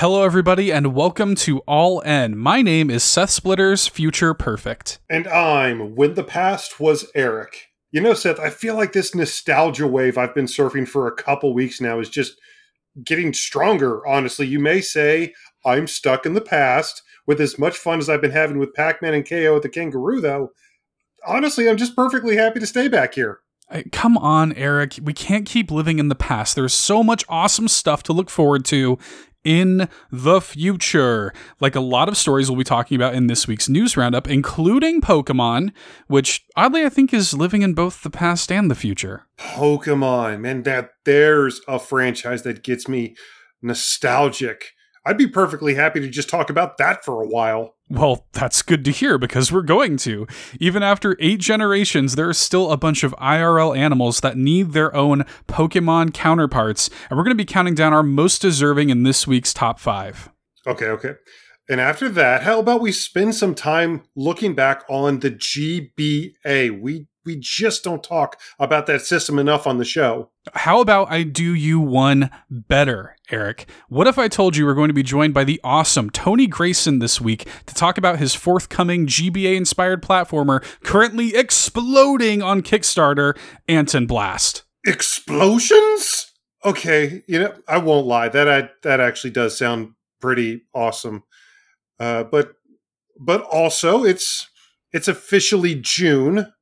Hello, everybody, and welcome to All In. My name is Seth Splitters, Future Perfect. And I'm When the Past Was Eric. You know, Seth, I feel like this nostalgia wave I've been surfing for a couple weeks now is just getting stronger, honestly. You may say I'm stuck in the past. With as much fun as I've been having with Pac Man and KO at the Kangaroo, though, honestly, I'm just perfectly happy to stay back here. Come on, Eric. We can't keep living in the past. There's so much awesome stuff to look forward to in the future. Like a lot of stories we'll be talking about in this week's news roundup, including Pokemon, which oddly I think is living in both the past and the future. Pokemon, man, that there's a franchise that gets me nostalgic. I'd be perfectly happy to just talk about that for a while. Well, that's good to hear because we're going to. Even after eight generations, there are still a bunch of IRL animals that need their own Pokemon counterparts, and we're going to be counting down our most deserving in this week's top five. Okay, okay. And after that, how about we spend some time looking back on the GBA? We we just don't talk about that system enough on the show. How about I do you one better, Eric? What if I told you we're going to be joined by the awesome Tony Grayson this week to talk about his forthcoming GBA inspired platformer currently exploding on Kickstarter, Antonblast? Explosions? Okay, you know, I won't lie. That I, that actually does sound pretty awesome. Uh, but but also it's it's officially June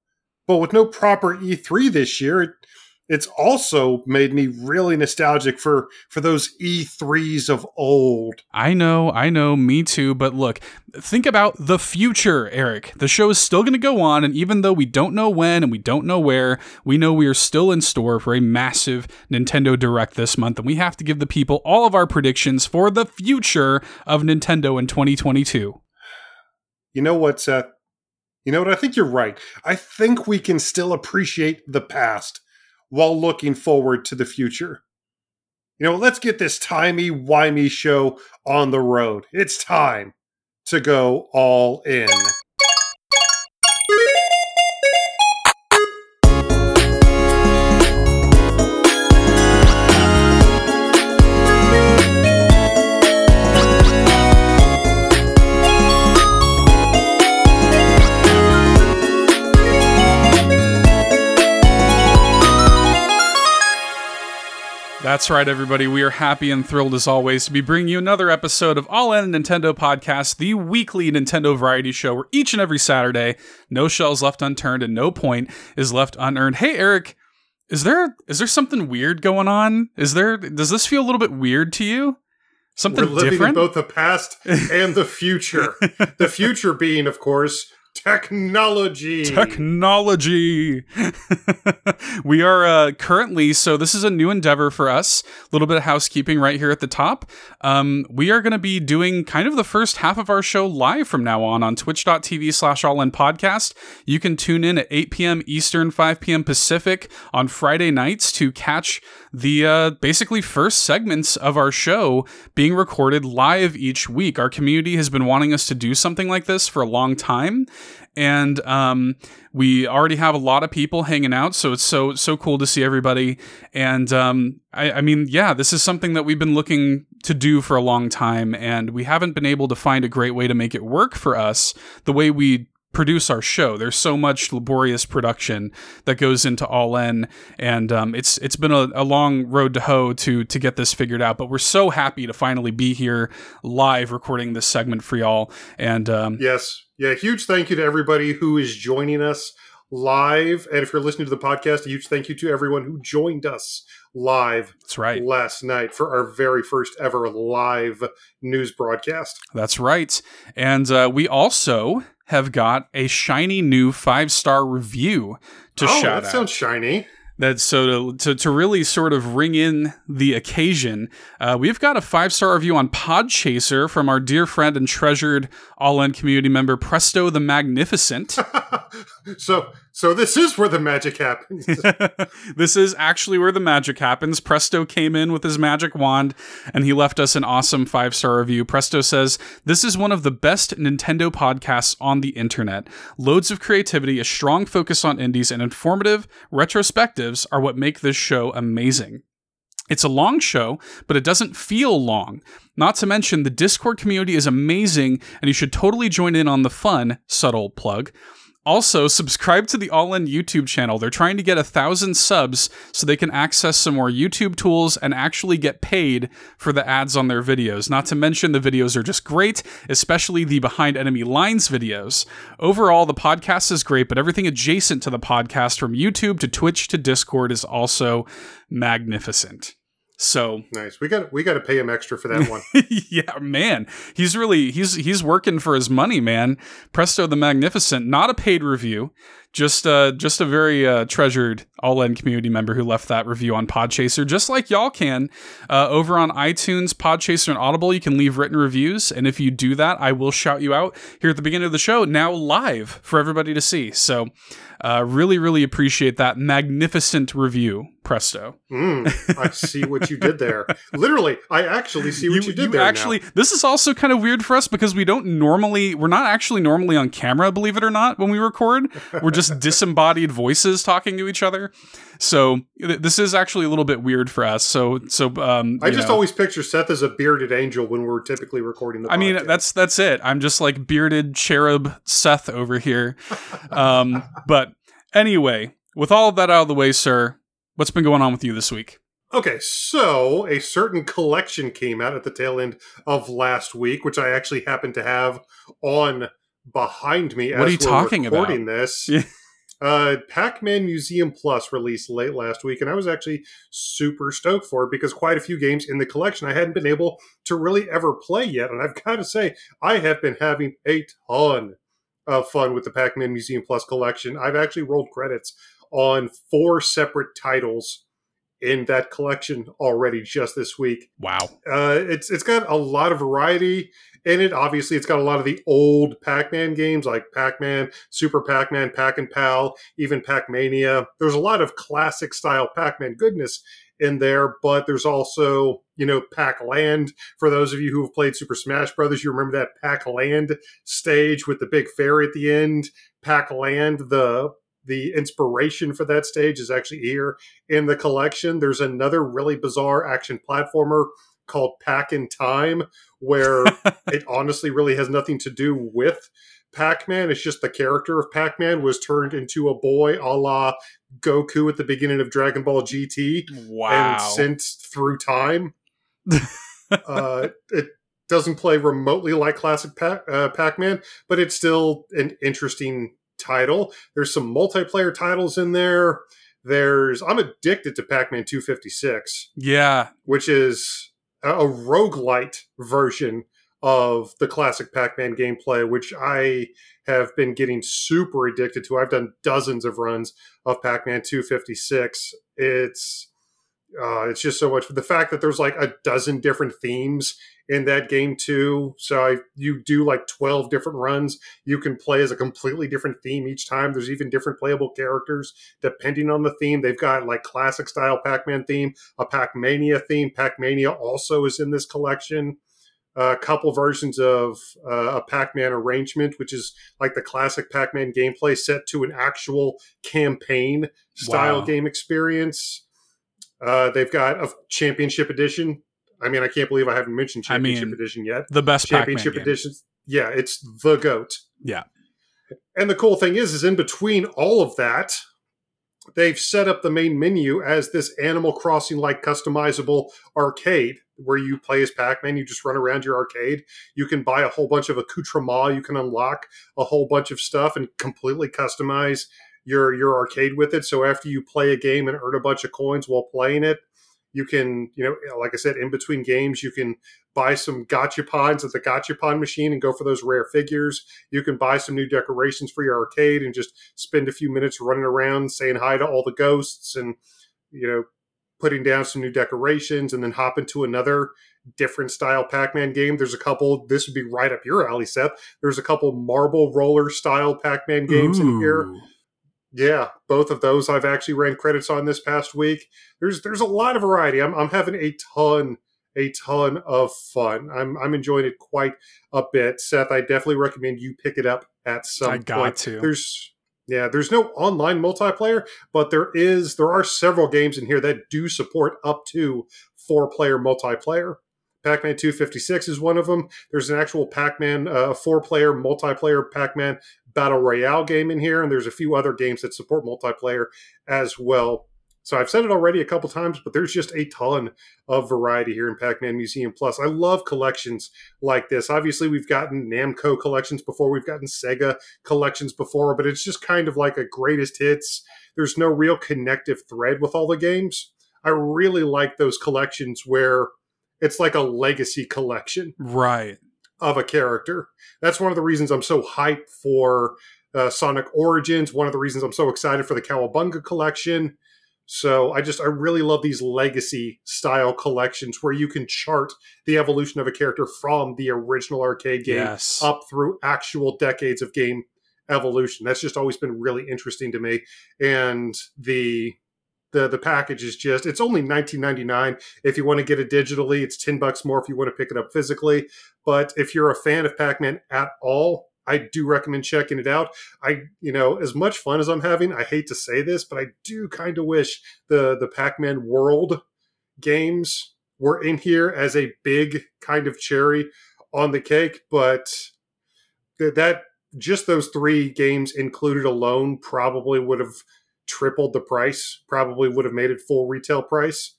but with no proper E3 this year, it, it's also made me really nostalgic for for those E3s of old. I know, I know, me too, but look, think about the future, Eric. The show is still going to go on and even though we don't know when and we don't know where, we know we are still in store for a massive Nintendo Direct this month and we have to give the people all of our predictions for the future of Nintendo in 2022. You know what, Seth? You know what? I think you're right. I think we can still appreciate the past while looking forward to the future. You know, let's get this timey wimey show on the road. It's time to go all in. That's right, everybody. We are happy and thrilled as always to be bringing you another episode of All In Nintendo Podcast, the weekly Nintendo variety show where each and every Saturday, no shells left unturned and no point is left unearned. Hey, Eric, is there is there something weird going on? Is there does this feel a little bit weird to you? Something We're living different? in both the past and the future. the future being, of course, Technology. Technology. we are uh, currently, so this is a new endeavor for us. A little bit of housekeeping right here at the top. Um, we are going to be doing kind of the first half of our show live from now on on twitch.tv slash all in podcast. You can tune in at 8 p.m. Eastern, 5 p.m. Pacific on Friday nights to catch the uh, basically first segments of our show being recorded live each week. Our community has been wanting us to do something like this for a long time and um, we already have a lot of people hanging out so it's so so cool to see everybody and um, I, I, mean yeah this is something that we've been looking to do for a long time and we haven't been able to find a great way to make it work for us the way we produce our show. There's so much laborious production that goes into All In, and um, it's it's been a, a, long road to hoe to to get this figured out. But we're so happy to finally be here live recording this segment for y'all. And um, yes, yeah, huge thank you to everybody who is joining us live, and if you're listening to the podcast, a huge thank you to everyone who joined us live. That's right. Last night for our very first ever live news broadcast. That's right, and uh, we also have got a shiny new five star review to oh, shout that out. That sounds shiny. That so to, to, to really sort of ring in the occasion, uh, we've got a five star review on Podchaser from our dear friend and treasured All In community member Presto the Magnificent. so so this is where the magic happens. this is actually where the magic happens. Presto came in with his magic wand and he left us an awesome five star review. Presto says, This is one of the best Nintendo podcasts on the internet. Loads of creativity, a strong focus on indies, and informative retrospectives are what make this show amazing. It's a long show, but it doesn't feel long. Not to mention, the Discord community is amazing, and you should totally join in on the fun, subtle plug. Also, subscribe to the All In YouTube channel. They're trying to get a thousand subs so they can access some more YouTube tools and actually get paid for the ads on their videos. Not to mention, the videos are just great, especially the Behind Enemy Lines videos. Overall, the podcast is great, but everything adjacent to the podcast, from YouTube to Twitch to Discord, is also magnificent. So nice. We got we got to pay him extra for that one. yeah, man. He's really he's he's working for his money, man. Presto the Magnificent, not a paid review, just uh just a very uh, treasured all in community member who left that review on Podchaser, just like y'all can uh, over on iTunes, Podchaser, and Audible. You can leave written reviews, and if you do that, I will shout you out here at the beginning of the show, now live for everybody to see. So, uh, really, really appreciate that magnificent review, Presto. Mm, I see what you did there. Literally, I actually see what you, you did you there. Actually, now. this is also kind of weird for us because we don't normally, we're not actually normally on camera, believe it or not, when we record. We're just disembodied voices talking to each other. So th- this is actually a little bit weird for us. So so um, I just know. always picture Seth as a bearded angel when we're typically recording the. I mean, that's that's it. I'm just like bearded cherub Seth over here. um, but anyway, with all of that out of the way, sir, what's been going on with you this week? Okay, so a certain collection came out at the tail end of last week, which I actually happen to have on behind me. What are you talking recording about? This. Uh, Pac-Man Museum Plus released late last week, and I was actually super stoked for it because quite a few games in the collection I hadn't been able to really ever play yet, and I've got to say I have been having a ton of fun with the Pac-Man Museum Plus collection. I've actually rolled credits on four separate titles in that collection already just this week. Wow. Uh, it's it's got a lot of variety in it. Obviously, it's got a lot of the old Pac-Man games like Pac-Man, Super Pac-Man, Pac and Pal, even Pac-Mania. There's a lot of classic style Pac-Man goodness in there, but there's also, you know, Pac-Land. For those of you who have played Super Smash Brothers, you remember that Pac-Land stage with the big fairy at the end. Pac-Land, the the inspiration for that stage is actually here in the collection. There's another really bizarre action platformer called Pac-In-Time, where it honestly really has nothing to do with Pac-Man. It's just the character of Pac-Man was turned into a boy, a la Goku at the beginning of Dragon Ball GT, wow. and sent through time. uh, it doesn't play remotely like classic Pac- uh, Pac-Man, but it's still an interesting title. There's some multiplayer titles in there. There's I'm addicted to Pac-Man 256. Yeah, which is a roguelite version of the classic Pac-Man gameplay, which I have been getting super addicted to. I've done dozens of runs of Pac-Man 256. It's uh, it's just so much. The fact that there's like a dozen different themes in that game too. So I, you do like 12 different runs. You can play as a completely different theme each time. There's even different playable characters depending on the theme. They've got like classic style Pac-Man theme, a Pac-Mania theme. Pac-Mania also is in this collection. A couple versions of uh, a Pac-Man arrangement, which is like the classic Pac-Man gameplay set to an actual campaign style Wow. game experience. Uh, they've got a championship edition. I mean, I can't believe I haven't mentioned I mean, championship edition yet. the best Championship Edition. Yeah, it's the goat. Yeah. And the cool thing is, is in between all of that, they've set up the main menu as this Animal Crossing like customizable arcade where you play as Pac-Man. You just run around your arcade. You can buy a whole bunch of accoutrements. You can unlock a whole bunch of stuff and completely customize your your arcade with it. So after you play a game and earn a bunch of coins while playing it, you can, you know, like I said, in between games, you can buy some gachapons at the gachapon machine and go for those rare figures. You can buy some new decorations for your arcade and just spend a few minutes running around saying hi to all the ghosts and, you know, putting down some new decorations and then hop into another different style Pac-Man game. There's a couple, this would be right up your alley, Seth. There's a couple marble roller style Pac-Man games in here. Yeah, both of those I've actually ran credits on this past week. There's there's a lot of variety. I'm I'm having a ton a ton of fun. I'm I'm enjoying it quite a bit. Seth, I definitely recommend you pick it up at some I got point. to. There's Yeah, there's no online multiplayer, but there is there are several games in here that do support up to four player multiplayer. Pac Man 256 is one of them. There's an actual Pac Man uh, four player multiplayer Pac Man Battle Royale game in here, and there's a few other games that support multiplayer as well. So I've said it already a couple times, but there's just a ton of variety here in Pac-Man Museum Plus. I love collections like this. Obviously, we've gotten Namco collections before, we've gotten Sega collections before, but it's just kind of like a greatest hits. There's no real connective thread with all the games. I really like those collections where it's like a legacy collection. Right. Of a character. That's one of the reasons I'm so hyped for uh, Sonic Origins. One of the reasons I'm so excited for the Cowabunga collection so I just I really love these legacy style collections where you can chart the evolution of a character from the original arcade game yes. up through actual decades of game evolution. That's just always been really interesting to me. And the the the package is just it's only 19.99 if you want to get it digitally. It's 10 bucks more if you want to pick it up physically. But if you're a fan of Pac-Man at all, I do recommend checking it out. I, you know, as much fun as I'm having, I hate to say this, but I do kind of wish the the Pac-Man World games were in here as a big kind of cherry on the cake, but th- that just those three games included alone probably would have tripled the price, probably would have made it full retail price.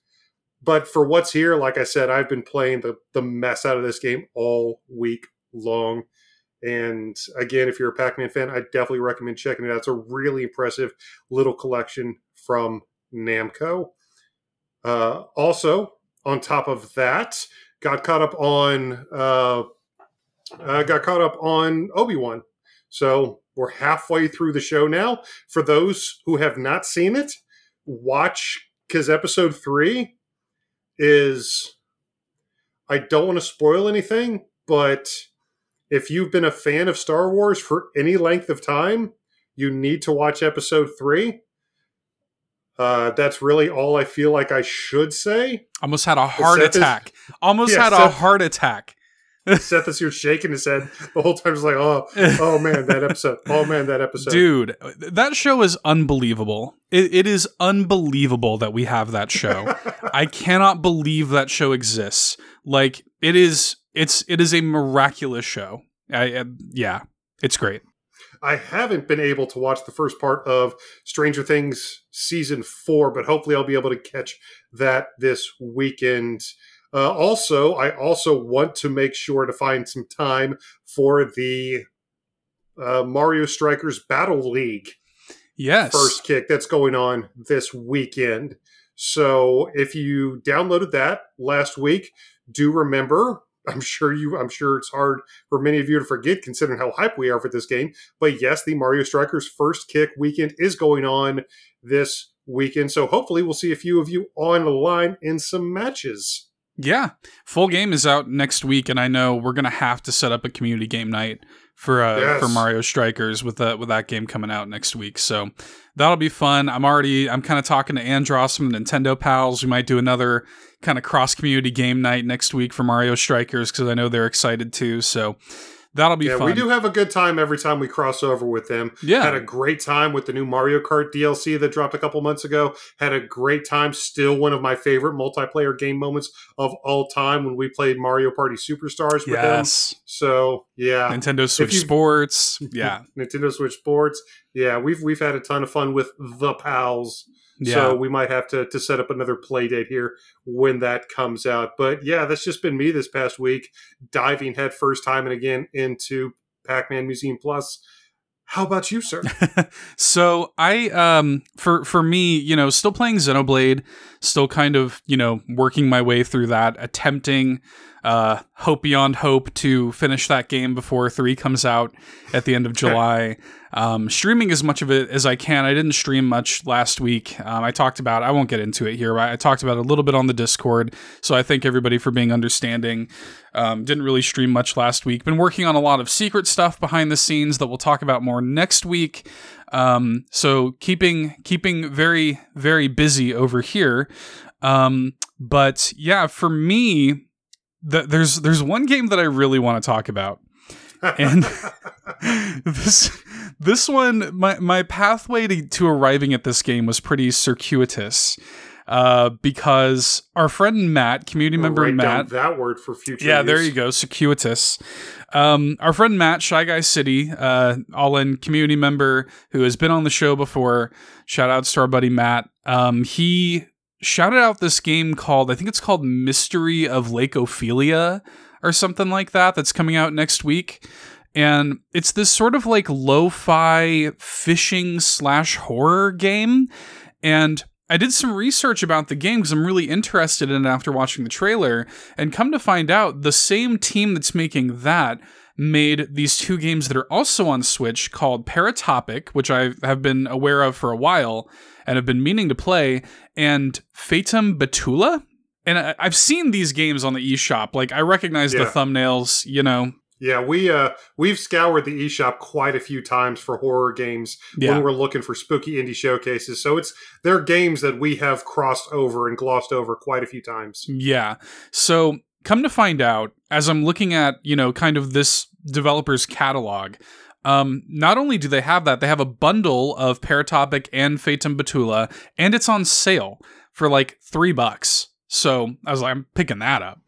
But for what's here, like I said, I've been playing the, the mess out of this game all week long. And again, if you're a Pac Man fan, I definitely recommend checking it out. It's a really impressive little collection from Namco. Uh, also, on top of that, got caught up on uh, uh, got caught up on Obi Wan. So we're halfway through the show now. For those who have not seen it, watch because episode three is. I don't want to spoil anything, but if you've been a fan of Star Wars for any length of time, you need to watch episode three. Uh, that's really all I feel like I should say. Almost had a heart attack. Is, Almost yeah, had Seth, a heart attack. Seth is here shaking his head the whole time. He's like, "Oh, oh man, that episode! Oh man, that episode!" Dude, that show is unbelievable. it, it is unbelievable that we have that show. I cannot believe that show exists. Like, it is it's it is a miraculous show. I, I, yeah, it's great. I haven't been able to watch the first part of Stranger Things season four, but hopefully I'll be able to catch that this weekend. Uh, also, I also want to make sure to find some time for the uh, Mario Strikers Battle League. Yes. First kick that's going on this weekend. So if you downloaded that last week, do remember I'm sure you I'm sure it's hard for many of you to forget considering how hype we are for this game. But yes, the Mario Strikers first kick weekend is going on this weekend. So hopefully we'll see a few of you online in some matches. Yeah. Full game is out next week and I know we're going to have to set up a community game night for uh, yes. for Mario Strikers with that with that game coming out next week. So that'll be fun. I'm already I'm kind of talking to Andros from Nintendo pals. We might do another kind of cross community game night next week for Mario Strikers because I know they're excited too. So That'll be yeah, fun. We do have a good time every time we cross over with them. Yeah. Had a great time with the new Mario Kart DLC that dropped a couple months ago. Had a great time. Still one of my favorite multiplayer game moments of all time when we played Mario Party Superstars with yes. them. So yeah. Nintendo Switch Sports. Yeah. Nintendo Switch Sports. Yeah, we've we've had a ton of fun with the pals yeah. So we might have to, to set up another play date here when that comes out. But yeah, that's just been me this past week, diving head first time and again into Pac Man Museum Plus. How about you, sir? so I um for for me, you know, still playing Xenoblade, still kind of, you know, working my way through that, attempting uh, hope beyond hope to finish that game before three comes out at the end of July. Um, streaming as much of it as I can. I didn't stream much last week. Um, I talked about. I won't get into it here. But I talked about a little bit on the Discord. So I thank everybody for being understanding. Um, didn't really stream much last week. Been working on a lot of secret stuff behind the scenes that we'll talk about more next week. Um, so keeping keeping very very busy over here. Um, but yeah, for me, the, there's there's one game that I really want to talk about, and this this one my my pathway to, to arriving at this game was pretty circuitous uh, because our friend Matt, community I'll member Matt, that word for future. yeah, there you go, circuitous. Um, our friend Matt, Shy Guy City, uh, all in community member who has been on the show before. Shout outs to our buddy Matt. Um, he shouted out this game called, I think it's called Mystery of Lake Ophelia or something like that. That's coming out next week. And it's this sort of like lo-fi fishing slash horror game. And I did some research about the game because I'm really interested in it after watching the trailer, and come to find out the same team that's making that made these two games that are also on Switch called Paratopic, which I have been aware of for a while and have been meaning to play, and Fatum Betula. And I- I've seen these games on the eShop. Like I recognize the thumbnails, you know. Yeah, we uh we've scoured the eShop quite a few times for horror games Yeah. when we're looking for spooky indie showcases. So it's they're games that we have crossed over and glossed over quite a few times. Yeah. So come to find out, as I'm looking at, you know, kind of this developer's catalog, um, not only do they have that, they have a bundle of Paratopic and Fatum Betula, and it's on sale for like three bucks. So I was like, I'm picking that up.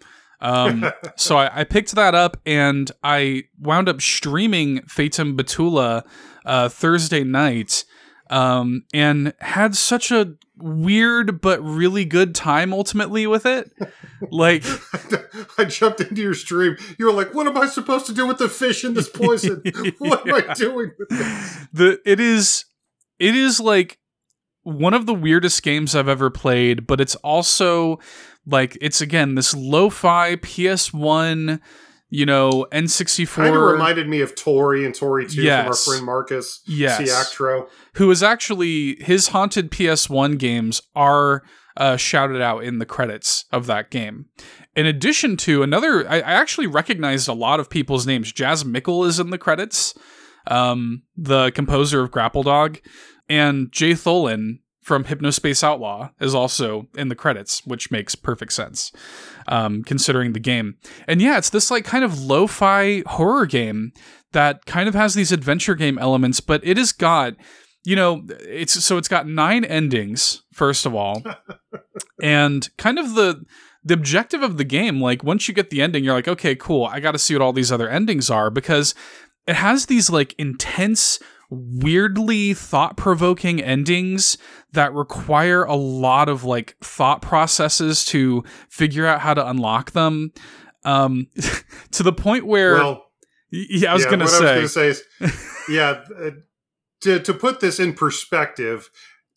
Um, so I, I picked that up and I wound up streaming Fatum Betula uh, Thursday night um, and had such a weird but really good time ultimately with it. Like, I jumped into your stream. You were like, "What am I supposed to do with the fish and this poison? what am I doing with this?" the it is it is like one of the weirdest games I've ever played, but it's also like it's again this lo-fi PS1, you know, N64 Kind of reminded me of Tori and Tori 2 from our friend Marcus Yes. Ciactro. who is actually his haunted PS1 games are uh, shouted out in the credits of that game. In addition to another, I, I actually recognized a lot of people's names. Jazz Mickle is in the credits, um, the composer of Grapple Dog, and Jay Tholen from Hypnospace Outlaw is also in the credits, which makes perfect sense um, considering the game. And yeah, it's this like kind of lo-fi horror game that kind of has these adventure game elements, but it has got you know it's so it's got nine endings first of all and kind of the the objective of the game like once you get the ending you're like okay cool i got to see what all these other endings are because it has these like intense weirdly thought-provoking endings that require a lot of like thought processes to figure out how to unlock them um to the point where Well, yeah i was yeah, gonna what say I was going to say is, yeah, uh, to, to put this in perspective,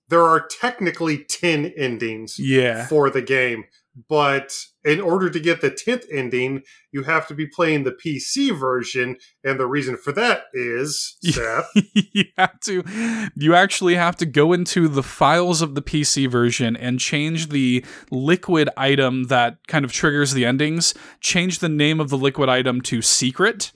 there are technically 10 endings yeah for the game. But in order to get the 10th ending, you have to be playing the PC version. And the reason for that is, Seth, you have to you actually have to go into the files of the PC version and change the liquid item that kind of triggers the endings, change the name of the liquid item to secret,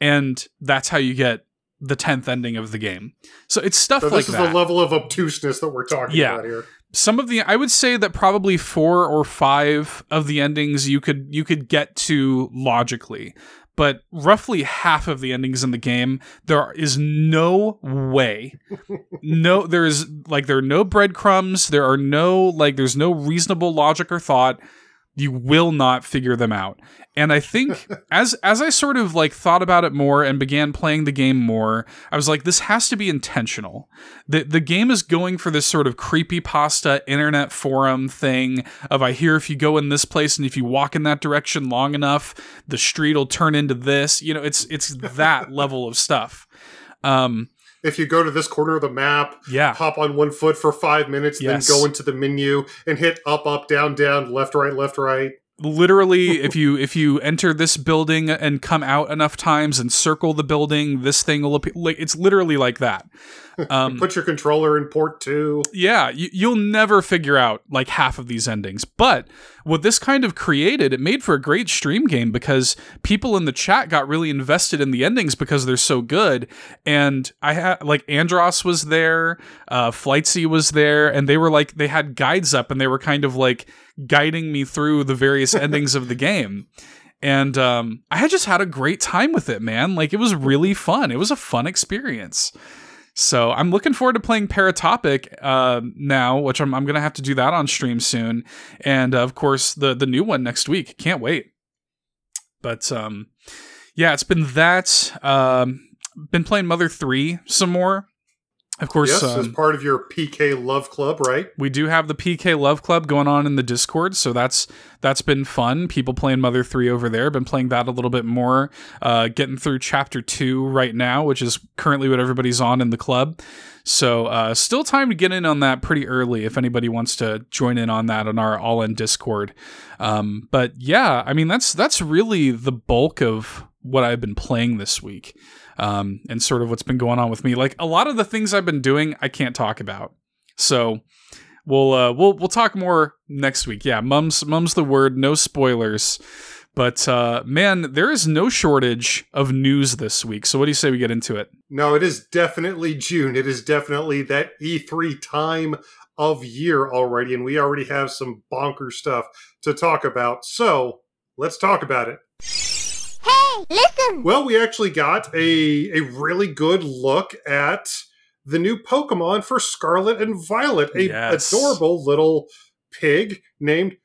and that's how you get the 10th ending of the game. So it's stuff so like this is that. the level of obtuseness that we're talking Yeah. about here. Some of the I would say that probably 4 or 5 of the endings you could you could get to logically. But roughly half of the endings in the game, there is no way. no, there is like there are no breadcrumbs. There are no like there's no reasonable logic or thought. You will not figure them out. And I think as as I sort of like thought about it more and began playing the game more, I was like, this has to be intentional. The the game is going for this sort of creepy pasta internet forum thing of I hear if you go in this place and if you walk in that direction long enough, the street will turn into this. You know, it's it's that level of stuff. Um, If you go to this corner of the map, yeah. hop on one foot for five minutes, Yes. then go into the menu and hit up, up, down, down, left, right, left, right. Literally if you if you enter this building and come out enough times and circle the building this thing will appear like it's literally like that. Um Put your controller in port two. yeah you, you'll never figure out like half of these endings. But what this kind of created it made for a great stream game because people in the chat got really invested in the endings because they're so good. And i had like andros was there uh flightsy was there and they were like they had guides up and they were kind of like guiding me through the various endings of the game and um, I had just had a great time with it, man. Like it was really fun. It was a fun experience. So I'm looking forward to playing Paratopic uh, now, which I'm, I'm gonna have to do that on stream soon, and uh, of course the the new one next week. Can't wait. But um, yeah, it's been that. Um, been playing Mother Three some more. Of course, yes, um, as part of your PK Love Club, right? we do have the PK Love Club going on in the Discord, so that's that's been fun. People playing Mother Three over there, been playing that a little bit more. Uh, getting through Chapter Two right now, which is currently what everybody's on in the club. So uh, still time to get in on that pretty early if anybody wants to join in on that on our All In Discord. Um, but yeah, I mean that's that's really the bulk of what I've been playing this week um, and sort of what's been going on with me. Like a lot of the things I've been doing, I can't talk about. So we'll uh, we'll we'll talk more next week. Yeah, mum's mum's the word. No spoilers. But uh, man, there is no shortage of news this week. So what do you say we get into it? No, it is definitely June. It is definitely that E3 time of year already, and we already have some bonker stuff to talk about. So let's talk about it. Hey, listen! Well, we actually got a a really good look at the new Pokemon for Scarlet and Violet, a Yes. adorable little pig named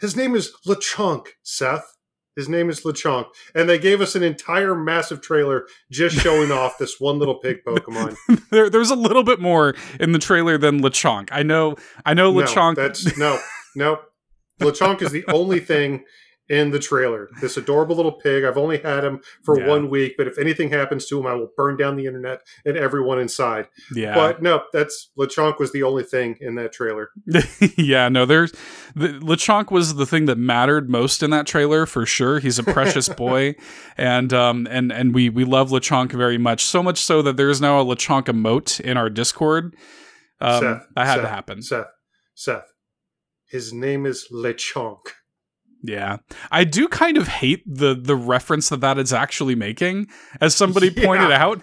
his name is Lechonk, Seth. His name is Lechonk. And they gave us an entire massive trailer just showing off this one little pig Pokemon. there, there's a little bit more in the trailer than Lechonk. I know. I know Lechonk. No, that's no, no. Lechonk is the only thing in the trailer. This adorable little pig. I've only had him for Yeah. one week, but if anything happens to him, I will burn down the internet and everyone inside. yeah. But no, that's Lechonk was the only thing in that trailer. yeah, no, there's the, Lechonk was the thing that mattered most in that trailer for sure. He's a precious boy, and um and and we we love Lechonk very much. So much so that there is now a Lechonk emote in our Discord. Um, Seth, that had Seth, to happen. Seth, Seth. His name is Lechonk. Yeah, I do kind of hate the the reference that that is actually making, as somebody Yeah. pointed out.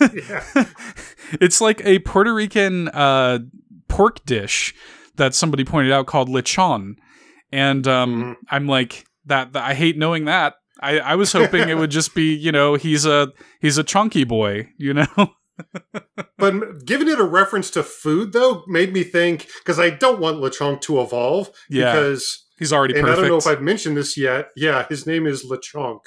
Yeah. it's like a Puerto Rican uh, pork dish that somebody pointed out called lechon, and um, Mhm. I'm like that, that. I hate knowing that. I, I was hoping it would just be you know he's a he's a chunky boy, you know. But giving it a reference to food, though, made me think because I don't want Lechonk to evolve. Yeah, Because he's already and perfect. I don't know if I've mentioned this yet. Yeah, his name is Lechonk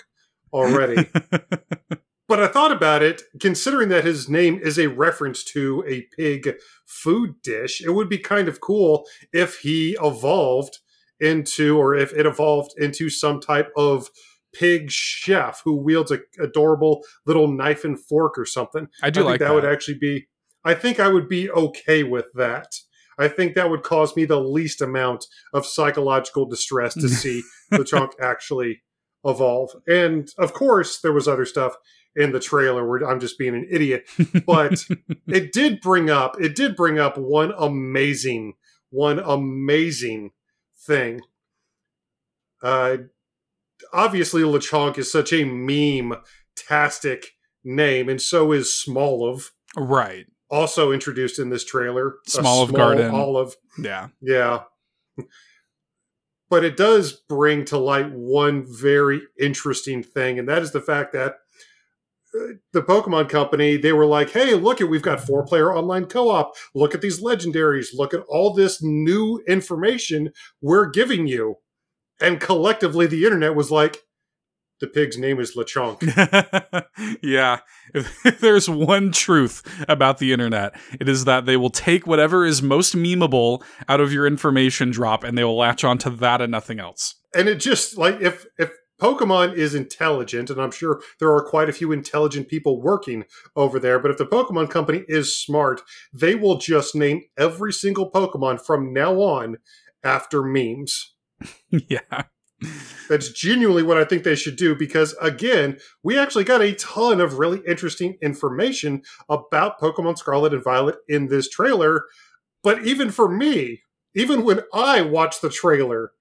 already. but I thought about it, considering that his name is a reference to a pig food dish, it would be kind of cool if he evolved into, or if it evolved into some type of pig chef who wields a adorable little knife and fork or something. I do I think like that, that. would actually be. I think I would be okay with that. I think that would cause me the least amount of psychological distress to see the chunk actually evolve. And of course, there was other stuff in the trailer where I'm just being an idiot, but it did bring up it did bring up one amazing one amazing thing. Uh, obviously, Lechonk is such a meme tastic name, and so is Smoliv. right. Also introduced in this trailer. Small of small Garden. olive, Yeah. yeah. But it does bring to light one very interesting thing, and that is the fact that uh, the Pokemon Company they were like, "Hey, look at we've got four player online co op. Look at these legendaries. Look at all this new information we're giving you." And collectively, the internet was like, "The pig's name is Lechonk." yeah. If, if there's one truth about the internet, it is that they will take whatever is most memeable out of your information drop and they will latch onto that and nothing else. and it just like if if Pokemon is intelligent, and I'm sure there are quite a few intelligent people working over there, but if the Pokemon Company is smart, they will just name every single Pokemon from now on after memes. yeah. That's genuinely what I think they should do because, again, we actually got a ton of really interesting information about Pokemon Scarlet and Violet in this trailer. But even for me, even when I watched the trailer,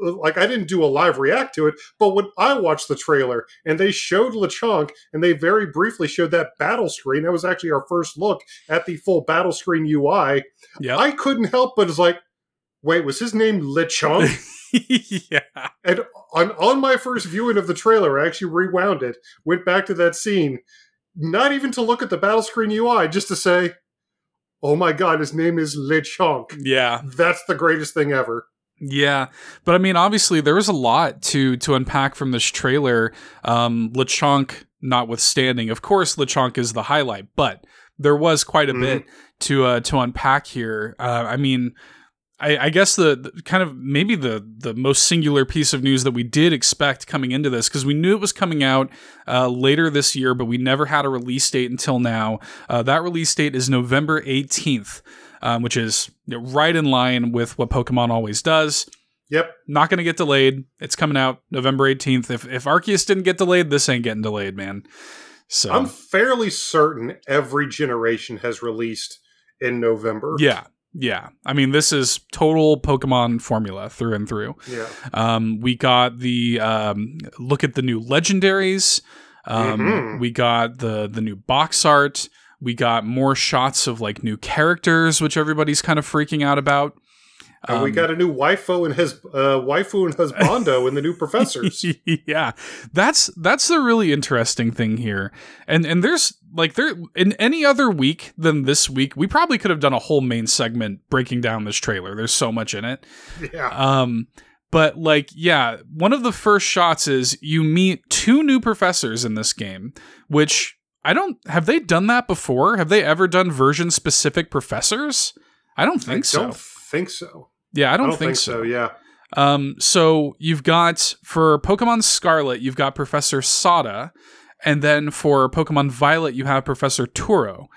like I didn't do a live react to it, but when I watched the trailer and they showed Lechonk and they very briefly showed that battle screen, that was actually our first look at the full battle screen UI. Yeah, I couldn't help but it's like, wait, was his name Lechonk? yeah. and on on my first viewing of the trailer, I actually rewound it, went back to that scene, not even to look at the battle screen UI, just to say, "Oh my god, his name is Lechonk." Yeah. That's the greatest thing ever. Yeah, but I mean, obviously, there was a lot to to unpack from this trailer. Um, Lechonk, notwithstanding, of course, Lechonk is the highlight, but there was quite a Mhm. bit to uh, to unpack here. Uh, I mean, I, I guess the, the kind of maybe the the most singular piece of news that we did expect coming into this because we knew it was coming out uh, later this year, but we never had a release date until now. Uh, that release date is November eighteenth, um, which is right in line with what Pokemon always does Yep. not going to get delayed. It's coming out November 18th. If if Arceus didn't get delayed, this ain't getting delayed, man. So I'm fairly certain every generation has released in November. yeah, yeah. I mean, this is total Pokemon formula through and through. Yeah. Um, we got the um, look at the new legendaries. Um, Mhm. We got the the new box art. We got more shots of like new characters, which everybody's kind of freaking out about. And we Um, got a new waifu and his uh, waifu and husbando in the new professors. yeah that's that's the really interesting thing here and and there's like there in any other week than this week we probably could have done a whole main segment breaking down this trailer there's so much in it yeah. um but like yeah one of the first shots is you meet two new professors in this game which i don't have they done that before have they ever done version specific professors i don't think so. I so don't think so. Yeah i don't, I don't think, so. Yeah. um, so you've got for Pokemon Scarlet, you've got Professor Sada, and then for Pokemon Violet, you have Professor Turo.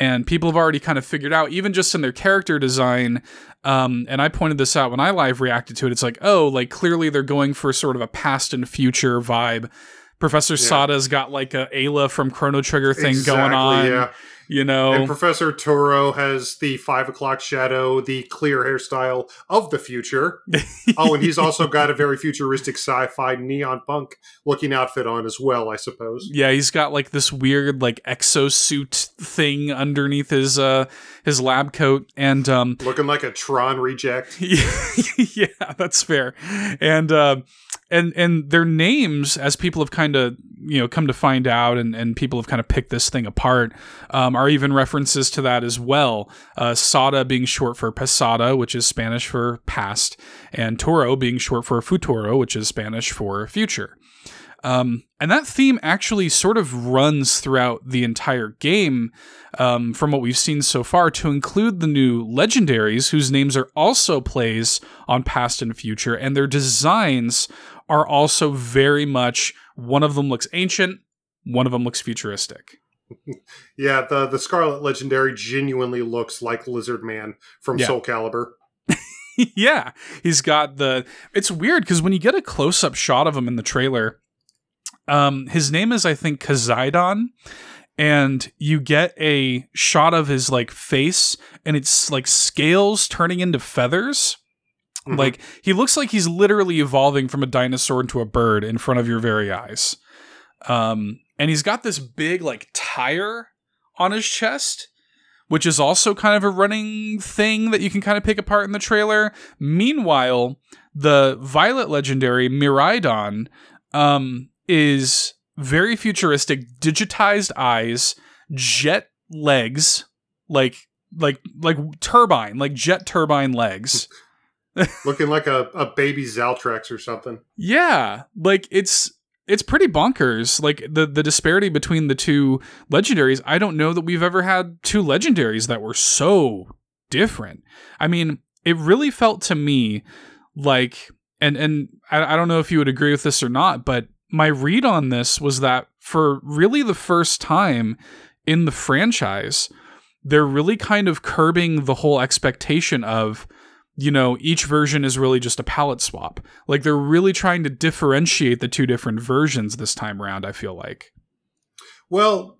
And people have already kind of figured out, even just in their character design. Um, and I pointed this out when I live reacted to it. It's like, oh, like clearly they're going for sort of a past and future vibe. Professor Sada's got like a Ayla from Chrono Trigger thing going on. Yeah. You know, And Professor Turo has the five o'clock shadow, the clear hairstyle of the future. Oh, and he's also got a very futuristic sci-fi neon punk looking outfit on as well, I suppose. Yeah, he's got like this weird like exosuit thing underneath his uh his lab coat and um Looking like a Tron reject. yeah, that's fair. And uh and and their names as people have kind of you know come to find out and and people have kind of picked this thing apart um, are even references to that as well. Uh, sada being short for pasada which is spanish for past and Turo being short for futuro which is spanish for future. Um, and that theme actually sort of runs throughout the entire game um, from what we've seen so far, to include the new legendaries, whose names are also plays on past and future, and their designs are also very much one of them looks ancient, one of them looks futuristic. Yeah, the the Scarlet Legendary genuinely looks like Lizard Man from Yeah. Soul Calibur. yeah, he's got the. It's weird because when you get a close up shot of him in the trailer, um, his name is I think Koraidon, and you get a shot of his like face, and it's like scales turning into feathers. Mhm. Like he looks like he's literally evolving from a dinosaur into a bird in front of your very eyes. Um, and he's got this big like tire on his chest, which is also kind of a running thing that you can kind of pick apart in the trailer. Meanwhile, the Violet legendary Miraidon um, is very futuristic, digitized eyes, jet legs, like like like turbine, like jet turbine legs. Looking like a, a baby Zaltrax or something. Yeah, like it's it's pretty bonkers. Like the the disparity between the two legendaries. I don't know that we've ever had two legendaries that were so different. I mean, it really felt to me like, and and I, I don't know if you would agree with this or not, but my read on this was that for really the first time in the franchise, they're really kind of curbing the whole expectation of you know, each version is really just a palette swap. Like they're really trying to differentiate the two different versions this time around, I feel like. Well,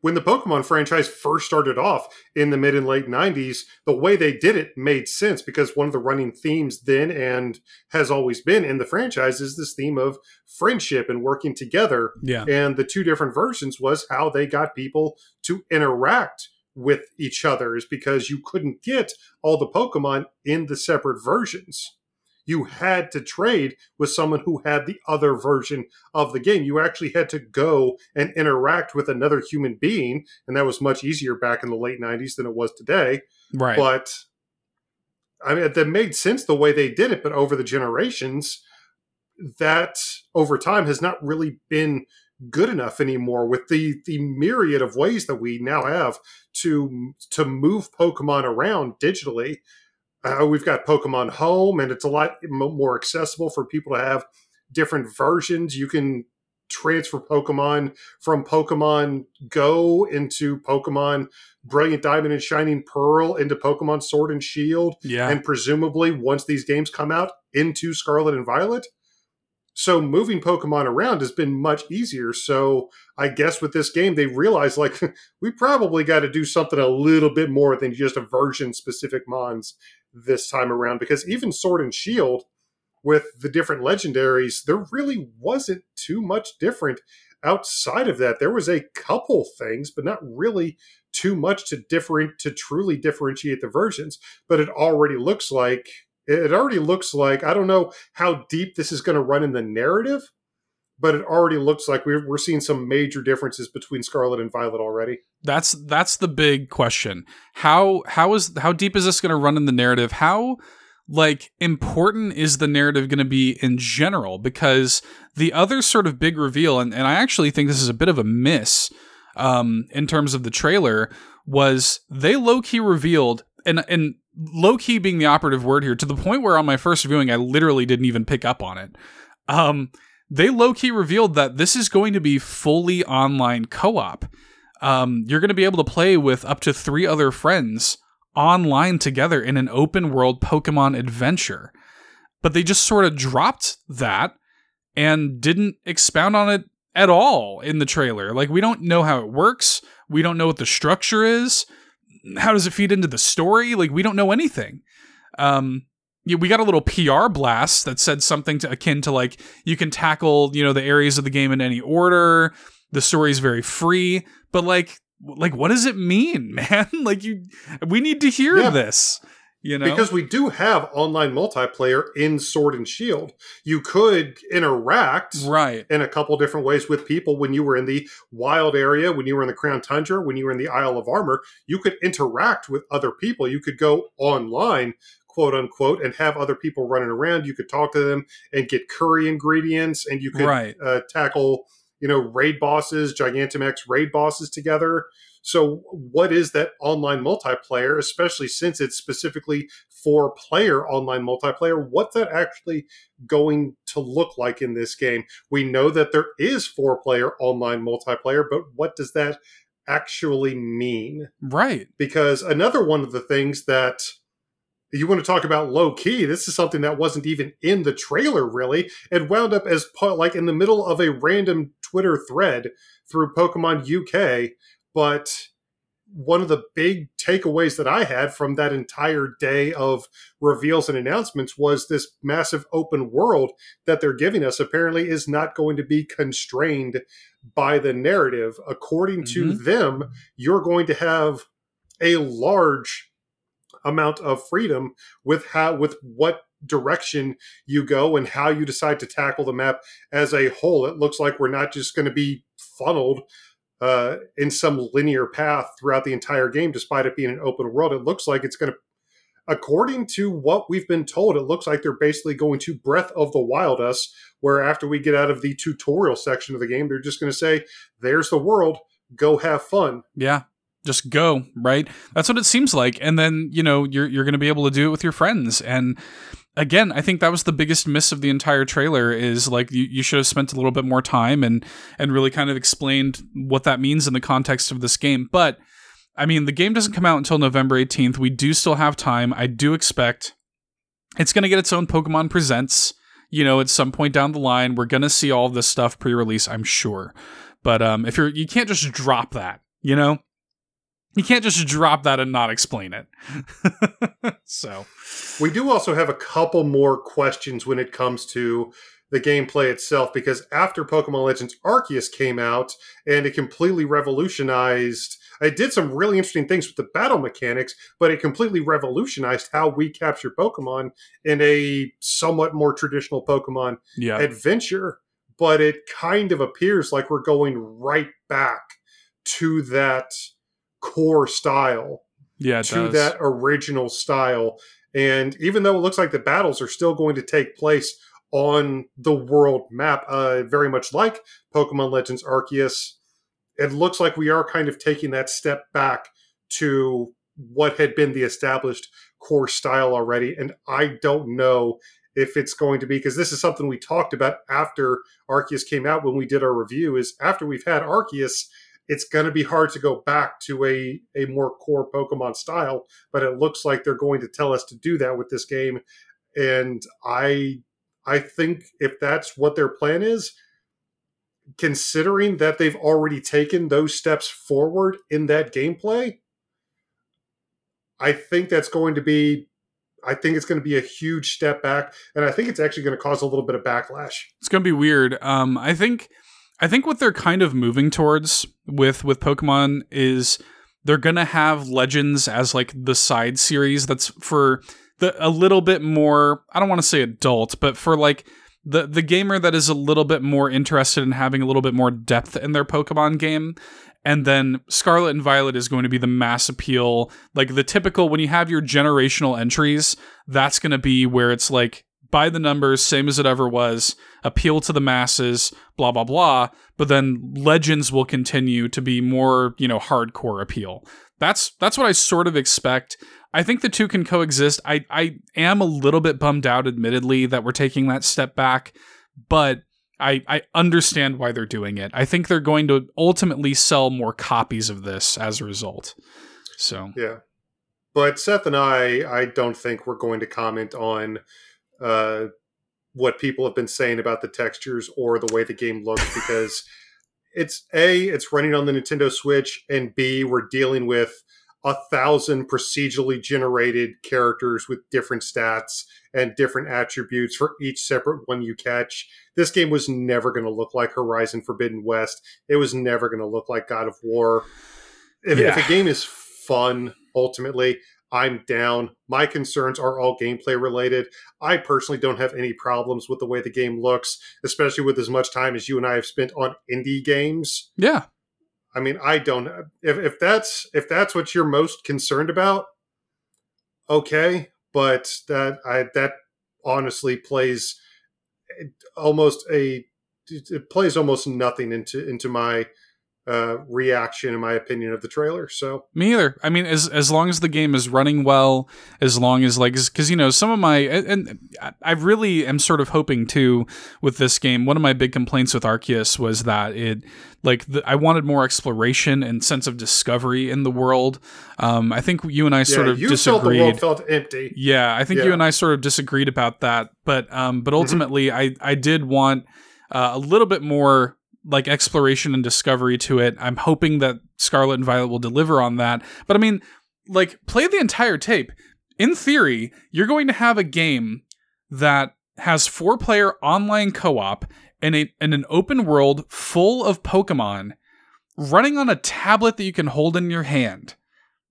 when the Pokemon franchise first started off in the mid and late 90s, the way they did it made sense because one of the running themes then and has always been in the franchise is this theme of friendship and working together. Yeah. And the two different versions was how they got people to interact with each other is because you couldn't get all the Pokemon in the separate versions. You had to trade with someone who had the other version of the game. You actually had to go and interact with another human being, and that was much easier back in the late 90s than it was today. Right. But I mean, that made sense the way they did it, but over the generations, that over time has not really been good enough anymore with the the myriad of ways that we now have to to move pokemon around digitally. Uh, we've got pokemon home and it's a lot more accessible for people to have different versions. You can transfer pokemon from pokemon go into pokemon brilliant diamond and shining pearl into pokemon sword and shield. Yeah. and presumably once these games come out into scarlet and violet so moving Pokemon around has been much easier. So I guess with this game, they realized like we probably got to do something a little bit more than just a version specific Mons this time around. Because even Sword and Shield with the different legendaries, there really wasn't too much different outside of that. There was a couple things, but not really too much to different to truly differentiate the versions. But it already looks like it already looks like I don't know how deep this is going to run in the narrative, but it already looks like we're we're seeing some major differences between Scarlet and Violet already. That's that's the big question. How how is how deep is this going to run in the narrative? How like important is the narrative going to be in general? Because the other sort of big reveal, and, and I actually think this is a bit of a miss um, in terms of the trailer, was they low key revealed and and low key being the operative word here to the point where on my first viewing I literally didn't even pick up on it. Um, they low key revealed that this is going to be fully online co op. Um, you're going to be able to play with up to three other friends online together in an open world Pokemon adventure. But they just sort of dropped that and didn't expound on it at all in the trailer. Like, we don't know how it works. We don't know what the structure is how does it feed into the story? Like we don't know anything. Um, yeah, we got a little PR blast that said something to, akin to like you can tackle you know the areas of the game in any order. The story is very free, but like like what does it mean, man? like you, we need to hear yeah. this. You know? Because we do have online multiplayer in Sword and Shield. You could interact right in a couple different ways with people when you were in the wild area, when you were in the Crown Tundra, when you were in the Isle of Armor. You could interact with other people. You could go online, quote unquote, and have other people running around. You could talk to them and get curry ingredients, and you could right. uh, tackle, you know, raid bosses, Gigantamax raid bosses together. So, what is that online multiplayer, especially since it's specifically for player online multiplayer? What's that actually going to look like in this game? We know that there is four player online multiplayer, but what does that actually mean? Right. Because another one of the things that you want to talk about low key this is something that wasn't even in the trailer really it wound up as like in the middle of a random twitter thread through pokemon uk but one of the big takeaways that I had from that entire day of reveals and announcements was this massive open world that they're giving us apparently is not going to be constrained by the narrative. According mm-hmm. to them, you're going to have a large amount of freedom with how with what direction you go and how you decide to tackle the map as a whole. It looks like we're not just going to be funneled uh, in some linear path throughout the entire game, despite it being an open world. It looks like it's going to, according to what we've been told, it looks like they're basically going to Breath of the Wild us, where after we get out of the tutorial section of the game, they're just going to say, there's the world, go have fun. Yeah. Just go, right? That's what it seems like. And then, you know, you're you're gonna be able to do it with your friends. And again, I think that was the biggest miss of the entire trailer is like you, you should have spent a little bit more time and and really kind of explained what that means in the context of this game. But I mean, the game doesn't come out until November 18th. We do still have time. I do expect it's going to get its own Pokemon Presents, you know, at some point down the line. We're going to see all this stuff pre-release, I'm sure. But um if you're you can't just drop that, you know? You can't just drop that and not explain it. so, we do also have a couple more questions when it comes to the gameplay itself because after Pokemon Legends Arceus came out and it completely revolutionized it did some really interesting things with the battle mechanics, but it completely revolutionized how we capture Pokemon in a somewhat more traditional Pokemon Yeah. adventure. But it kind of appears like we're going right back to that core style yeah, to does. that original style. And even though it looks like the battles are still going to take place on the world map, uh, very much like Pokemon Legends Arceus, it looks like we are kind of taking that step back to what had been the established core style already. And I don't know if it's going to be because this is something we talked about after Arceus came out when we did our review. Is after we've had Arceus, it's going to be hard to go back to a, a more core Pokemon style, but it looks like they're going to tell us to do that with this game. And I I think if that's what their plan is, considering that they've already taken those steps forward in that gameplay, I think that's going to be I think it's going to be a huge step back, and I think it's actually going to cause a little bit of backlash. It's gonna be weird. Um, I think, I think what they're kind of moving towards with with Pokemon is they're gonna have Legends as like the side series that's for the a little bit more. I don't want to say adult, but for like the the gamer that is a little bit more interested in having a little bit more depth in their Pokemon game. And then Scarlet and Violet is going to be the mass appeal, like the typical when you have your generational entries, that's going to be where it's like by the numbers, same as it ever was, appeal to the masses, blah blah blah. But then Legends will continue to be more, you know, hardcore appeal. That's that's what I sort of expect. I think the two can coexist. I I am a little bit bummed out, admittedly, that we're taking that step back, but I I understand why they're doing it. I think they're going to ultimately sell more copies of this as a result. So Yeah. But Seth and I, I don't think we're going to comment on uh, what people have been saying about the textures or the way the game looks because it's A, it's running on the Nintendo Switch, and B, we're dealing with a thousand procedurally generated characters with different stats and different attributes for each separate one you catch. This game was never going to look like Horizon Forbidden West. It was never going to look like God of War. If, if a game is fun, ultimately, I'm down. My concerns are all gameplay related. I personally don't have any problems with the way the game looks, especially with as much time as you and I have spent on indie games. yeah, I mean, I don't. If, if that's if that's what you're most concerned about, okay. But that I that honestly plays almost a it plays almost nothing into into my uh, reaction, in my opinion, of the trailer. So Me either. I mean, as as long as the game is running well, as long as like, because you know, some of my and, I really am sort of hoping too with this game. One of my big complaints with Arceus was that it like the, I wanted more exploration and sense of discovery in the world. Um, I think you and I sort yeah, of you felt the disagreed. world felt empty. Yeah, I think you and I sort of disagreed about that, but um, but ultimately, I I did want uh, a little bit more like exploration and discovery to it. I'm hoping that Scarlet and Violet will deliver on that. But I mean, like play the entire tape. In theory, you're going to have a game that has four player online co-op in a in an open world full of Pokemon running on a tablet that you can hold in your hand.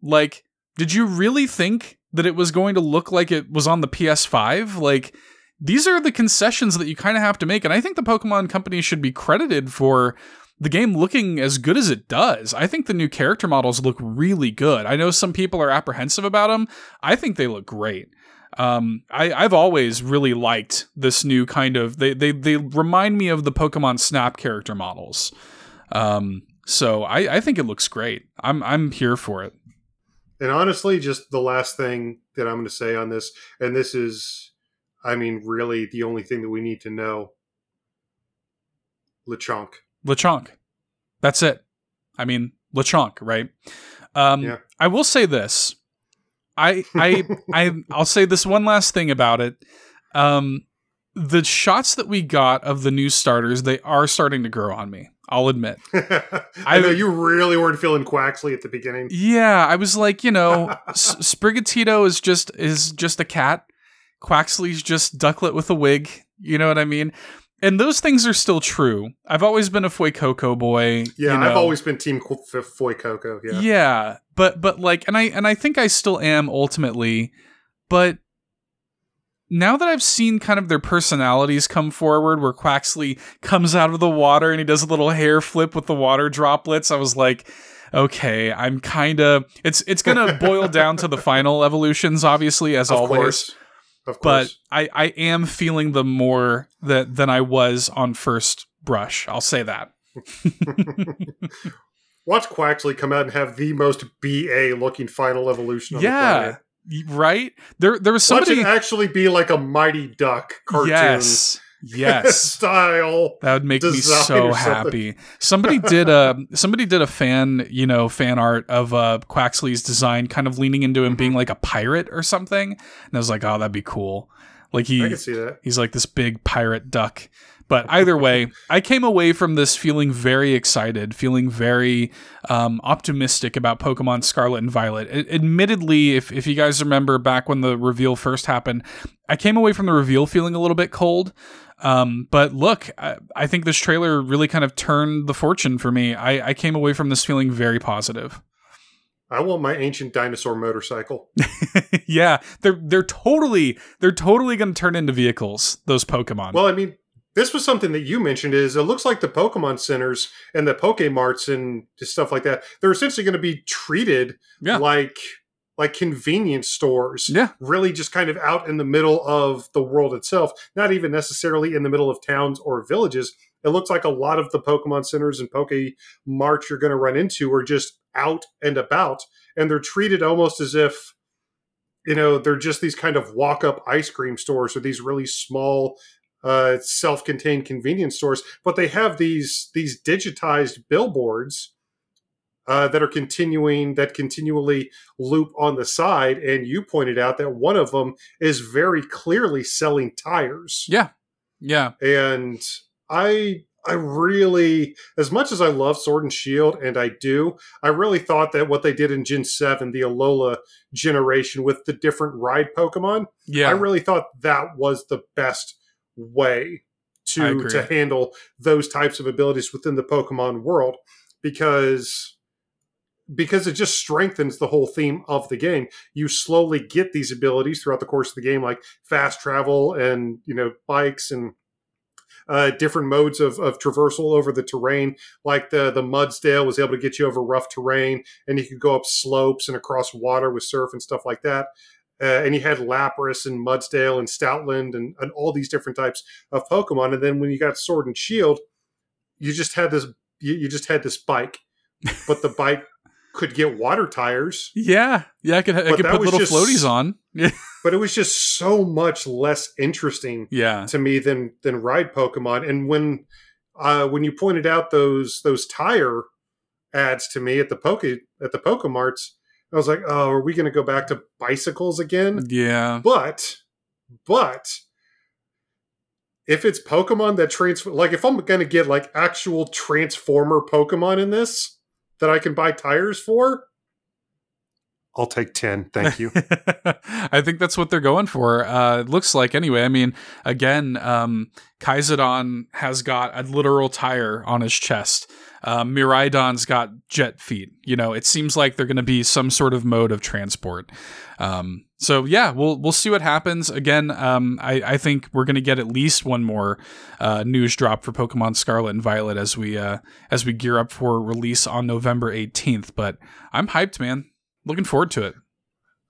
Like, did you really think that it was going to look like it was on the PS5? Like, these are the concessions that you kind of have to make. And I think the Pokemon company should be credited for the game looking as good as it does. I think the new character models look really good. I know some people are apprehensive about them. I think they look great. Um, I, I've always really liked this new kind of they, they they remind me of the Pokemon Snap character models. Um, so I, I think it looks great. I'm I'm here for it. And honestly, just the last thing that I'm going to say on this, and this is, I mean, really the only thing that we need to know. Lechonk. Lechonk. That's it. I mean, Lechonk, right? Um, Yeah. I will say this. I I I I'll say this one last thing about it. Um, the shots that we got of the new starters, they are starting to grow on me. I'll admit. I know you really weren't feeling Quaxly at the beginning. Yeah, I was like, you know, S- Sprigatito is just is just a cat. Quaxly's just Ducklett with a wig. You know what I mean? and those things are still true. I've always been a Fuecoco boy. Yeah, you know. I've always been Team Qu- F- Fuecoco. Yeah. Yeah, but but like, and I and I think I still am ultimately, but now that I've seen kind of their personalities come forward, where Quaxly comes out of the water and he does a little hair flip with the water droplets, I was like, okay, I'm kind of. It's it's gonna boil down to the final evolutions, obviously, as Of always. course. Of But. I I am feeling them more that than I was on first brush. I'll say that. Watch Quaxly come out and have the most BA looking final evolution on the yeah, right. There there was Watch somebody. it actually be like a Mighty Duck cartoon Yes. Yes. style. That would make me so happy. Somebody did a somebody did a fan, you know, fan art of uh Quaxly's design kind of leaning into him being like a pirate or something. And I was like, "Oh, that'd be cool." Like he I can see that. he's like this big pirate duck. But either way, I came away from this feeling very excited, feeling very um, optimistic about Pokemon Scarlet and Violet. Admittedly, if, if you guys remember back when the reveal first happened, I came away from the reveal feeling a little bit cold. Um, but look, I, I think this trailer really kind of turned the fortune for me. I, I came away from this feeling very positive. I want my ancient dinosaur motorcycle. yeah, they're they're totally they're totally going to turn into vehicles. Those Pokemon. Well, I mean, this was something that you mentioned. Is it looks like the Pokemon centers and the Pokemarts and stuff like that. They're essentially going to be treated Yeah. like like convenience stores. yeah, Really, just kind of out in the middle of the world itself. Not even necessarily in the middle of towns or villages. It looks like a lot of the Pokemon centers and Poke Marts you're going to run into are just out and about, and they're treated almost as if you know they're just these kind of walk-up ice cream stores or these really small uh, self-contained convenience stores but they have these these digitized billboards uh, that are continuing that continually loop on the side. And you pointed out that one of them is very clearly selling tires. Yeah, yeah. and i i really as much as i love sword and shield and i do i really thought that what they did in gen 7 the alola generation with the different ride pokemon Yeah, i really thought that was the best way to to handle those types of abilities within the pokemon world. Because because it just strengthens the whole theme of the game you slowly get these abilities throughout the course of the game like fast travel and you know bikes and uh, different modes of, of traversal over the terrain. Like the the Mudsdale was able to get you over rough terrain, and you could go up slopes and across water with surf and stuff like that. Uh, and you had Lapras and Mudsdale and Stoutland and, and all these different types of Pokemon. And then when you got Sword and Shield, you just had this you, you just had this bike, but the bike could get water tires. yeah, yeah. I could I could put little just- floaties on. But it was just so much less interesting yeah, to me than than ride Pokemon. And when uh, when you pointed out those those tire ads to me at the Poke at the Pokemarts, I was like, oh, are we going to go back to bicycles again? yeah. But but if it's Pokemon that transfer, like if I'm going to get like actual Transformer Pokemon in this that I can buy tires for, I'll take ten. Thank you. I think that's what they're going for. Uh, it looks like anyway. I mean, again, um, Koraidon has got a literal tire on his chest. Um, Miraidon's got jet feet. You know, it seems like they're going to be some sort of mode of transport. Um, so yeah, we'll we'll see what happens. Again, um, I, I think we're going to get at least one more uh, news drop for Pokemon Scarlet and Violet as we uh, as we gear up for release on November eighteenth. But I'm hyped, man. Looking forward to it.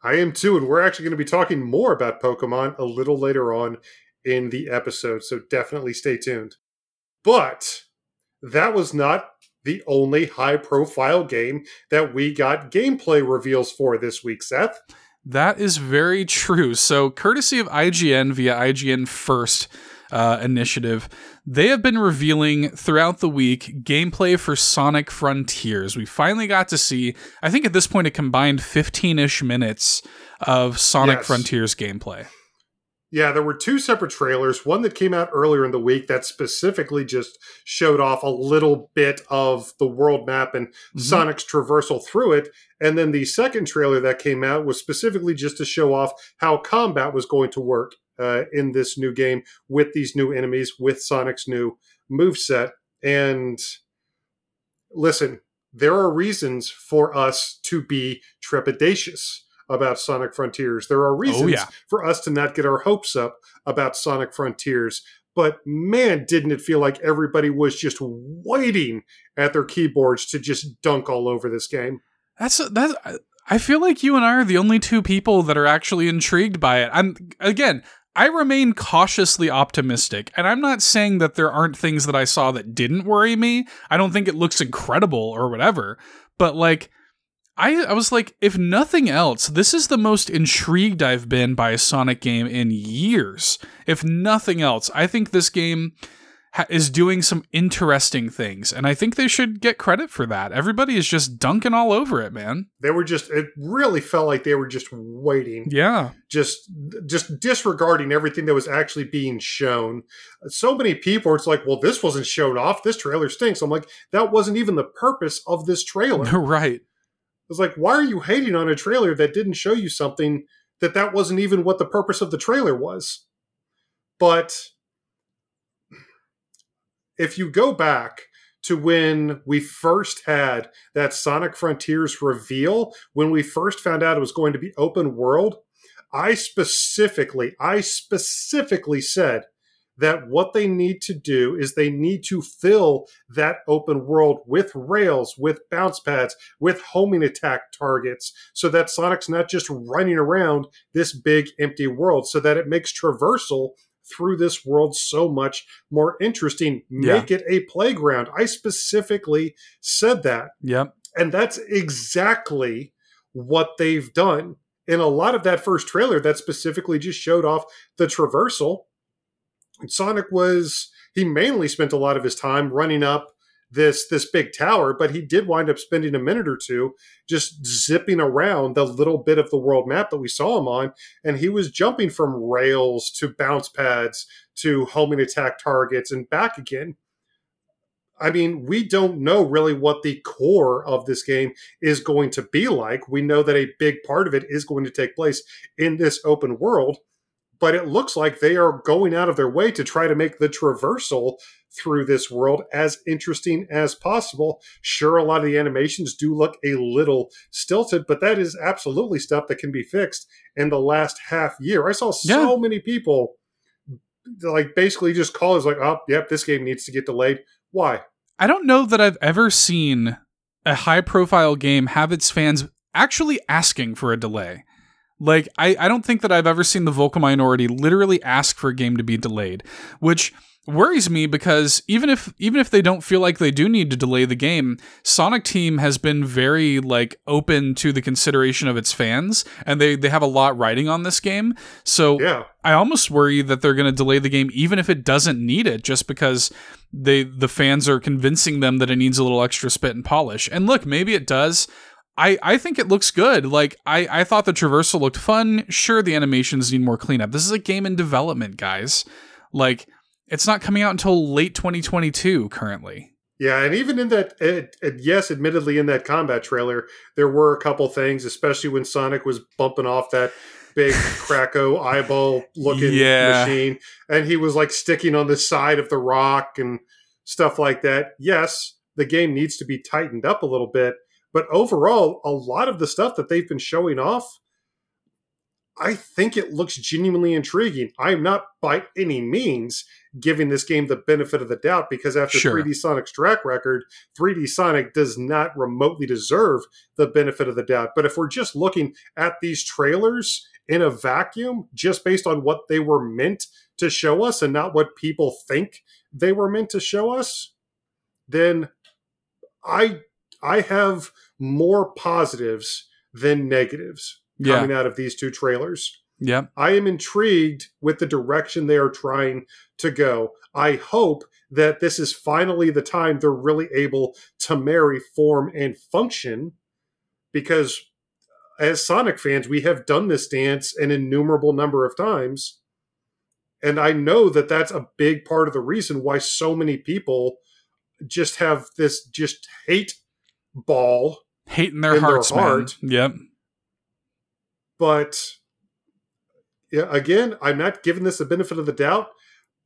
I am too, and we're actually going to be talking more about Pokemon a little later on in the episode, so definitely stay tuned. But that was not the only high profile game that we got gameplay reveals for this week, Seth. That is very true. So, courtesy of IGN via IGN First uh, initiative, they have been revealing throughout the week gameplay for Sonic Frontiers. We finally got to see, I think at this point, a combined 15 ish minutes of Sonic Yes. Frontiers gameplay. Yeah, there were two separate trailers. One that came out earlier in the week that specifically just showed off a little bit of the world map and Mhm. Sonic's traversal through it. And then the second trailer that came out was specifically just to show off how combat was going to work uh, in this new game with these new enemies, with Sonic's new move set. And listen, there are reasons for us to be trepidatious about Sonic Frontiers. There are oh, reasons yeah. for us to not get our hopes up about Sonic Frontiers. But man, didn't it feel like everybody was just waiting at their keyboards to just dunk all over this game? That's that's. I feel like you and I are the only two people that are actually intrigued by it. I'm again. I remain cautiously optimistic, and I'm not saying that there aren't things that I saw that didn't worry me. I don't think it looks incredible or whatever, but like I I was like if nothing else, this is the most intrigued I've been by a Sonic game in years. If nothing else, I think this game ha- is doing some interesting things, and I think they should get credit for that. Everybody is just dunking all over it, man. They were just it really felt like they were just waiting. Yeah. Just just disregarding everything that was actually being shown. So many people it's like, well, this wasn't shown off. This trailer stinks. I'm like, that wasn't even the purpose of this trailer. right. It's like, why are you hating on a trailer that didn't show you something that that wasn't even what the purpose of the trailer was? But if you go back to when we first had that Sonic Frontiers reveal, when we first found out it was going to be open world, I specifically, I specifically said that what they need to do is they need to fill that open world with rails, with bounce pads, with homing attack targets, so that Sonic's not just running around this big empty world, so that it makes traversal through this world so much more interesting. Yeah. Make it a playground. I specifically said that. Yep. And that's exactly what they've done. In a lot of that first trailer, that specifically just showed off the traversal. And Sonic was he mainly spent a lot of his time running up this this big tower, but he did wind up spending a minute or two just zipping around the little bit of the world map that we saw him on, and he was jumping from rails to bounce pads to homing attack targets and back again. I mean, we don't know really what the core of this game is going to be like. We know that a big part of it is going to take place in this open world, but it looks like they are going out of their way to try to make the traversal through this world as interesting as possible. Sure, a lot of the animations do look a little stilted, but that is absolutely stuff that can be fixed in the last half year. I saw so Yeah. many people like basically just call us like, oh, yep, this game needs to get delayed. Why? I don't know that I've ever seen a high profile game have its fans actually asking for a delay. Like, I, I don't think that I've ever seen the vocal minority literally ask for a game to be delayed, which worries me because even if even if they don't feel like they do need to delay the game, Sonic Team has been very like open to the consideration of its fans, and they they have a lot riding on this game. So Yeah. I almost worry that they're going to delay the game even if it doesn't need it just because they the fans are convincing them that it needs a little extra spit and polish. And look, maybe it does. I, I think it looks good. Like I, I thought the traversal looked fun. Sure, the animations need more cleanup. This is a game in development, guys. Like it's not coming out until late 2022 currently. Yeah, and even in that, it, it- yes, admittedly, in that combat trailer, there were a couple things, especially when Sonic was bumping off that big Krakow eyeball looking Yeah. machine, and he was like sticking on the side of the rock and stuff like that. Yes, the game needs to be tightened up a little bit, but overall, a lot of the stuff that they've been showing off, I think it looks genuinely intriguing. I'm not by any means giving this game the benefit of the doubt because after Sure. 3D Sonic's track record, 3D Sonic does not remotely deserve the benefit of the doubt. But if we're just looking at these trailers in a vacuum, just based on what they were meant to show us and not what people think they were meant to show us, then I I have more positives than negatives Yeah. coming out of these two trailers. Yep. I am intrigued with the direction they are trying to go. I hope that this is finally the time they're really able to marry form and function because as Sonic fans, we have done this dance an innumerable number of times. And I know that that's a big part of the reason why so many people just have this just hate ball Hate in their In their hearts, man. Yep. but yeah, again, I'm not giving this the benefit of the doubt,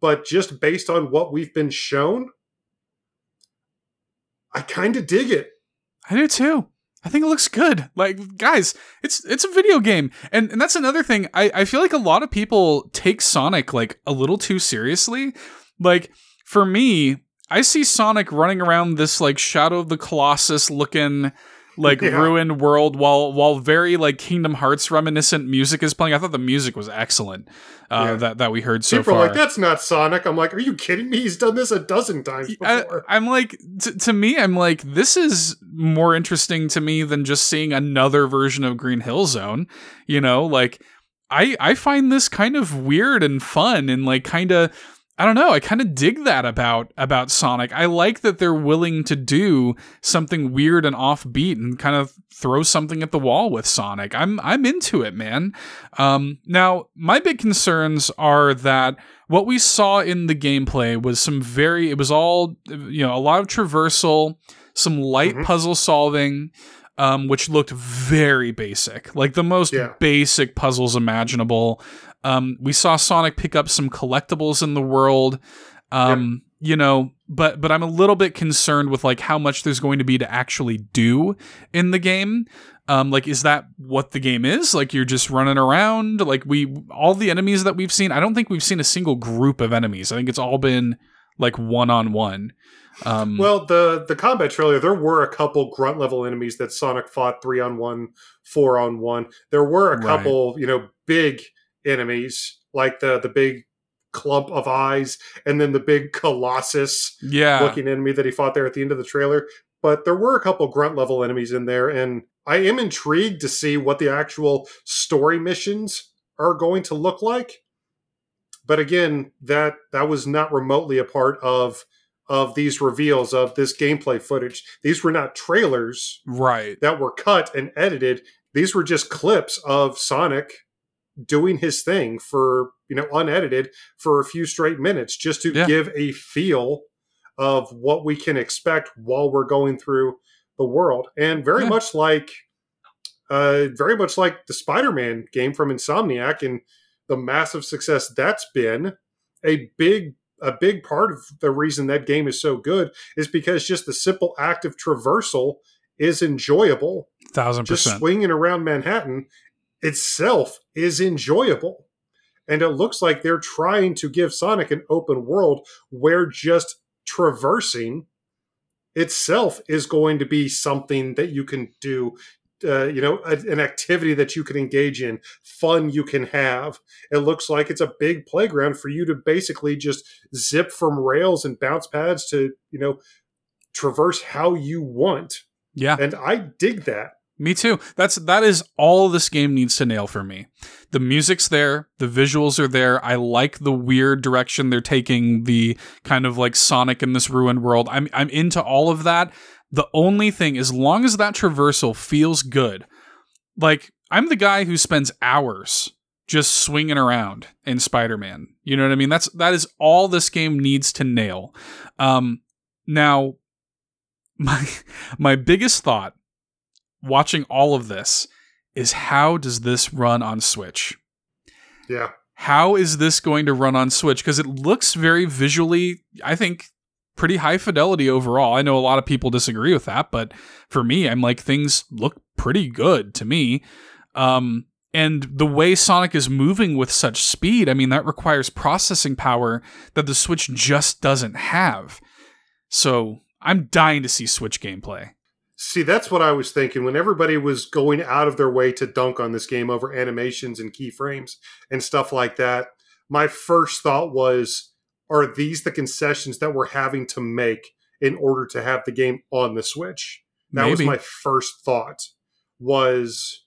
but just based on what we've been shown, I kind of dig it. I do too. I think it looks good. Like, guys, it's it's a video game. And and that's another thing. I, I feel like a lot of people take Sonic like a little too seriously. Like, for me, I see Sonic running around this like Shadow of the Colossus looking like Yeah. ruined world while while very like Kingdom Hearts reminiscent music is playing. I thought the music was excellent uh, Yeah. that that we heard so People far. are like, that's not Sonic. I'm like, are you kidding me? He's done this a dozen times I, before. I'm like, t- to me, I'm like, this is more interesting to me than just seeing another version of Green Hill Zone. You know, like, I I find this kind of weird and fun and like kind of. I don't know. I kind of dig that about about Sonic. I like that they're willing to do something weird and offbeat and kind of throw something at the wall with Sonic. I'm I'm into it, man. Um, now, my big concerns are that what we saw in the gameplay was some very. It was all you know, a lot of traversal, some light Mhm. puzzle solving. Um, which looked very basic, like the most Yeah. basic puzzles imaginable. Um, we saw Sonic pick up some collectibles in the world. Um, you know, but but I'm a little bit concerned with like how much there's going to be to actually do in the game. Um, like, is that what the game is? Like, you're just running around. Like, we all the enemies that we've seen. I don't think we've seen a single group of enemies. I think it's all been like one on one. Um, Well, the the combat trailer, there were a couple grunt level enemies that Sonic fought three on one, four on one. There were a Right. couple, you know, big enemies like the the big clump of eyes, and then the big colossus yeah, looking enemy that he fought there at the end of the trailer. But there were a couple grunt level enemies in there, and I am intrigued to see what the actual story missions are going to look like. But again, that that was not remotely a part of of these reveals of this gameplay footage. These were not trailers right. that were cut and edited. These were just clips of Sonic doing his thing for, you know, unedited for a few straight minutes just to Yeah. give a feel of what we can expect while we're going through the world. And very Yeah. much like uh very much like the Spider-Man game from Insomniac and the massive success that's been, a big a big part of the reason that game is so good is because just the simple act of traversal is enjoyable. Thousand Just swinging around Manhattan itself is enjoyable. And it looks like they're trying to give Sonic an open world where just traversing itself is going to be something that you can do. Uh, you know, a, an activity that you can engage in, fun you can have. It looks like it's a big playground for you to basically just zip from rails and bounce pads to, you know, traverse how you want. Yeah. And I dig that. Me too. That's that is all this game needs to nail for me. The music's there, the visuals are there. I like the weird direction they're taking the kind of like Sonic in this ruined world. I'm I'm into all of that. The only thing as long as that traversal feels good. Like I'm the guy who spends hours just swinging around in Spider-Man. You know what I mean? That's that is all this game needs to nail. Um now my my biggest thought watching all of this is how does this run on Switch? Yeah. How is this going to run on Switch? Because it looks very visually, I think, pretty high fidelity overall. I know a lot of people disagree with that, but for me, I'm like, things look pretty good to me. Um, and the way Sonic is moving with such speed, I mean, that requires processing power that the Switch just doesn't have. So I'm dying to see Switch gameplay. See, that's what I was thinking when everybody was going out of their way to dunk on this game over animations and keyframes and stuff like that. My first thought was, are these the concessions that we're having to make in order to have the game on the Switch? That was my first thought. Was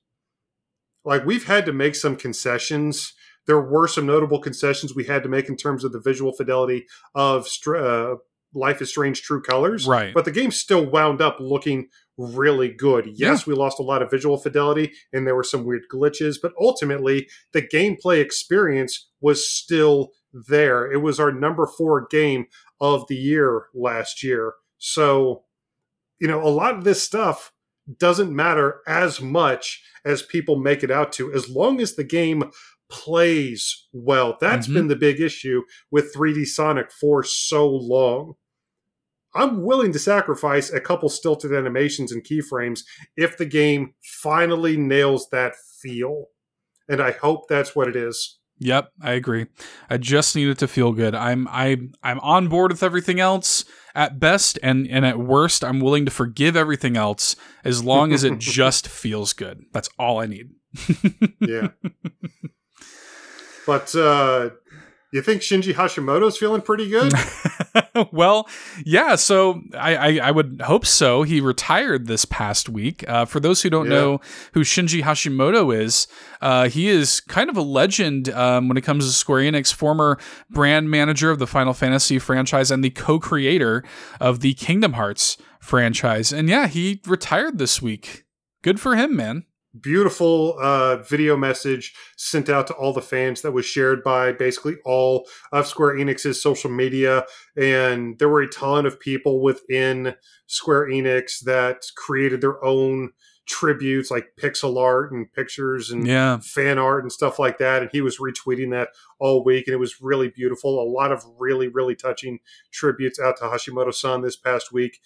like we've had to make some concessions. There were some notable concessions we had to make in terms of the visual fidelity of uh, Life is Strange True Colors. Right. But the game still wound up looking really good. Yes, we lost a lot of visual fidelity and there were some weird glitches, but ultimately the gameplay experience was still there. It was our number four game of the year last year. So, you know, a lot of this stuff doesn't matter as much as people make it out to. As long as the game plays well. That's Mhm. been the big issue with 3D Sonic for so long. I'm willing to sacrifice a couple stilted animations and keyframes if the game finally nails that feel. And I hope that's what it is. Yep, I agree. I just need it to feel good. I'm I I'm on board with everything else at best and and at worst I'm willing to forgive everything else as long as it just feels good. That's all I need. Yeah. but uh you think Shinji Hashimoto's feeling pretty good? well, yeah. So I, I, I would hope so. He retired this past week. Uh, for those who don't Yeah. know who Shinji Hashimoto is, uh, he is kind of a legend um, when it comes to Square Enix. Former brand manager of the Final Fantasy franchise and the co-creator of the Kingdom Hearts franchise. And yeah, he retired this week. Good for him, man. Beautiful uh, video message sent out to all the fans that was shared by basically all of Square Enix's social media. And there were a ton of people within Square Enix that created their own tributes like pixel art and pictures and Yeah. fan art and stuff like that. And he was retweeting that all week. And it was really beautiful. A lot of really, really touching tributes out to Hashimoto san this past week.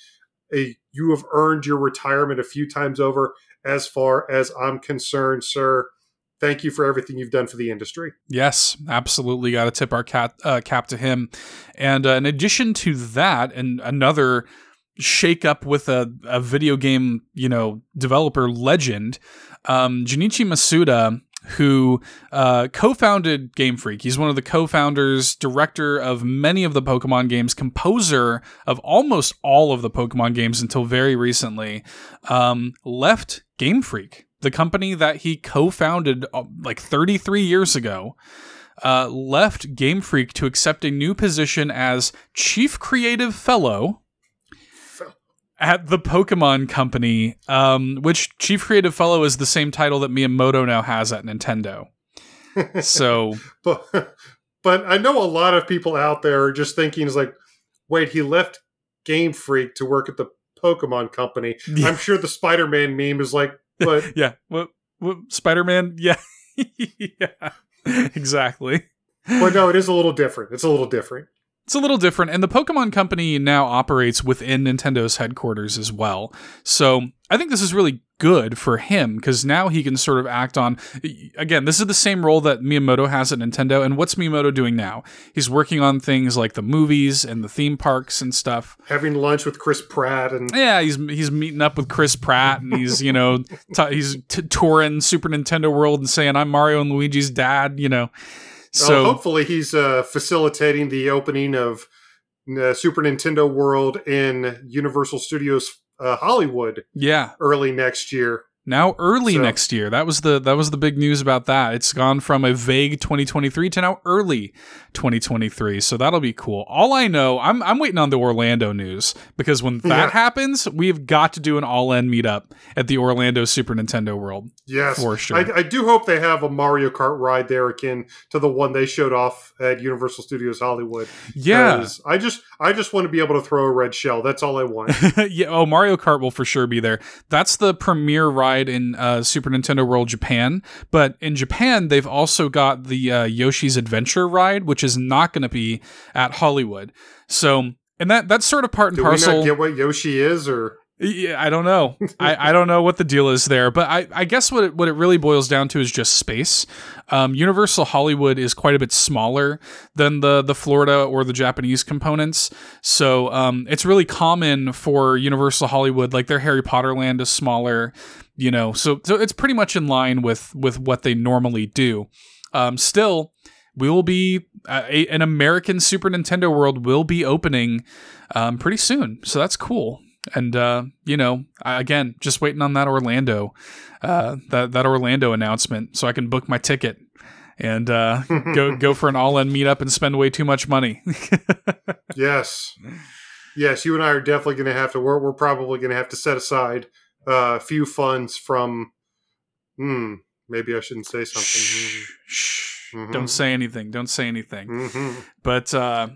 A, you have earned your retirement a few times over as far as I'm concerned, sir. Thank you for everything you've done for the industry. Yes, absolutely. Got to tip our cat, uh, cap to him. And uh, in addition to that, and another shake up with a, a video game, you know, developer legend, um, Junichi Masuda, who uh, co-founded Game Freak. He's one of the co-founders, director of many of the Pokemon games, composer of almost all of the Pokemon games until very recently. Um, left Game Freak, the company that he co-founded uh, like 33 years ago. Uh, left Game Freak to accept a new position as Chief Creative Fellow at the Pokemon Company, um, which Chief Creative Fellow is the same title that Miyamoto now has at Nintendo. So But but I know a lot of people out there are just thinking is like, wait, he left Game Freak to work at the Pokemon company. Yeah. I'm sure the Spider-Man meme is like, but yeah, what, what Spider Man? Yeah, yeah, exactly. but no, it is a little different. It's a little different. It's a little different, and the Pokemon Company now operates within Nintendo's headquarters as well. So I think this is really good for him because now he can sort of act on. Again, this is the same role that Miyamoto has at Nintendo. And what's Miyamoto doing now? He's working on things like the movies and the theme parks and stuff. Having lunch with Chris Pratt and Yeah, he's he's meeting up with Chris Pratt, and he's you know t- he's t- touring Super Nintendo World and saying I'm Mario and Luigi's dad. You know, so so hopefully he's uh, facilitating the opening of uh, Super Nintendo World in Universal Studios uh, Hollywood yeah. early next year. Now early So- next year. That was the that was the big news about that. It's gone from a vague 2023 to now early 2023. So that'll be cool. All I know, I'm I'm waiting on the Orlando news because when that Yeah. happens, we've got to do an all-in meetup at the Orlando Super Nintendo World. Yes, For sure. I, I do hope they have a Mario Kart ride there akin to the one they showed off at Universal Studios Hollywood. Yeah. I just I just want to be able to throw a red shell. That's all I want. yeah, oh, Mario Kart will for sure be there. That's the premier ride in uh, Super Nintendo World Japan. But in Japan, they've also got the uh, Yoshi's Adventure ride, which is not going to be at Hollywood. So, and that that's sort of part and Do we parcel. not get what Yoshi is, or Yeah, I don't know. I, I don't know what the deal is there, but I, I guess what it, what it really boils down to is just space. Um, Universal Hollywood is quite a bit smaller than the the Florida or the Japanese components, so um, it's really common for Universal Hollywood, like their Harry Potter land is smaller, you know. So so it's pretty much in line with with what they normally do. Um, still, we will be uh, a, an American Super Nintendo World will be opening um, pretty soon, so that's cool. And uh, you know, I, again, just waiting on that Orlando, uh, that that Orlando announcement, so I can book my ticket and uh, go go for an all-in meetup and spend way too much money. yes, yes, you and I are definitely going to have to. We're we're probably going to have to set aside a few funds from. Hmm. Maybe I shouldn't say something. Shh, shh. Mhm. Don't say anything. Don't say anything. hmm but uh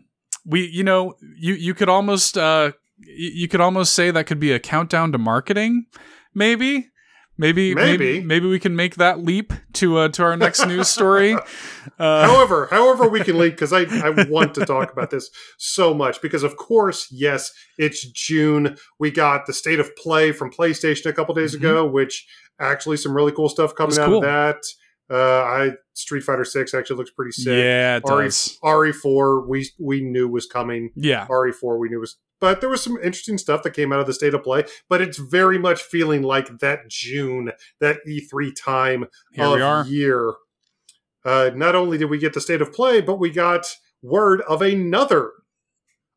we you know you you could almost uh you could almost say that could be a countdown to marketing maybe Maybe, maybe, Maybe. maybe, we can make that leap to uh, to our next news story. Uh, however, however we can lead because I, I want to talk about this so much because of course, yes, it's June. We got the state of play from PlayStation a couple days Mhm. ago, which actually some really cool stuff coming out cool. of that. Uh, I Street Fighter Six actually looks pretty sick. yeah, it RE, does. RE4 we we knew was coming. Yeah, RE4 we knew was but there was some interesting stuff that came out of the state of play, but it's very much feeling like that June, that E3 time here of year. Uh, not only did we get the state of play, but we got word of another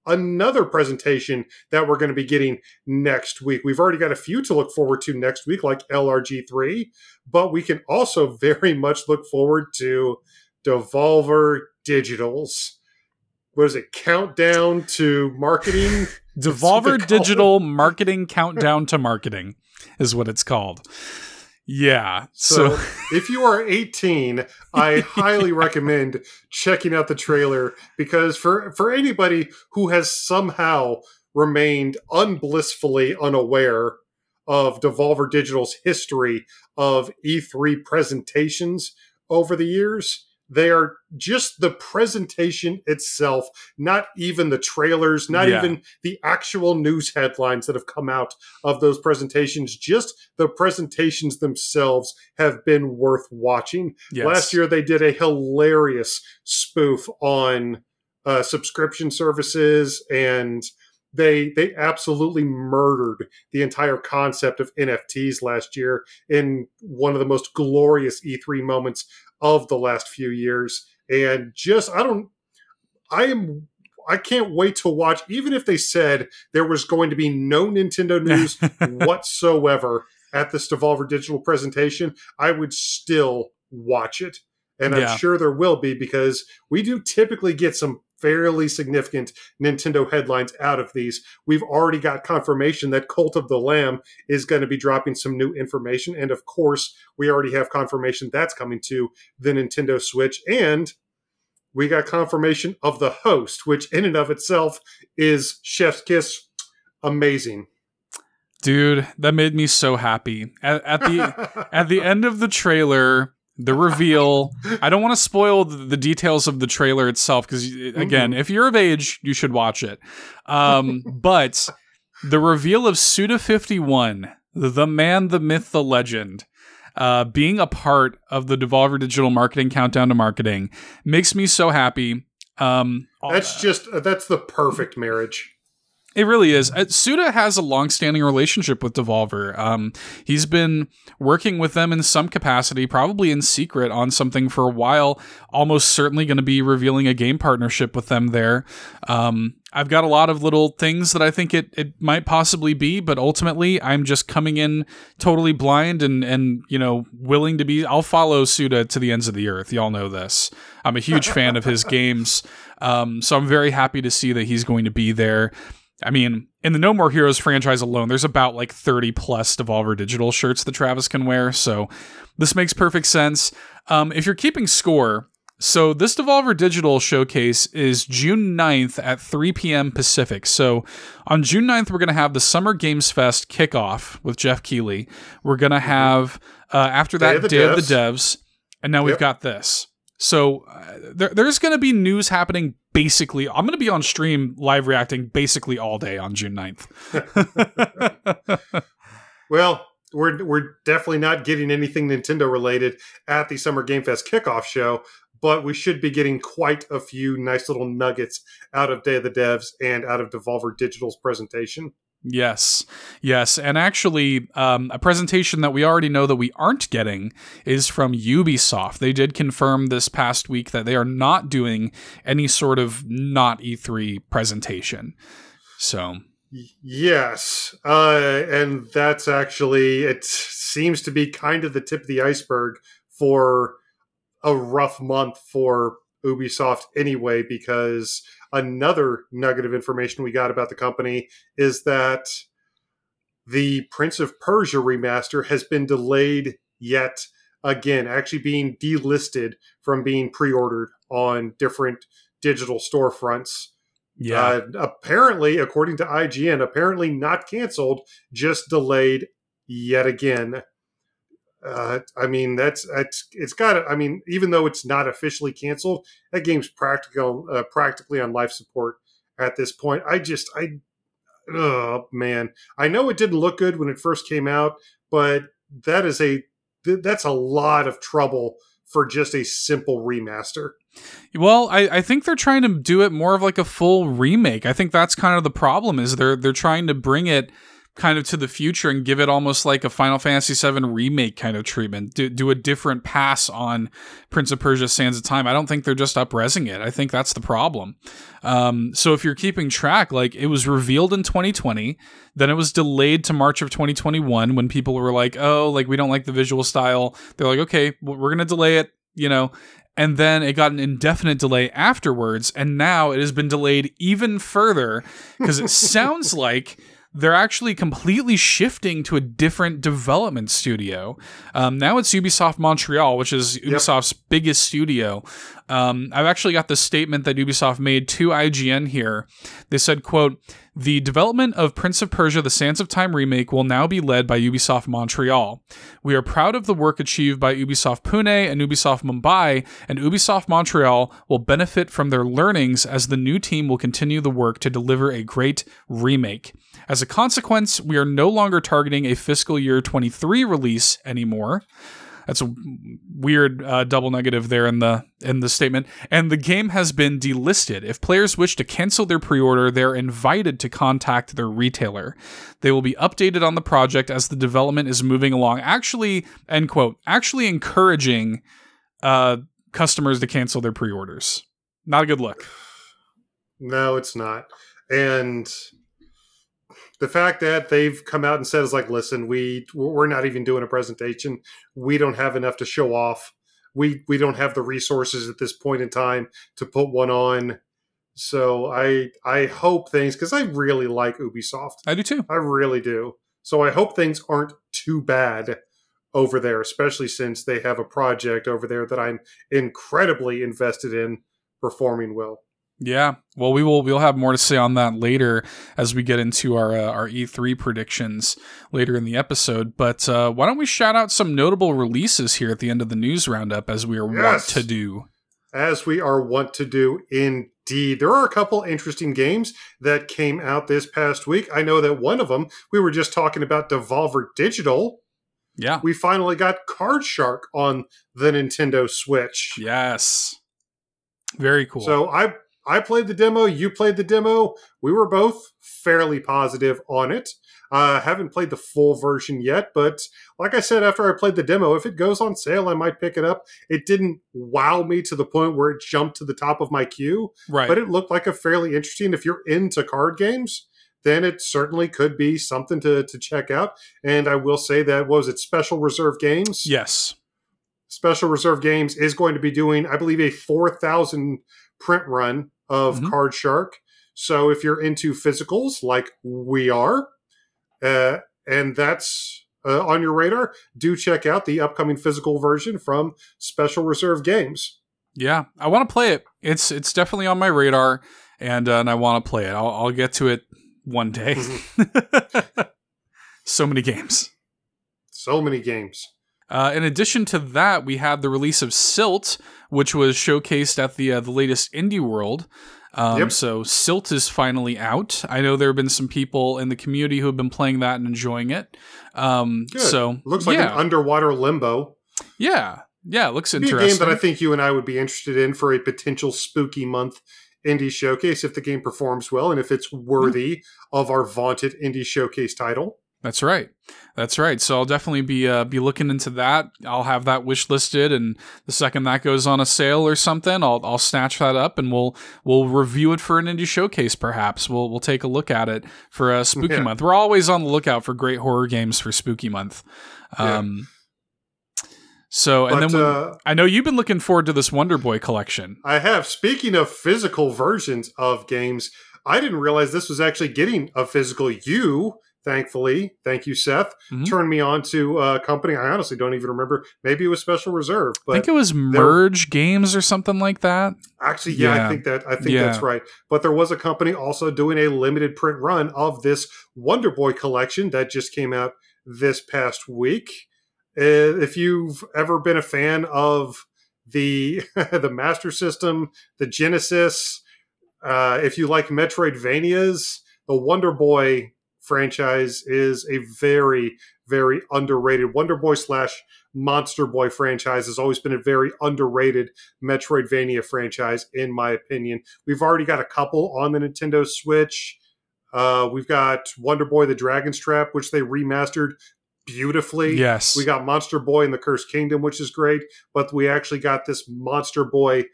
another presentation that we're going to be getting next week. We've already got a few to look forward to next week, like LRG3, but we can also very much look forward to Devolver Digital's. What is it? Countdown to marketing. Devolver Digital Marketing Countdown to Marketing is what it's called. Yeah. So, So, if you are 18, I highly recommend checking out the trailer because for for anybody who has somehow remained unblissfully unaware of Devolver Digital's history of E3 presentations over the years, they are just the presentation itself, not even the trailers, not Yeah. even the actual news headlines that have come out of those presentations, just the presentations themselves have been worth watching. yes. Last year, they did a hilarious spoof on uh, subscription services, and they they absolutely murdered the entire concept of NFTs last year in one of the most glorious E3 moments of the last few years. And just I don't, I am. I can't wait to watch, even if they said there was going to be no Nintendo news whatsoever at this Devolver Digital presentation, I would still watch it. And Yeah. I'm sure there will be because we do typically get some fairly significant Nintendo headlines out of these. We've already got confirmation that Cult of the Lamb is going to be dropping some new information. And of course, we already have confirmation that's coming to the Nintendo Switch. And we got confirmation of the host, which in and of itself is Chef's Kiss. Amazing. Dude, that made me so happy. At, at the at the end of the trailer, the reveal. I don't want to spoil the, the details of the trailer itself because, again, if you're of age, you should watch it. Um, but the reveal of Suda Fifty One, the man, the myth, the legend, uh, being a part of the Devolver Digital Marketing Countdown to Marketing makes me so happy. Um, That's just that's the perfect marriage. It really is. Uh, Suda has a long-standing relationship with Devolver. Um, he's been working with them in some capacity, probably in secret, on something for a while. Almost certainly going to be revealing a game partnership with them there. Um, I've got a lot of little things that I think it, it might possibly be, but ultimately, I'm just coming in totally blind and and you know willing to be. I'll follow Suda to the ends of the earth. Y'all know this. I'm a huge fan of his games, um, so I'm very happy to see that he's going to be there. I mean, in the No More Heroes franchise alone, there's about like 30 plus Devolver Digital shirts that Travis can wear. So this makes perfect sense. Um, if you're keeping score, so this Devolver Digital showcase is June 9th at 3 p.m. Pacific. So on June 9th, we're going to have the Summer Games Fest kickoff with Geoff Keighley. We're going to have, uh, after Day that, of the Day of the Devs. And now we've got this. So uh, there, there's going to be news happening basically. I'm going to be on stream live reacting basically all day on June 9th. Well, we're we're definitely not getting anything Nintendo related at the Summer Game Fest kickoff show, but we should be getting quite a few nice little nuggets out of Day of the Devs and out of Devolver Digital's presentation. Yes. Yes. And actually, um, a presentation that we already know that we aren't getting is from Ubisoft. They did confirm this past week that they are not doing any sort of not E3 presentation. So. Yes, uh, and that's actually it seems to be kind of the tip of the iceberg for a rough month for Ubisoft anyway, because another nugget of information we got about the company is that the Prince of Persia remaster has been delayed yet again, actually being delisted from being pre-ordered on different digital storefronts. Yeah. Uh, apparently, according to IGN, apparently not canceled, just delayed yet again. Uh, I mean, that's that's it's got. I mean, even though it's not officially canceled, that game's practical uh, practically on life support at this point. I just, I, oh man, I know it didn't look good when it first came out, but that is a that's a lot of trouble for just a simple remaster. Well, I, I think they're trying to do it more of like a full remake. I think that's kind of the problem is they're they're trying to bring it kind of to the future and give it almost like a Final Fantasy VII remake kind of treatment. Do, do a different pass on Prince of Persia: Sands of Time. I don't think they're just upresing it. I think that's the problem. Um, so if you're keeping track, like it was revealed in 2020, then it was delayed to March of 2021 when people were like, "Oh, like we don't like the visual style." They're like, "Okay, we're gonna delay it." You know, and then it got an indefinite delay afterwards and now it has been delayed even further because it sounds like they're actually completely shifting to a different development studio. Um, now it's Ubisoft Montreal, which is Ubisoft's yep. biggest studio. Um, I've actually got the statement that Ubisoft made to IGN here. They said, quote, the development of Prince of Persia The Sands of Time remake will now be led by Ubisoft Montreal. We are proud of the work achieved by Ubisoft Pune and Ubisoft Mumbai, and Ubisoft Montreal will benefit from their learnings as the new team will continue the work to deliver a great remake. As a consequence, we are no longer targeting a fiscal year 23 release anymore. That's a weird uh, double negative there in the in the statement. And the game has been delisted. If players wish to cancel their pre-order, they're invited to contact their retailer. They will be updated on the project as the development is moving along. Actually, end quote. Actually encouraging uh, customers to cancel their pre-orders. Not a good look. No, it's not. And the fact that they've come out and said is like, listen, we we're not even doing a presentation. We don't have enough to show off. We we don't have the resources at this point in time to put one on. So I I hope things because I really like Ubisoft. I do too. I really do. So I hope things aren't too bad over there, especially since they have a project over there that I'm incredibly invested in performing well. Yeah, well, we will we'll have more to say on that later as we get into our uh, our E3 predictions later in the episode. But uh, why don't we shout out some notable releases here at the end of the news roundup, as we are yes. wont to do? As we are wont to do, indeed. There are a couple interesting games that came out this past week. I know that one of them we were just talking about Devolver Digital. Yeah, we finally got Card Shark on the Nintendo Switch. Yes. Very cool. So I I played the demo, you played the demo. We were both fairly positive on it. I uh, haven't played the full version yet, but like I said, after I played the demo, if it goes on sale, I might pick it up. It didn't wow me to the point where it jumped to the top of my queue, right? But it looked like a fairly interesting. If you're into card games, then it certainly could be something to to check out. And I will say that was it Special Reserve Games? Yes, Special Reserve Games is going to be doing, I believe, a four thousand print run of mm-hmm. Card Shark. So if you're into physicals like we are, uh, and that's uh, on your radar, do check out the upcoming physical version from Special Reserve Games. Yeah, I want to play it. It's it's definitely on my radar, and uh, and I want to play it. I'll, I'll get to it one day. Mm-hmm. so many games. So many games. Uh, in addition to that, we had the release of Silt, which was showcased at the uh, the latest Indie World. Um, yep. So Silt is finally out. I know there have been some people in the community who have been playing that and enjoying it. Um, Good. So looks like yeah. an underwater limbo. Yeah, yeah, it looks It'd interesting. a game that I think you and I would be interested in for a potential spooky month indie showcase if the game performs well and if it's worthy mm-hmm. of our vaunted indie showcase title. That's right. That's right. So I'll definitely be uh, be looking into that. I'll have that wish listed, and the second that goes on a sale or something, I'll I'll snatch that up and we'll we'll review it for an indie showcase. Perhaps we'll we'll take a look at it for a Spooky yeah. Month. We're always on the lookout for great horror games for Spooky Month. Um, yeah. So and but, then uh, I know you've been looking forward to this Wonder Boy collection. I have. Speaking of physical versions of games, I didn't realize this was actually getting a physical. You thankfully, thank you, Seth, mm-hmm. turned me on to a company. I honestly don't even remember. Maybe it was Special Reserve, but I think it was Merge Games or something like that. Actually, yeah, yeah. I think that I think yeah. that's right. But there was a company also doing a limited print run of this Wonder Boy collection that just came out this past week. Uh, If you've ever been a fan of the the Master System, the Genesis, uh, if you like Metroidvanias, the Wonder Boy franchise is a very very underrated Wonder Boy slash Monster Boy franchise has always been a very underrated Metroidvania franchise, in my opinion. We've already got a couple on the Nintendo Switch. Uh, we've got Wonder Boy: The Dragon's Trap, which they remastered beautifully. Yes. We got Monster Boy and the Cursed Kingdom, which is great, but we actually got this Monster Boy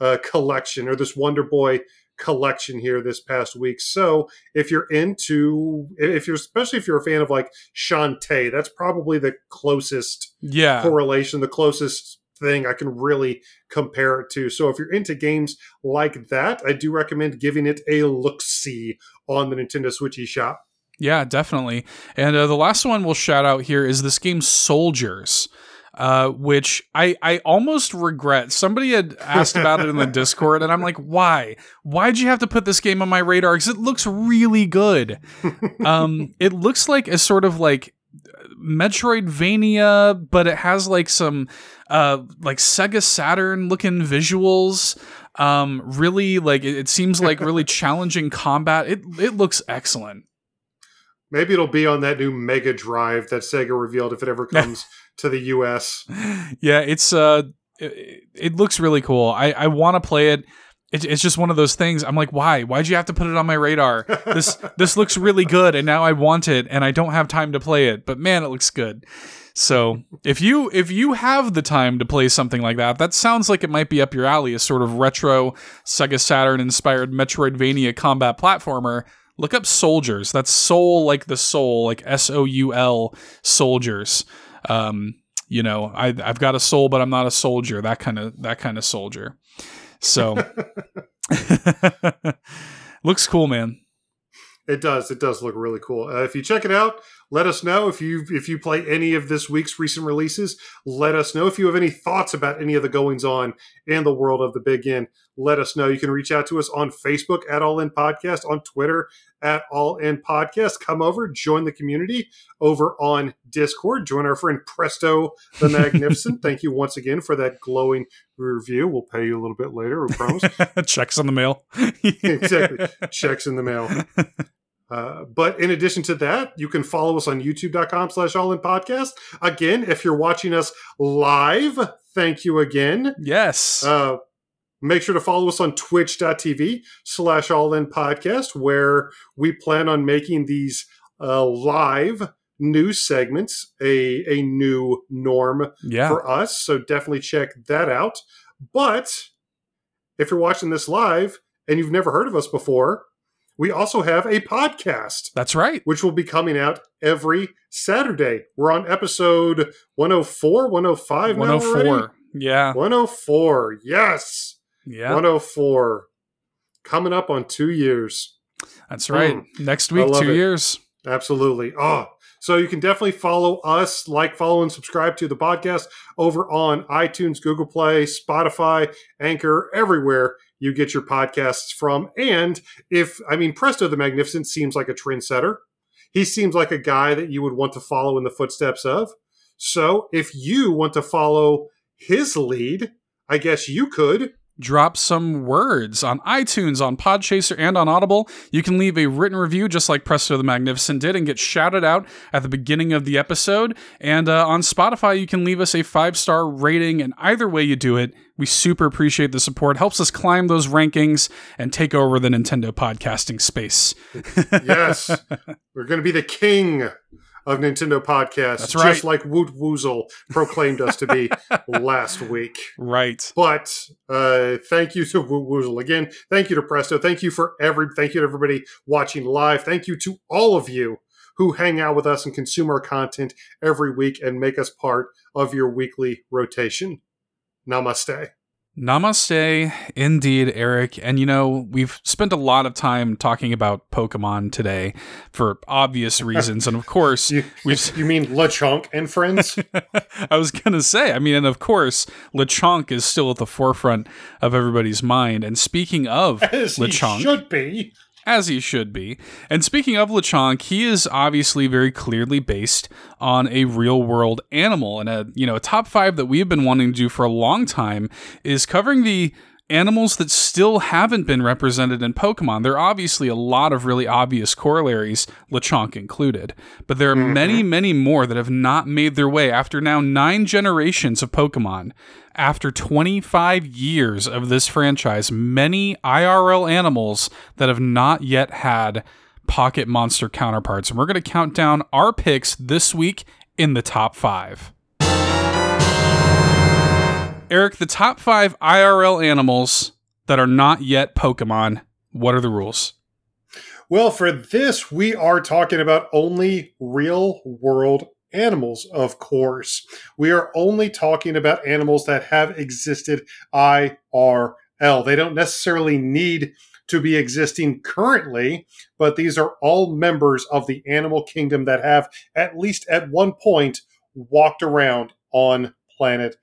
uh, collection or this Wonder Boy collection here this past week. So if you're into, if you're especially if you're a fan of like Shantae, that's probably the closest yeah. correlation, the closest thing I can really compare it to. So if you're into games like that, I do recommend giving it a look see on the Nintendo Switch eShop. Yeah, definitely. And uh, the last one we'll shout out here is this game Souldiers. Uh, which I I almost regret. Somebody had asked about it in the Discord, and I'm like, why? Why'd you have to put this game on my radar? Because it looks really good. um, it looks like a sort of like Metroidvania, but it has like some uh like Sega Saturn looking visuals. Um, really like it, it seems like really challenging combat. It it looks excellent. Maybe it'll be on that new Mega Drive that Sega revealed if it ever comes to the US. yeah, it's uh, it, it looks really cool. I I want to play it. it. It's just one of those things. I'm like, why? Why'd you have to put it on my radar? This this looks really good, and now I want it, and I don't have time to play it. But man, it looks good. So if you if you have the time to play something like that, that sounds like it might be up your alley. A sort of retro Sega Saturn inspired Metroidvania combat platformer. Look up Souldiers. That's Soul like the soul, like S O U L Souldiers. Um, you know, I, I've got a soul, but I'm not a soldier. That kind of that kind of soldier. So looks cool, man. It does. It does look really cool. Uh, if you check it out, let us know if you if you play any of this week's recent releases. Let us know if you have any thoughts about any of the goings on in the world of the Big N. Let us know. You can reach out to us on Facebook at All In Podcast, on Twitter at All In Podcast. Come over, join the community over on Discord. Join our friend Presto the Magnificent. Thank you once again for that glowing review. We'll pay you a little bit later, we promise. Checks on the mail. exactly. Checks in the mail. Uh, but in addition to that, you can follow us on youtube.com slash all in podcast. Again, if you're watching us live, thank you again. Yes. Uh, make sure to follow us on twitch.tv slash all in podcast, where we plan on making these uh, live news segments a, a new norm yeah. for us. So definitely check that out. But if you're watching this live and you've never heard of us before, we also have a podcast, That's right. which will be coming out every Saturday. We're on episode 104, 105 now 104. Yeah. 104. Yes. Yeah. 104. Coming up on two years. That's right. Next week, Hmm. two it. years. Absolutely. Oh, so you can definitely follow us, like, follow, and subscribe to the podcast over on iTunes, Google Play, Spotify, Anchor, everywhere you get your podcasts from. And if, I mean, Presto the Magnificent seems like a trendsetter. He seems like a guy that you would want to follow in the footsteps of. So if you want to follow his lead, I guess you could. Drop some words on iTunes, on Podchaser, and on Audible. You can leave a written review just like Presto the Magnificent did and get shouted out at the beginning of the episode. And uh, on Spotify, you can leave us a five star rating. And either way you do it, we super appreciate the support. Helps us climb those rankings and take over the Nintendo podcasting space. Yes. We're going to be the king of Nintendo podcasts, That's right. just like Woot Woozle proclaimed us to be last week. Right. But uh, thank you to Woot Woozle again. Thank you to Presto. Thank you for every. Thank you to everybody watching live. Thank you to all of you who hang out with us and consume our content every week and make us part of your weekly rotation. Namaste. Namaste, indeed, Eric. And you know, we've spent a lot of time talking about Pokemon today for obvious reasons. And of course, You, We've- you mean Lechonk and friends? I was going to say, I mean, and of course, Lechonk is still at the forefront of everybody's mind. And speaking of As Lechonk, should be. As he should be. And speaking of Lechonk, he is obviously very clearly based on a real world animal. And a you know, a top five that we have been wanting to do for a long time is covering the animals that still haven't been represented in Pokemon. There are obviously a lot of really obvious corollaries, Lechonk included, but there are Mhm. many, many more that have not made their way after now nine generations of Pokemon. After 25 years of this franchise, many IRL animals that have not yet had pocket monster counterparts. And we're going to count down our picks this week in the top five. Eric, the top five IRL animals that are not yet Pokemon. What are the rules? Well, for this, we are talking about only real world animals, of course. We are only talking about animals that have existed IRL. They don't necessarily need to be existing currently, but these are all members of the animal kingdom that have, at least at one point, walked around on planet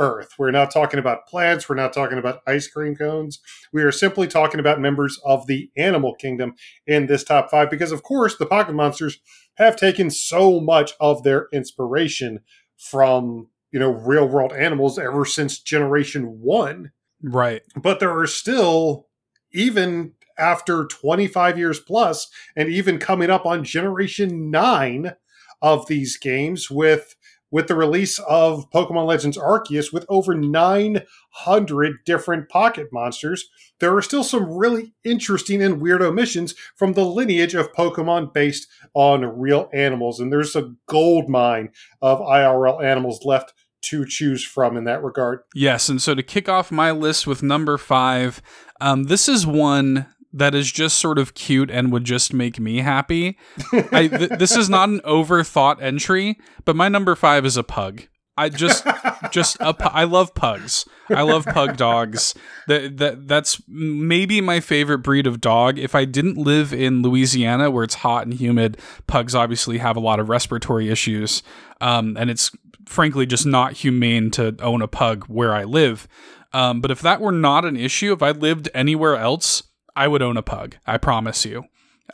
Earth. We're not talking about plants, we're not talking about ice cream cones. We are simply talking about members of the animal kingdom in this top five because, of course, the pocket monsters have taken so much of their inspiration from you know real world animals ever since generation one Right. but there are still even after 25 years plus and even coming up on generation 9 of these games with with the release of Pokemon Legends Arceus with over 900 different pocket monsters there are still some really interesting and weird omissions from the lineage of Pokemon based on real animals and there's a gold mine of IRL animals left to choose from in that regard. Yes, and so to kick off my list with number five, um, this is one that is just sort of cute and would just make me happy. I, th- this is not an overthought entry, but my number five is a pug. I just, just a pu- I love pugs. I love pug dogs. That that that's maybe my favorite breed of dog. If I didn't live in Louisiana where it's hot and humid, pugs obviously have a lot of respiratory issues, um, and it's frankly just not humane to own a pug where I live. Um, but if that were not an issue, if I lived anywhere else, I would own a pug. I promise you.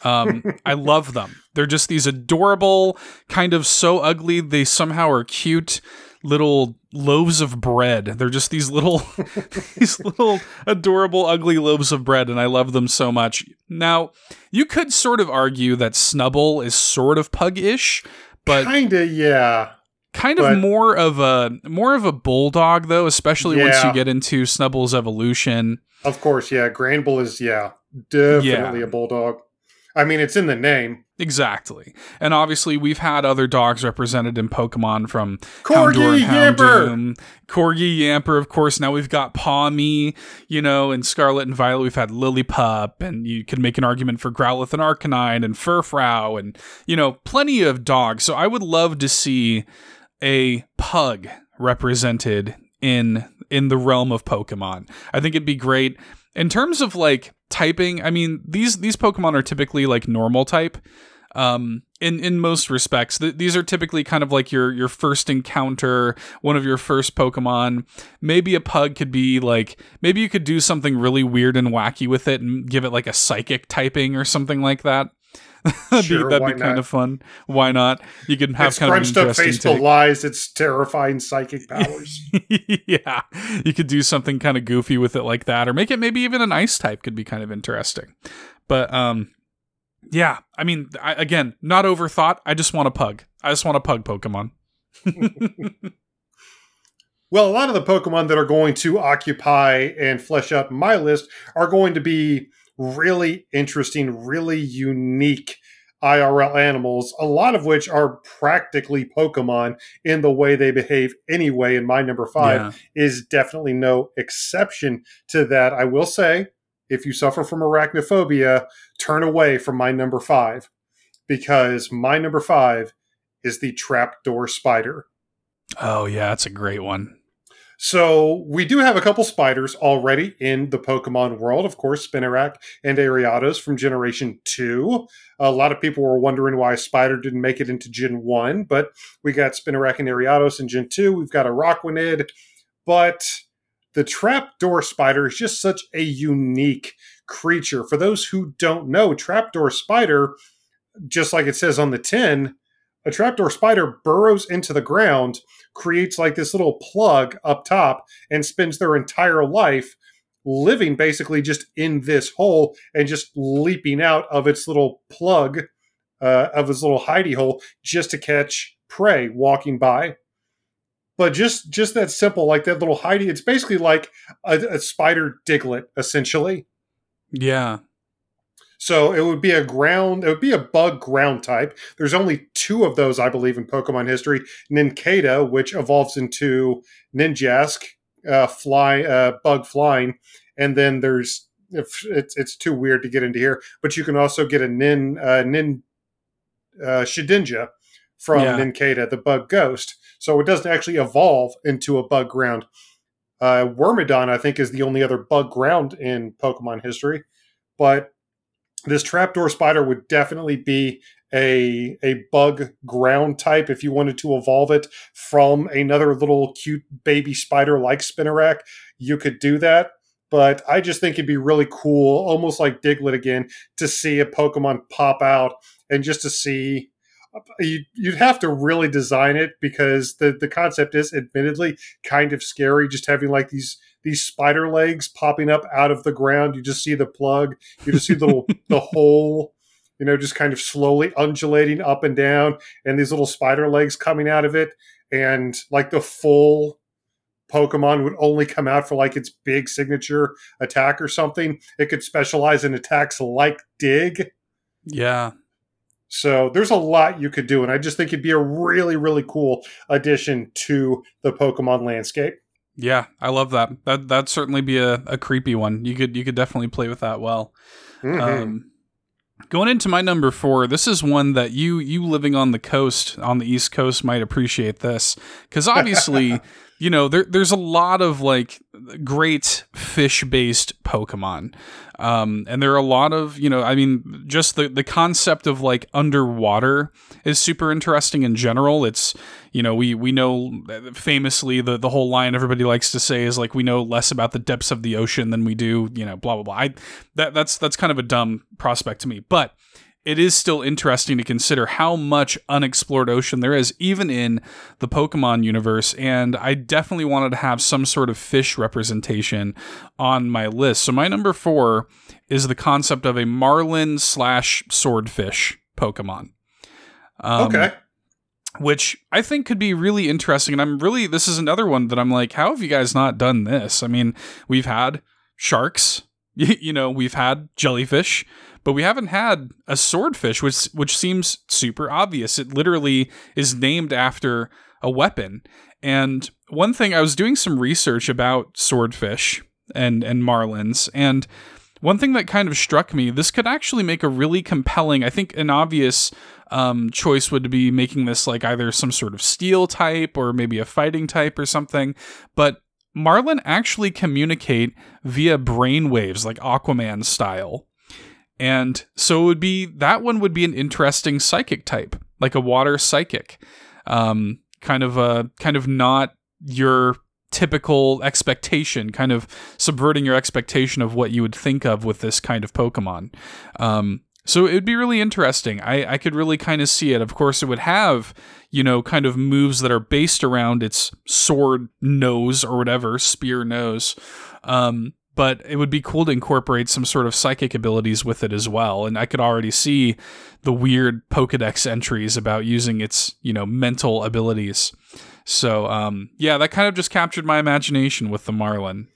Um, I love them. They're just these adorable, kind of so ugly they somehow are cute little loaves of bread. They're just these little, these little adorable, ugly loaves of bread, and I love them so much. Now, you could sort of argue that Snubbull is sort of pug-ish, but kinda yeah kind of But- more of a more of a bulldog though especially once you get into Snubbull's evolution Of course, yeah. Granbull is yeah, definitely Yeah. a bulldog. I mean, it's in the name. exactly and obviously we've had other dogs represented in pokemon from Corgi Houndour Yamper. Corgi yamper of course now we've got Pawmi, you know and scarlet and violet we've had lillipup and you could make an argument for growlithe and arcanine and furfrou and you know plenty of dogs so i would love to see a pug represented in in the realm of Pokemon. I think it'd be great in terms of like typing. I mean, these these Pokemon are typically like normal type. Um, in in most respects, Th- these are typically kind of like your your first encounter, one of your first Pokemon. Maybe a pug could be like maybe you could do something really weird and wacky with it and give it like a psychic typing or something like that. That'd Sure, be, that'd be kind of fun. Why not? You can have It's kind of an crunched up face, but take. lies. It's terrifying psychic powers. yeah, you could do something kind of goofy with it like that, or make it maybe even an ice type could be kind of interesting. But um, yeah, I mean, I, again, not overthought. I just want a pug. I just want a pug Pokemon. well, a lot of the Pokemon that are going to occupy and flesh out my list are going to be really interesting, really unique IRL animals, a lot of which are practically Pokemon in the way they behave anyway. And my number five Yeah. is definitely no exception to that. I will say, if you suffer from arachnophobia, turn away from my number five because my number five is the trapdoor spider. Oh yeah, that's a great one. So we do have a couple spiders already in the Pokemon world. Of course, Spinarak and Ariados from Generation 2. A lot of people were wondering why Spider didn't make it into Gen 1, but we got Spinarak and Ariados in Gen 2. We've got a Araquanid, but the trapdoor spider is just such a unique creature. For those who don't know, trapdoor spider, just like it says on the tin, a trapdoor spider burrows into the ground, creates like this little plug up top, and spends their entire life living basically just in this hole and just leaping out of its little plug, uh, of its little hidey hole, just to catch prey walking by. But just just that simple, like that little hidey, it's basically like a, a spider Diglett, essentially. Yeah. So it would be a ground, it would be a bug ground type. There's only two of those, I believe, in Pokemon history. Nincada, which evolves into Ninjask, uh, fly, uh, bug flying, and then there's if it's it's too weird to get into here, but you can also get a Nin uh, Nin uh, Shedinja from Yeah. Nincada, the bug ghost. So it doesn't actually evolve into a bug ground. Uh, Wormadam, I think, is the only other bug ground in Pokemon history, but this trapdoor spider would definitely be a a bug ground type if you wanted to evolve it from another little cute baby spider like Spinarak you could do that. But I just think it'd be really cool, almost like Diglett again, to see a Pokemon pop out and just to see. You- You'd have to really design it because the, the concept is admittedly kind of scary. Just having like these these spider legs popping up out of the ground. You just see the plug. You just see the little the hole. You know, just kind of slowly undulating up and down, and these little spider legs coming out of it, and like the full Pokemon would only come out for like its big signature attack or something. It could specialize in attacks like Dig. Yeah. So there's a lot you could do, and I just think it'd be a really, really cool addition to the Pokemon landscape. Yeah, I love that. That that'd certainly be a, a creepy one. You could you could definitely play with that well. Mhm. Um, going into my number four, this is one that you you living on the coast on the East Coast might appreciate this because obviously, you know, there there's a lot of like great fish based Pokemon, um, and there are a lot of you know, I mean, just the the concept of like underwater is super interesting in general. It's you know we we know famously the the whole line everybody likes to say is like we know less about the depths of the ocean than we do you know blah blah blah. I, that that's that's kind of a dumb prospect to me, but it is still interesting to consider how much unexplored ocean there is, even in the Pokemon universe. And I definitely wanted to have some sort of fish representation on my list. So my number four is the concept of a marlin slash swordfish Pokemon. Um, okay. which I think could be really interesting. And I'm really, this is another one that I'm like, how have you guys not done this? I mean, we've had sharks, you know, we've had jellyfish, but we haven't had a swordfish, which which seems super obvious. It literally is named after a weapon. And one thing I was doing some research about swordfish and and marlins, and one thing that kind of struck me, this could actually make a really compelling, I think an obvious um, choice would be making this like either some sort of steel type or maybe a fighting type or something. But Marlin actually communicate via brainwaves, like Aquaman style. And so it would be that one would be an interesting psychic type, like a water psychic. Um, kind of a kind of not your typical expectation, kind of subverting your expectation of what you would think of with this kind of Pokemon. Um, so it would be really interesting. I, I could really kind of see it. Of course, it would have, you know, kind of moves that are based around its sword nose or whatever, spear nose. Um, but it would be cool to incorporate some sort of psychic abilities with it as well. And I could already see the weird Pokedex entries about using its, you know, mental abilities. So, um, yeah, that kind of just captured my imagination with the Marlin.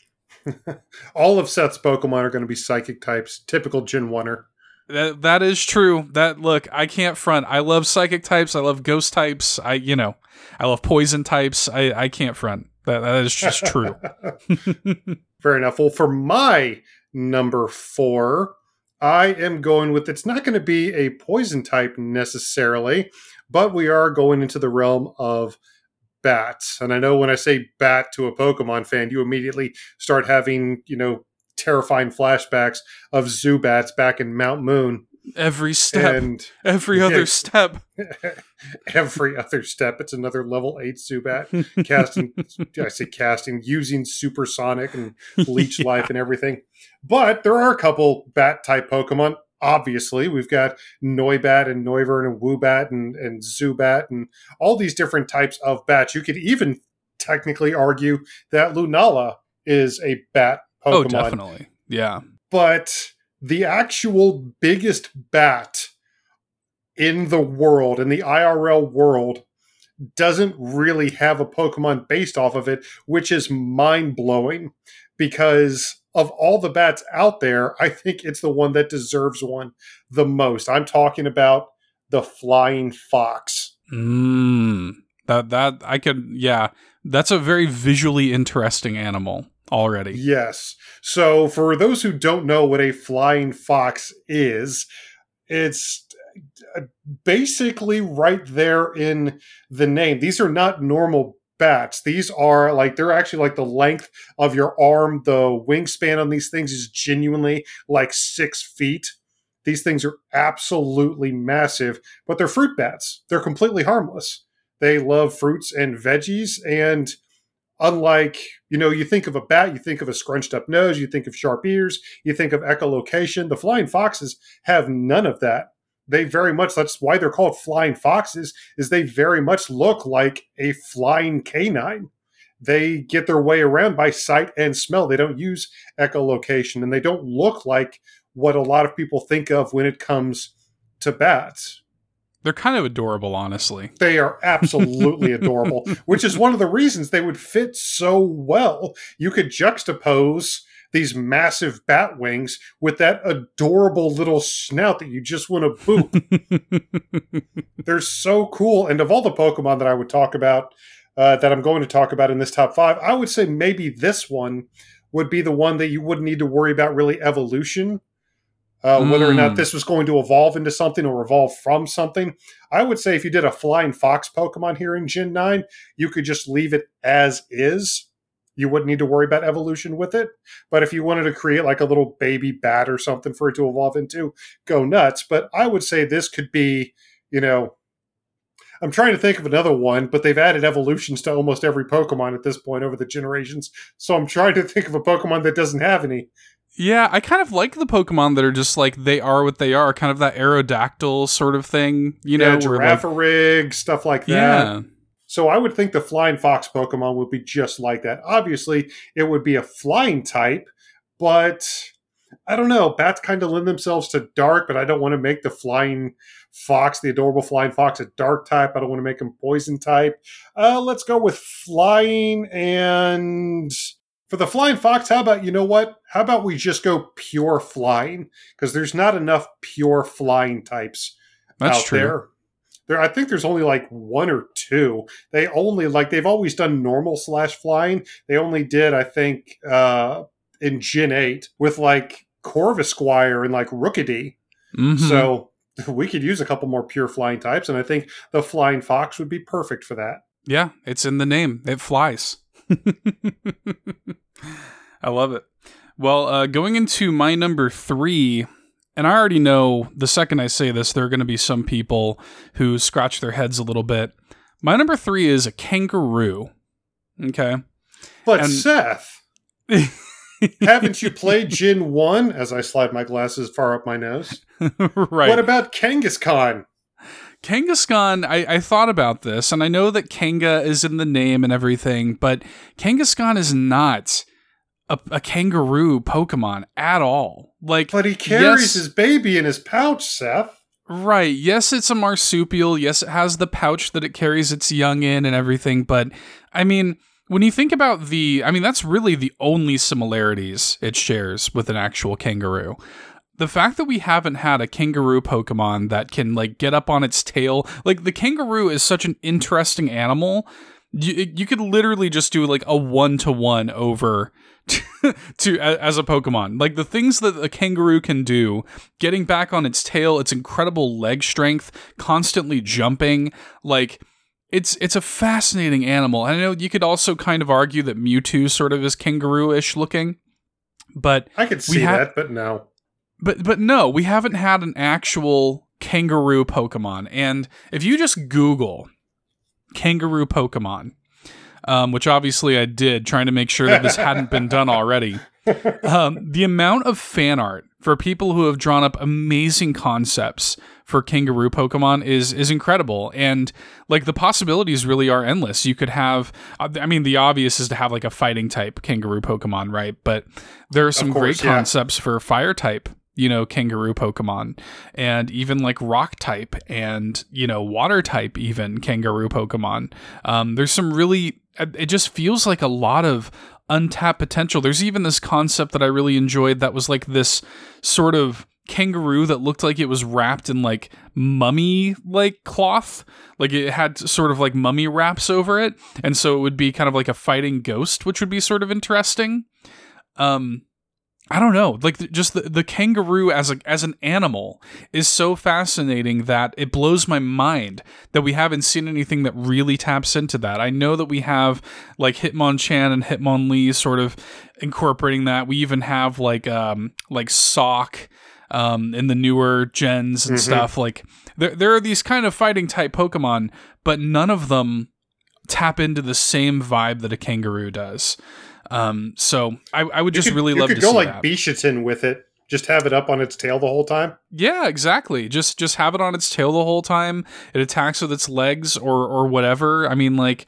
All of Seth's Pokemon are going to be psychic types, typical Gen 1er. That that is true. That look, I can't front. I love psychic types. I love ghost types. I you know, I love poison types. I I can't front. That that is just true. Fair enough. Well, for my number four, I am going with it's not going to be a poison type necessarily, but we are going into the realm of bats. And I know when I say bat to a Pokemon fan, you immediately start having, you know, terrifying flashbacks of Zubats back in Mount Moon. Every step, and every other step. every other step. It's another level eight Zubat casting. I say casting using supersonic and leech Yeah. life and everything. But there are a couple bat type Pokemon. Obviously, we've got Noibat and Noivern and Woobat and, and Zubat and all these different types of bats. You could even technically argue that Lunala is a bat oh, Pokemon Oh, definitely. Yeah. but the actual biggest bat in the world, in the IRL world, doesn't really have a Pokemon based off of it, which is mind blowing because of all the bats out there, I think it's the one that deserves one the most. I'm talking about the flying fox. Mm, that that I could. Yeah, that's a very visually interesting animal already. Yes. So, for those who don't know what a flying fox is, it's uh, basically right there in the name. These are not normal bats. These are like they're actually like the length of your arm. The wingspan on these things is genuinely like six feet. These things are absolutely massive, but they're fruit bats. They're completely harmless. They love fruits and veggies, and unlike you know, you think of a bat, you think of a scrunched up nose, you think of sharp ears, you think of echolocation. The flying foxes have none of that. They very much that's why they're called flying foxes, is they very much look like a flying canine. They get their way around by sight and smell. They don't use echolocation and they don't look like what a lot of people think of when it comes to bats. They're kind of adorable, honestly. They are absolutely adorable, which is one of the reasons they would fit so well. You could juxtapose these massive bat wings with that adorable little snout that you just want to boop. They're so cool. And of all the Pokemon that I would talk about, uh, that I'm going to talk about in this top five, I would say maybe this one would be the one that you wouldn't need to worry about really evolution. Uh, Whether or not Mm. this was going to evolve into something or evolve from something. I would say if you did a flying fox Pokemon here in Gen 9, you could just leave it as is. You wouldn't need to worry about evolution with it. But if you wanted to create like a little baby bat or something for it to evolve into, go nuts. But I would say this could be, you know, I'm trying to think of another one, but they've added evolutions to almost every Pokemon at this point over the generations. So I'm trying to think of a Pokemon that doesn't have any. Yeah, I kind of like the Pokemon that are just like they are what they are, kind of that Aerodactyl sort of thing, you know? yeah, where, like- Girafarig, stuff like that. yeah. So I would think the flying fox Pokemon would be just like that. Obviously, it would be a flying type, but I don't know. Bats kind of lend themselves to dark, but I don't want to make the flying fox, the adorable flying fox, a dark type. I don't want to make him poison type. Uh, let's go with flying and. For the flying fox, how about you know what? How about we just go pure flying? Because there's not enough pure flying types That's out true. there. There, I think there's only like one or two. They only like they've always done normal slash flying. They only did, I think, uh, in Gen Eight with like corvus Corvisquire and like Rookidee. Mhm. So we could use a couple more pure flying types, and I think the flying fox would be perfect for that. Yeah, it's in the name. It flies. I love it. Well, uh, going into my number three, and I already know the second I say this, there are going to be some people who scratch their heads a little bit. My number three is a kangaroo. Okay. But And- Seth, haven't you played Gen One? As I slide my glasses far up my nose. right. What about Kangaskhan? Kangaskhan, I, I thought about this, and I know that Kanga is in the name and everything, but Kangaskhan is not a, a kangaroo Pokemon at all. Like, But he carries yes, his baby in his pouch, Seth. right. Yes, it's a marsupial. Yes, it has the pouch that it carries its young in and everything. But I mean, when you think about the, I mean, that's really the only similarities it shares with an actual kangaroo. The fact that we haven't had a kangaroo Pokemon that can like get up on its tail, like the kangaroo is such an interesting animal. You, you could literally just do like a one to one over to as a Pokemon. Like the things that a kangaroo can do, getting back on its tail, its incredible leg strength, constantly jumping, like it's it's a fascinating animal. And I know you could also kind of argue that Mewtwo sort of is kangaroo-ish looking, but I could see have- that, but no. But but no, we haven't had an actual kangaroo Pokemon. And if you just Google kangaroo Pokemon, um, which obviously I did, trying to make sure that this hadn't been done already. Um, the amount of fan art for people who have drawn up amazing concepts for kangaroo Pokemon is is incredible, and like the possibilities really are endless. You could have, I mean, the obvious is to have like a fighting type kangaroo Pokemon, right? But there are some course, great yeah. concepts for fire type you know, kangaroo Pokemon, and even like rock type and, you know, water type, even kangaroo Pokemon. Um, there's some really, it just feels like a lot of untapped potential. There's even this concept that I really enjoyed that was like this sort of kangaroo that looked like it was wrapped in like mummy like cloth like it had sort of like mummy wraps over it and so it would be kind of like a fighting ghost which would be sort of interesting um I don't know, like the, just the, the kangaroo as a as an animal is so fascinating that it blows my mind that we haven't seen anything that really taps into that. I know that we have like Hitmonchan and Hitmonlee sort of incorporating that. We even have like um like Sawk um in the newer gens and Mhm. stuff. Like there there are these kind of fighting type Pokemon, but none of them tap into the same vibe that a kangaroo does. Um, so I, I would You just could- really love to go like that. Bishatin with it. Just have it up on its tail the whole time. Yeah, exactly. Just just have it on its tail the whole time. It attacks with its legs or or whatever. I mean, like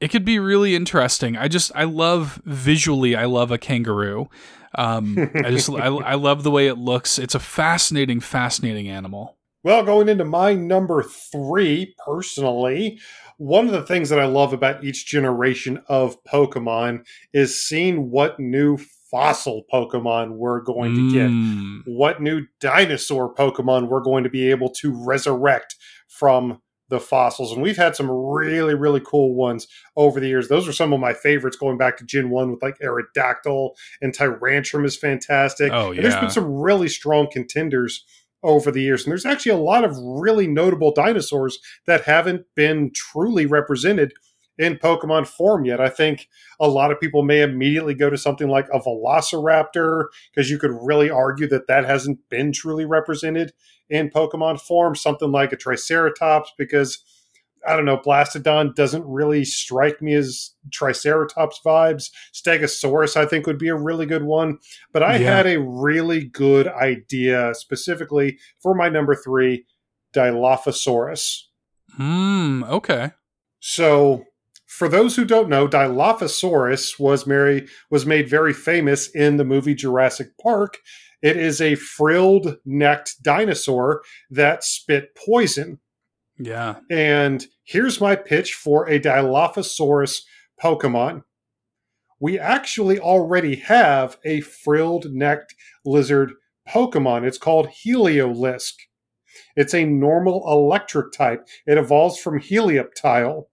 it could be really interesting. I just I love visually. I love a kangaroo. Um, I just I, I love the way it looks. It's a fascinating, fascinating animal. Well, going into my number three, personally, one of the things that I love about each generation of Pokemon is seeing what new fossil Pokemon we're going to get. Mm. What new dinosaur Pokemon we're going to be able to resurrect from the fossils. And we've had some really, really cool ones over the years. Those are some of my favorites going back to Gen 1 with like Aerodactyl and Tyrantrum is fantastic. Oh, And there's yeah. been some really strong contenders over the years. And there's actually a lot of really notable dinosaurs that haven't been truly represented in Pokemon form yet. I think a lot of people may immediately go to something like a Velociraptor because you could really argue that that hasn't been truly represented in Pokemon form. Something like a Triceratops because I don't know, Bastiodon doesn't really strike me as Triceratops vibes. Stegosaurus, I think, would be a really good one. But I Yeah. had a really good idea specifically for my number three, Dilophosaurus. Hmm. Okay. So, for those who don't know, Dilophosaurus was Mary was made very famous in the movie Jurassic Park. It is a frilled-necked dinosaur that spit poison. Yeah. And here's my pitch for a Dilophosaurus Pokemon. We actually already have a frilled necked lizard Pokemon. It's called Heliolisk. It's a normal electric type. It evolves from Helioptile.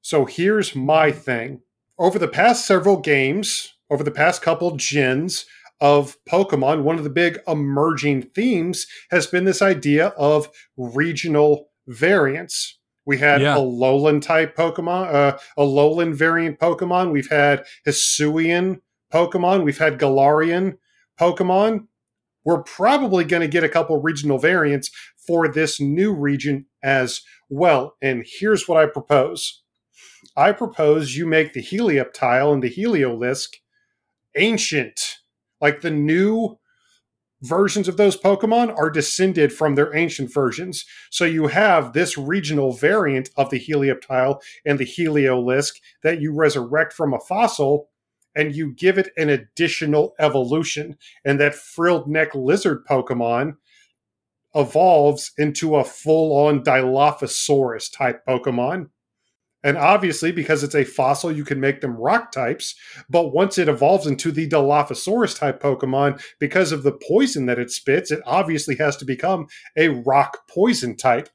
So here's my thing. Over the past several games, over the past couple gens of Pokemon, one of the big emerging themes has been this idea of regional variants. We had Yeah. Alolan type Pokemon, uh, Alolan variant Pokemon. We've had Hisuian Pokemon. We've had Galarian Pokemon. We're probably going to get a couple regional variants for this new region as well. And here's what I propose I propose you make the Helioptile and the Heliolisk ancient, like the new versions of those Pokemon are descended from their ancient versions. So you have this regional variant of the Helioptile and the Heliolisk that you resurrect from a fossil and you give it an additional evolution. And that frilled neck lizard Pokemon evolves into a full on Dilophosaurus type Pokemon. And obviously, because it's a fossil, you can make them rock types. But once it evolves into the Dilophosaurus type Pokemon, because of the poison that it spits, it obviously has to become a rock poison type.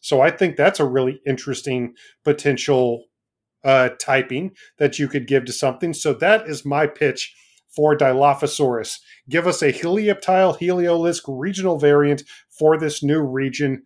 So I think that's a really interesting potential uh, typing that you could give to something. So that is my pitch for Dilophosaurus. Give us a Helioptile Heliolisk regional variant for this new region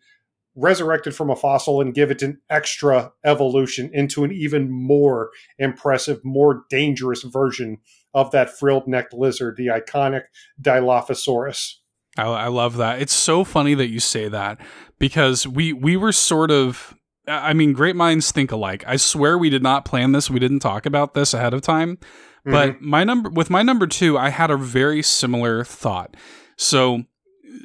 resurrected from a fossil and give it an extra evolution into an even more impressive, more dangerous version of that frilled necked lizard, the iconic Dilophosaurus. I, I love that. It's so funny that you say that because we we were sort of. I mean, great minds think alike. I swear we did not plan this. We didn't talk about this ahead of time. But mm-hmm. my number with my number two, I had a very similar thought. So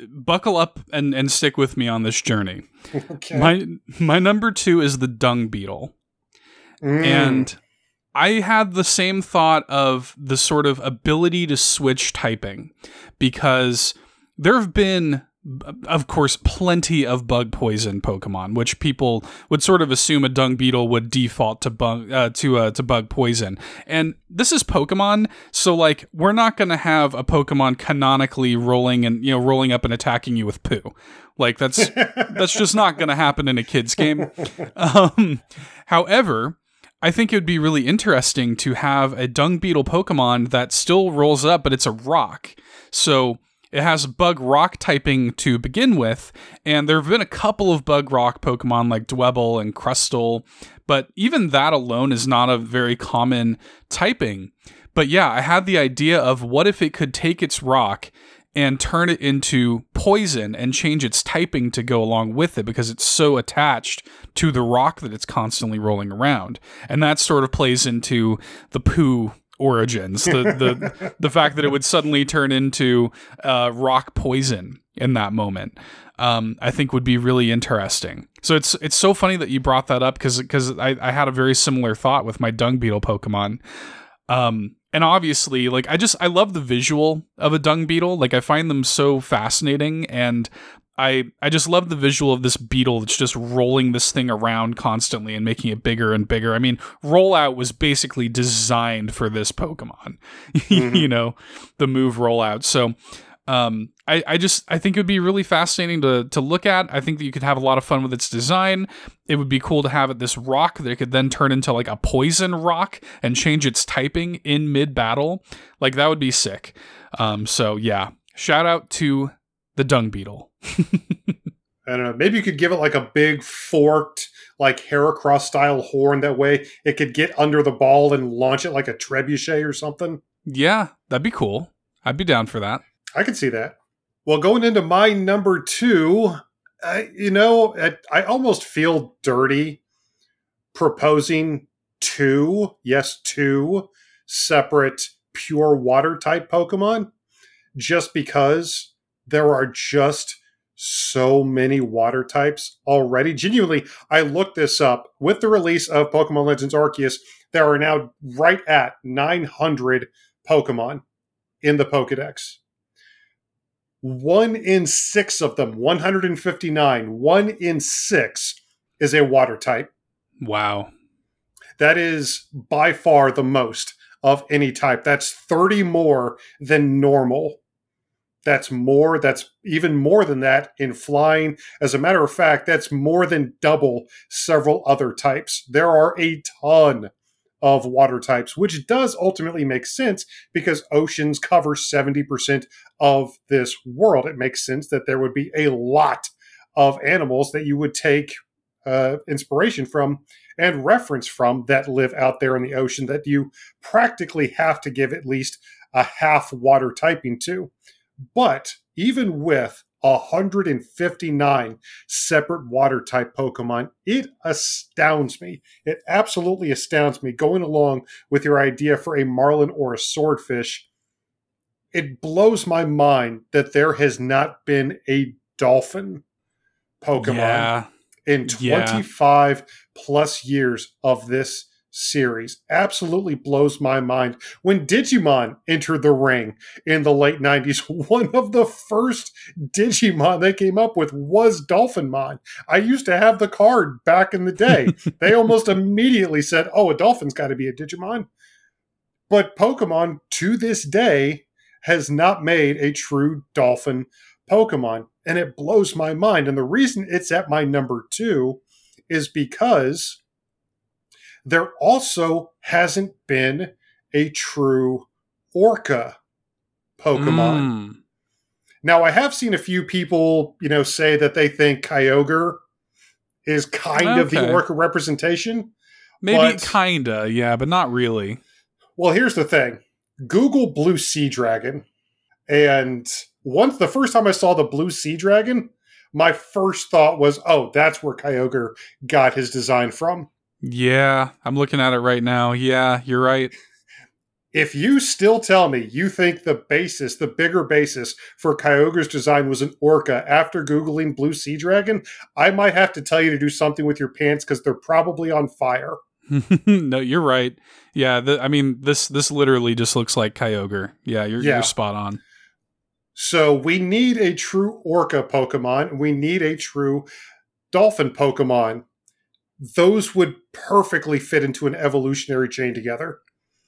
buckle up and, and stick with me on this journey. Okay. My my number two is the dung beetle. Mm. And I had the same thought of the sort of ability to switch typing because there have been of course plenty of bug poison pokemon which people would sort of assume a dung beetle would default to bug uh, to uh, to bug poison. And this is pokemon so like we're not going to have a pokemon canonically rolling and you know rolling up and attacking you with poo. Like that's that's just not going to happen in a kids game. Um, however I think it would be really interesting to have a dung beetle Pokemon that still rolls up, but it's a rock. So it has bug rock typing to begin with, and there have been a couple of bug rock Pokemon like Dwebble and Crustle, but even that alone is not a very common typing. But yeah, I had the idea of what if it could take its rock and turn it into poison and change its typing to go along with it because it's so attached to the rock that it's constantly rolling around. And that sort of plays into the poo origins, the the the fact that it would suddenly turn into uh, rock poison in that moment. Um, I think would be really interesting. So it's it's so funny that you brought that up because because I, I had a very similar thought with my dung beetle Pokemon. Um, and obviously, like I just I love the visual of a dung beetle. Like I find them so fascinating, and I I just love the visual of this beetle that's just rolling this thing around constantly and making it bigger and bigger. I mean, rollout was basically designed for this Pokemon. you know, the move rollout. So um, I, I just I think it would be really fascinating to to look at. I think that you could have a lot of fun with its design. It would be cool to have it this rock that could then turn into like a poison rock and change its typing in mid battle. Like that would be sick. Um, so yeah, shout out to the dung beetle. I don't know. Maybe you could give it like a big forked, like Heracross style horn. That way it could get under the ball and launch it like a trebuchet or something. Yeah, that'd be cool. I'd be down for that. I can see that. Well, going into my number two, I, you know, I, I almost feel dirty proposing two, yes, two separate pure water type Pokemon just because there are just so many water types already. Genuinely, I looked this up with the release of Pokemon Legends Arceus. There are now right at 900 Pokemon in the Pokedex. One in six of them, 159, one in six is a water type. Wow. That is by far the most of any type. That's 30 more than normal. That's more, that's even more than that in flying. As a matter of fact, that's more than double several other types. There are a ton of water types, which does ultimately make sense because oceans cover 70% of this world. It makes sense that there would be a lot of animals that you would take uh, inspiration from and reference from that live out there in the ocean that you practically have to give at least a half water typing to. But even with 159 separate water type Pokemon, it astounds me. It absolutely astounds me going along with your idea for a Marlin or a Swordfish. It blows my mind that there has not been a dolphin Pokemon Yeah. in Yeah. 25 plus years of this series. Absolutely blows my mind. When Digimon entered the ring in the late 90s, one of the first Digimon they came up with was Dolphinmon. I used to have the card back in the day. they almost immediately said, oh, a dolphin's got to be a Digimon. But Pokemon to this day has not made a true dolphin Pokemon. And it blows my mind. And the reason it's at my number two is because there also hasn't been a true orca Pokemon. Mm. Now, I have seen a few people, you know, say that they think Kyogre is kind of the orca representation. Maybe kinda, yeah, but not really. Well, here's the thing Google Blue Sea Dragon and once the first time I saw the blue sea dragon, my first thought was, oh, that's where Kyogre got his design from. Yeah, I'm looking at it right now. Yeah, you're right. If you still tell me you think the basis, the bigger basis for Kyogre's design was an orca after Googling Blue Sea Dragon, I might have to tell you to do something with your pants because they're probably on fire. no, you're right. Yeah, the, I mean this this literally just looks like Kyogre. Yeah, you're Yeah. you're spot on. So we need a true orca Pokemon. We need a true dolphin Pokemon. Those would perfectly fit into an evolutionary chain together.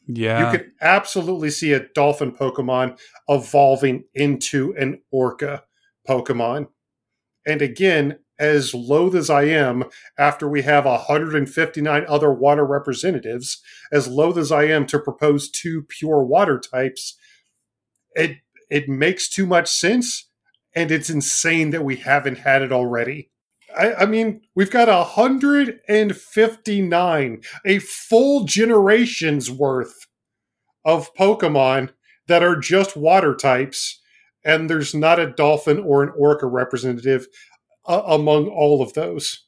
Yeah. You could absolutely see a dolphin Pokemon evolving into an orca Pokemon. And again, as loath as I am, after we have 159 other water representatives, as loath as I am to propose two pure water types, it it makes too much sense, and it's insane that we haven't had it already. I, I mean, we've got 159, a full generation's worth of Pokemon that are just water types, and there's not a dolphin or an orca representative uh, among all of those.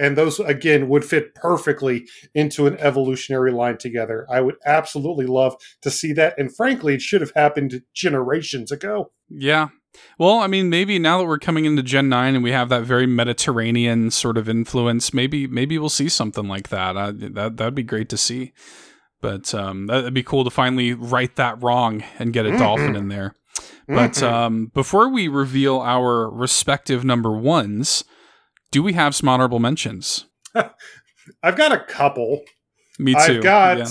And those, again, would fit perfectly into an evolutionary line together. I would absolutely love to see that. And frankly, it should have happened generations ago. Yeah. Well, I mean, maybe now that we're coming into Gen 9 and we have that very Mediterranean sort of influence, maybe maybe we'll see something like that. Uh, that that'd be great to see. But um, that'd be cool to finally right that wrong and get a Mhm. dolphin in there. But Mhm. um, before we reveal our respective number ones, do we have some honorable mentions? I've got a couple. Me too. I've got. Yeah.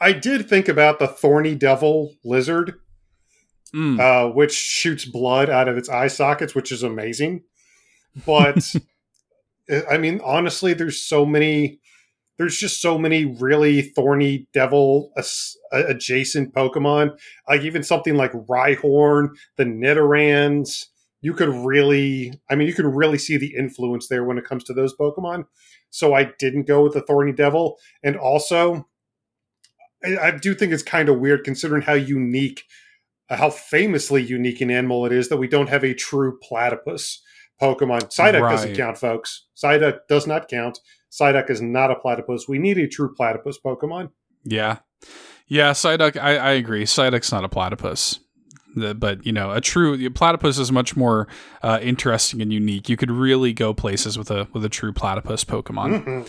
I did think about the thorny devil lizard, Mm. uh, which shoots blood out of its eye sockets, which is amazing. But I mean, honestly, there's so many. There's just so many really thorny devil as- adjacent Pokemon. Like even something like Rhyhorn, the Nidorans. You could really, I mean, you can really see the influence there when it comes to those Pokemon. So I didn't go with the thorny devil, and also, I, do think it's kind of weird considering how unique how famously unique an animal it is that we don't have a true platypus Pokemon. Psyduck doesn't count, folks. Psyduck does not count. Psyduck is not a platypus. We need a true platypus Pokemon. Yeah. Yeah, Psyduck, I, I agree. Psyduck's not a platypus. The- but, you know, a true the platypus is much more uh, interesting and unique. You could really go places with a with a true platypus Pokemon. Mhm.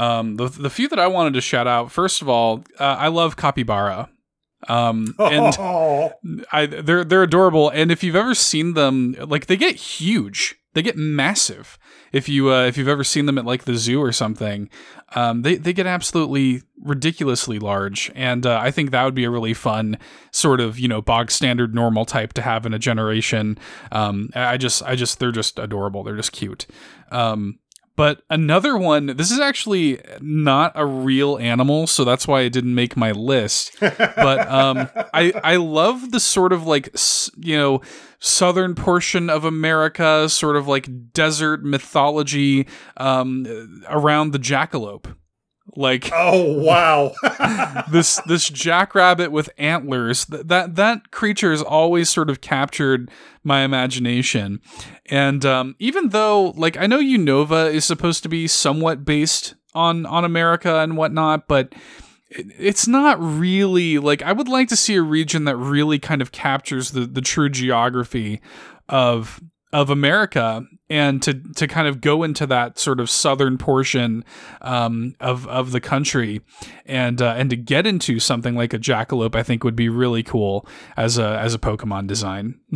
Um, the, the few that I wanted to shout out, first of all, uh, I love Capybara. Um, and Oh, I they're they're adorable, and if you've ever seen them, like they get huge, they get massive. If you uh, if you've ever seen them at like the zoo or something, um, they they get absolutely ridiculously large, and uh, I think that would be a really fun sort of you know bog standard normal type to have in a generation. Um, I just I just they're just adorable. They're just cute. Um, but another one, this is actually not a real animal, so that's why it didn't make my list. But um, I I love the sort of like you know southern portion of America, sort of like desert mythology um, around the jackalope, like oh wow. this this jackrabbit with antlers. Th- that that creature has always sort of captured my imagination, and um, even though like I know Unova is supposed to be somewhat based on on America and whatnot, but it's not really like I would like to see a region that really kind of captures the the true geography of of America and to to kind of go into that sort of southern portion um, of of the country and uh, and to get into something like a jackalope I think would be really cool as a as a Pokemon design.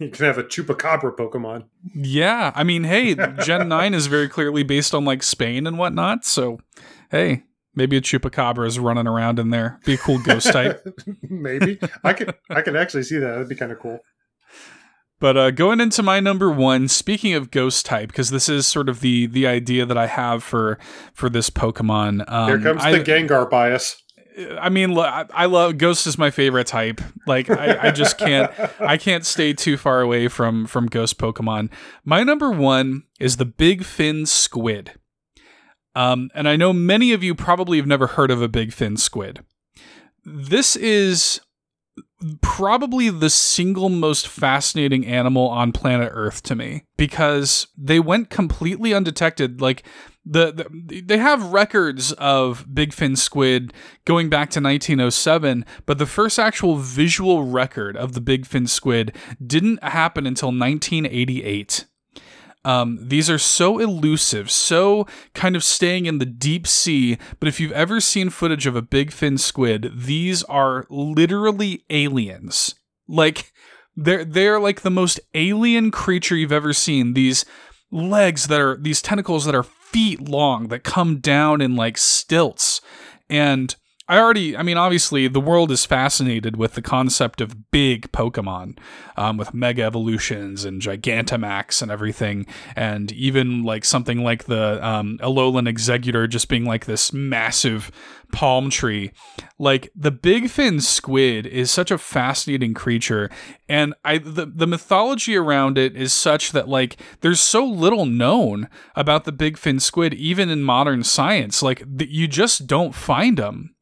you can have a chupacabra Pokemon. yeah, I mean, hey, Gen nine is very clearly based on like Spain and whatnot, so hey. Maybe a chupacabra is running around in there. Be a cool ghost type. Maybe I could. I could actually see that. That'd be kind of cool. But uh, going into my number one, speaking of ghost type, because this is sort of the the idea that I have for for this Pokemon. Um, Here comes I, the Gengar bias. I mean, I, I love Ghost is my favorite type. Like I, I just can't I can't stay too far away from from Ghost Pokemon. My number one is the Big Fin Squid. Um, and I know many of you probably have never heard of a Big Fin Squid. This is probably the single most fascinating animal on planet Earth to me because they went completely undetected. Like the, the, they have records of big fin squid going back to 1907, but the first actual visual record of the big fin squid didn't happen until 1988. Um, these are so elusive, so kind of staying in the deep sea. But if you've ever seen footage of a big fin squid, these are literally aliens. Like they're they're like the most alien creature you've ever seen. These legs that are these tentacles that are feet long that come down in like stilts and I already, I mean, obviously, the world is fascinated with the concept of big Pokemon, um, with Mega Evolutions and Gigantamax and everything, and even like something like the um, Alolan Exeggutor just being like this massive palm tree. Like the big fin squid is such a fascinating creature, and I the the mythology around it is such that like there's so little known about the big fin squid, even in modern science. Like the, you just don't find them,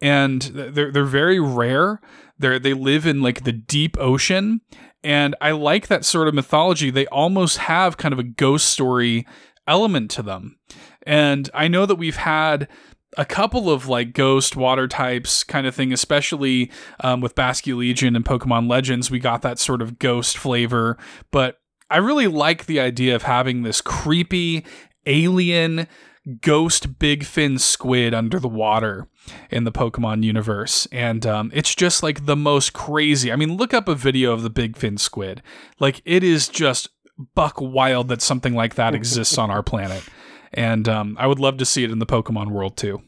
and they're they're very rare. They they live in like the deep ocean, and I like that sort of mythology. They almost have kind of a ghost story element to them. And I know that we've had a couple of like ghost water types kind of thing, especially um, with Basculegion and Pokemon Legends. We got that sort of ghost flavor, but I really like the idea of having this creepy alien ghost big fin squid under the water in the Pokemon universe. And um, it's just like the most crazy. I mean, look up a video of the big fin squid. Like, it is just buck wild that something like that exists on our planet and um, I would love to see it in the Pokemon world too.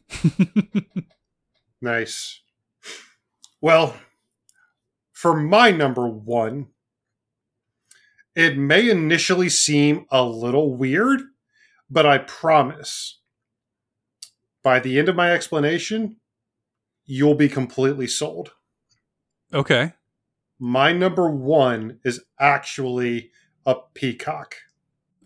nice. Well, for my number one, it may initially seem a little weird, but I promise by the end of my explanation, you'll be completely sold. Okay. My number one is actually a peacock.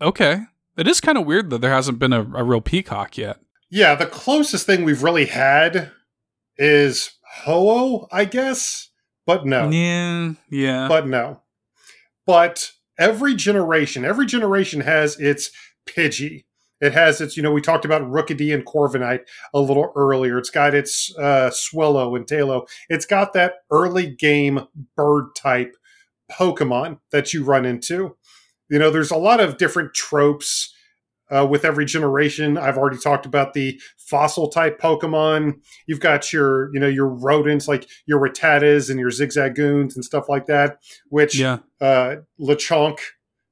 Okay. It is kind of weird that there hasn't been a, a real peacock yet. Yeah, the closest thing we've really had is Ho-Oh, I guess. But no. Yeah, yeah. But no. But every generation, every generation has its Pidgey. It has its, you know, we talked about Rookidee and Corviknight a little earlier. It's got its uh, Swellow and Taillow. It's got that early game bird type Pokemon that you run into. You know, there's a lot of different tropes uh, with every generation. I've already talked about the fossil type Pokemon. You've got your, you know, your rodents like your Rattatas and your Zigzagoons and stuff like that, which yeah. uh, Lechonk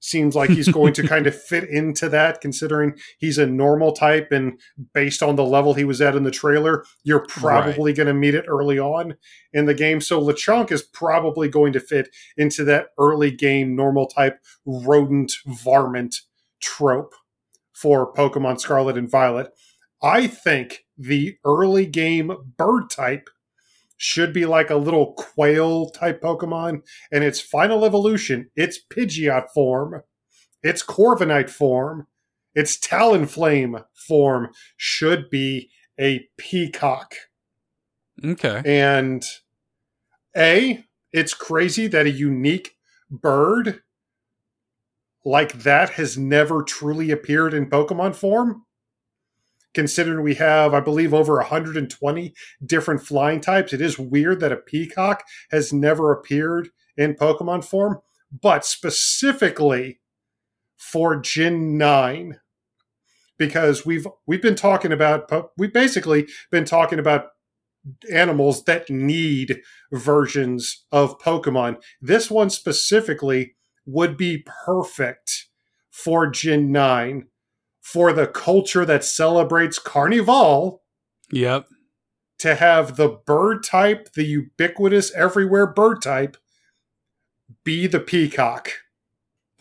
seems like he's going to kind of fit into that considering he's a normal type and based on the level he was at in the trailer you're probably right. going to meet it early on in the game so lechonk is probably going to fit into that early game normal type rodent varmint trope for pokemon scarlet and violet i think the early game bird type should be like a little quail type Pokemon, and its final evolution, its Pidgeot form, its Corviknight form, its Talonflame form should be a peacock. Okay. And A, it's crazy that a unique bird like that has never truly appeared in Pokemon form considering we have, I believe, over 120 different flying types. It is weird that a peacock has never appeared in Pokemon form, but specifically for Gen 9 because we've we've been talking about we've basically been talking about animals that need versions of Pokemon. This one specifically would be perfect for Gen 9 for the culture that celebrates Carnival. Yep. To have the bird type, the ubiquitous everywhere bird type, be the peacock.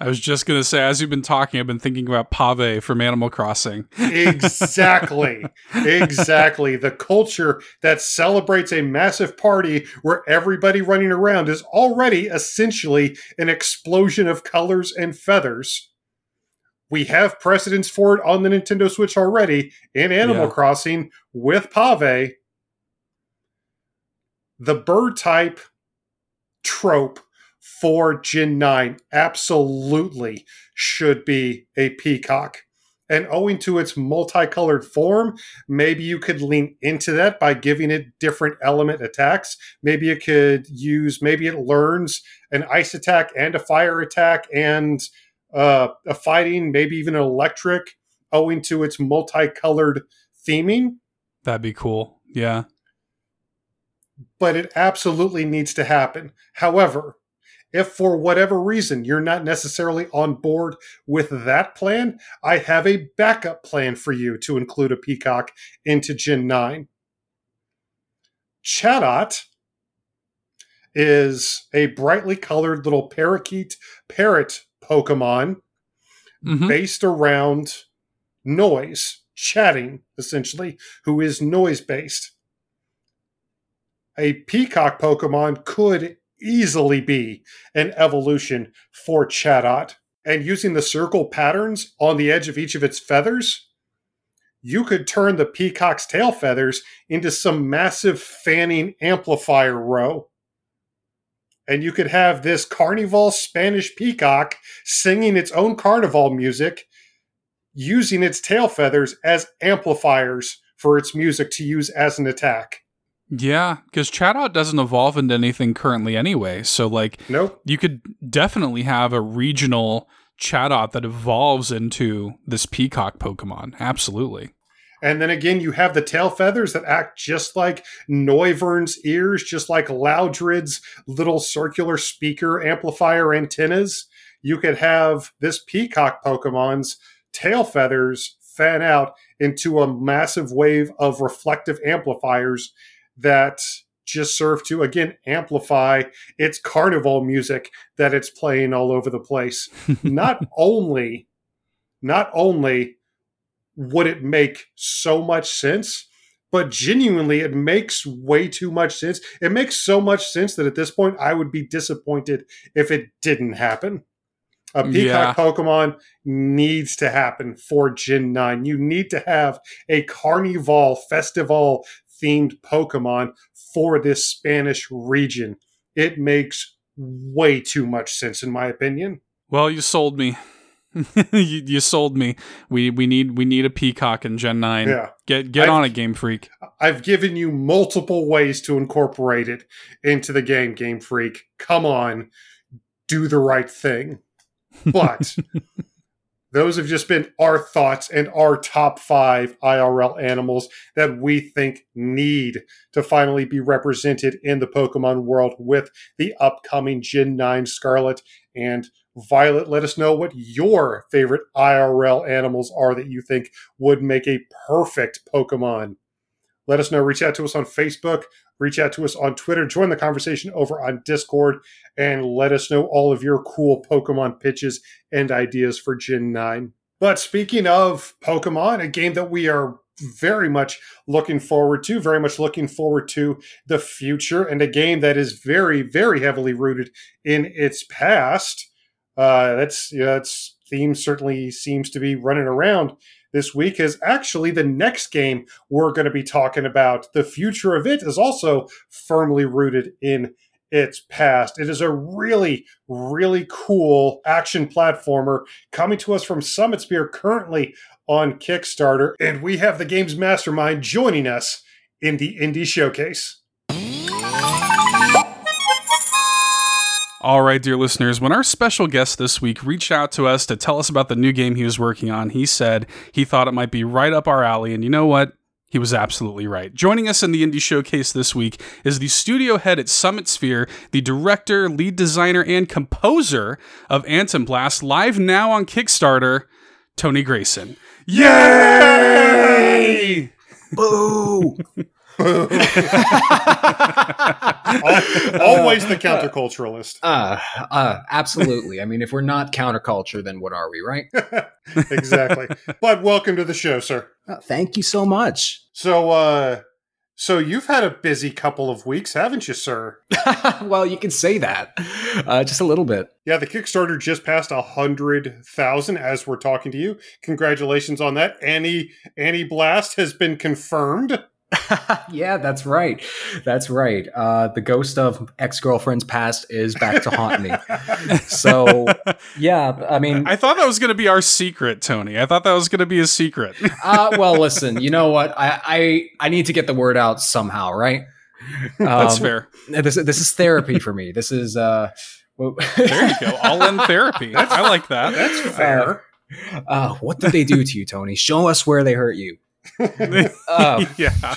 I was just going to say, as you've been talking, I've been thinking about Pave from Animal Crossing. exactly. exactly. The culture that celebrates a massive party where everybody running around is already essentially an explosion of colors and feathers we have precedents for it on the Nintendo Switch already in Animal yeah. Crossing with Pave. The bird type trope for Gen 9 absolutely should be a peacock. And owing to its multicolored form, maybe you could lean into that by giving it different element attacks. Maybe it could use, maybe it learns an ice attack and a fire attack and uh, a fighting, maybe even an electric, owing to its multicolored theming. That'd be cool. Yeah. But it absolutely needs to happen. However, if for whatever reason you're not necessarily on board with that plan, I have a backup plan for you to include a peacock into Gen 9. Chatot is a brightly colored little parakeet parrot Pokemon Mhm. based around noise, chatting, essentially, who is noise based. A peacock Pokemon could easily be an evolution for Chatot. And using the circle patterns on the edge of each of its feathers, you could turn the peacock's tail feathers into some massive fanning amplifier row. And you could have this carnival Spanish peacock singing its own carnival music, using its tail feathers as amplifiers for its music to use as an attack. Yeah, because Chatot doesn't evolve into anything currently anyway. So, like, Nope. you could definitely have a regional Chatot that evolves into this peacock Pokemon. Absolutely. And then again, you have the tail feathers that act just like Noivern's ears, just like Loudred's little circular speaker amplifier antennas. You could have this peacock Pokemon's tail feathers fan out into a massive wave of reflective amplifiers that just serve to, again, amplify its carnival music that it's playing all over the place. not only, not only would it make so much sense? But genuinely it makes way too much sense. It makes so much sense that at this point i would be disappointed if it didn't happen. A peacock pokemon needs to happen for gen 9 you need to have a carnival festival themed pokemon for this spanish region. It makes way too much sense in my opinion. Well, you sold me. you, you sold me. We we need we need a peacock in Gen Nine. yeah Get get I've- on it, Game Freak. I've given you multiple ways to incorporate it into the game, Game Freak. Come on, do the right thing. But those have just been our thoughts and our top five IRL animals that we think need to finally be represented in the Pokemon world with the upcoming Gen 9 Scarlet and Violet. Let us know what your favorite IRL animals are that you think would make a perfect Pokemon let us know. Reach out to us on Facebook, reach out to us on Twitter, join the conversation over on Discord, and let us know all of your cool Pokemon pitches and ideas for Gen 9. But speaking of Pokemon, a game that we are very much looking forward to, very much looking forward to the future, and a game that is very, very heavily rooted in its past. Uh, that's yeah, its theme certainly seems to be running around this week is actually the next game we're going to be talking about. The future of it is also firmly rooted in its past. It is a really, really cool action platformer coming to us from Summitsphere currently on Kickstarter. And we have the game's mastermind joining us in the Indie Showcase. All right, dear listeners, when our special guest this week reached out to us to tell us about the new game he was working on, he said he thought it might be right up our alley. And you know what? He was absolutely right. Joining us in the Indie Showcase this week is the studio head at Summitsphere, the director, lead designer, and composer of Antonblast, live now on Kickstarter, Tony Grayson. Yay! Boo! Al- Always the counterculturalist. Uh, uh, absolutely. I mean, if we're not counterculture, then what are we, right? exactly. But welcome to the show, sir. Uh, thank you so much. So, uh, so you've had a busy couple of weeks, haven't you, sir? well, you can say that. Uh, just a little bit. Yeah, the Kickstarter just passed a hundred thousand as we're talking to you. Congratulations on that. Annie Annie Blast has been confirmed. Yeah, that's right. That's right. Uh, the ghost of ex girlfriend's past is back to haunt me. So, yeah, I mean, I thought that was going to be our secret, Tony. I thought that was going to be a secret. uh, well, listen, you know what? I, I I need to get the word out somehow, right? That's Um, fair. This this is therapy for me. This is uh, well- There you go. All in therapy. I like that. That's fair. Uh, what did they do to you, Tony? Show us where they hurt you. Uh, yeah.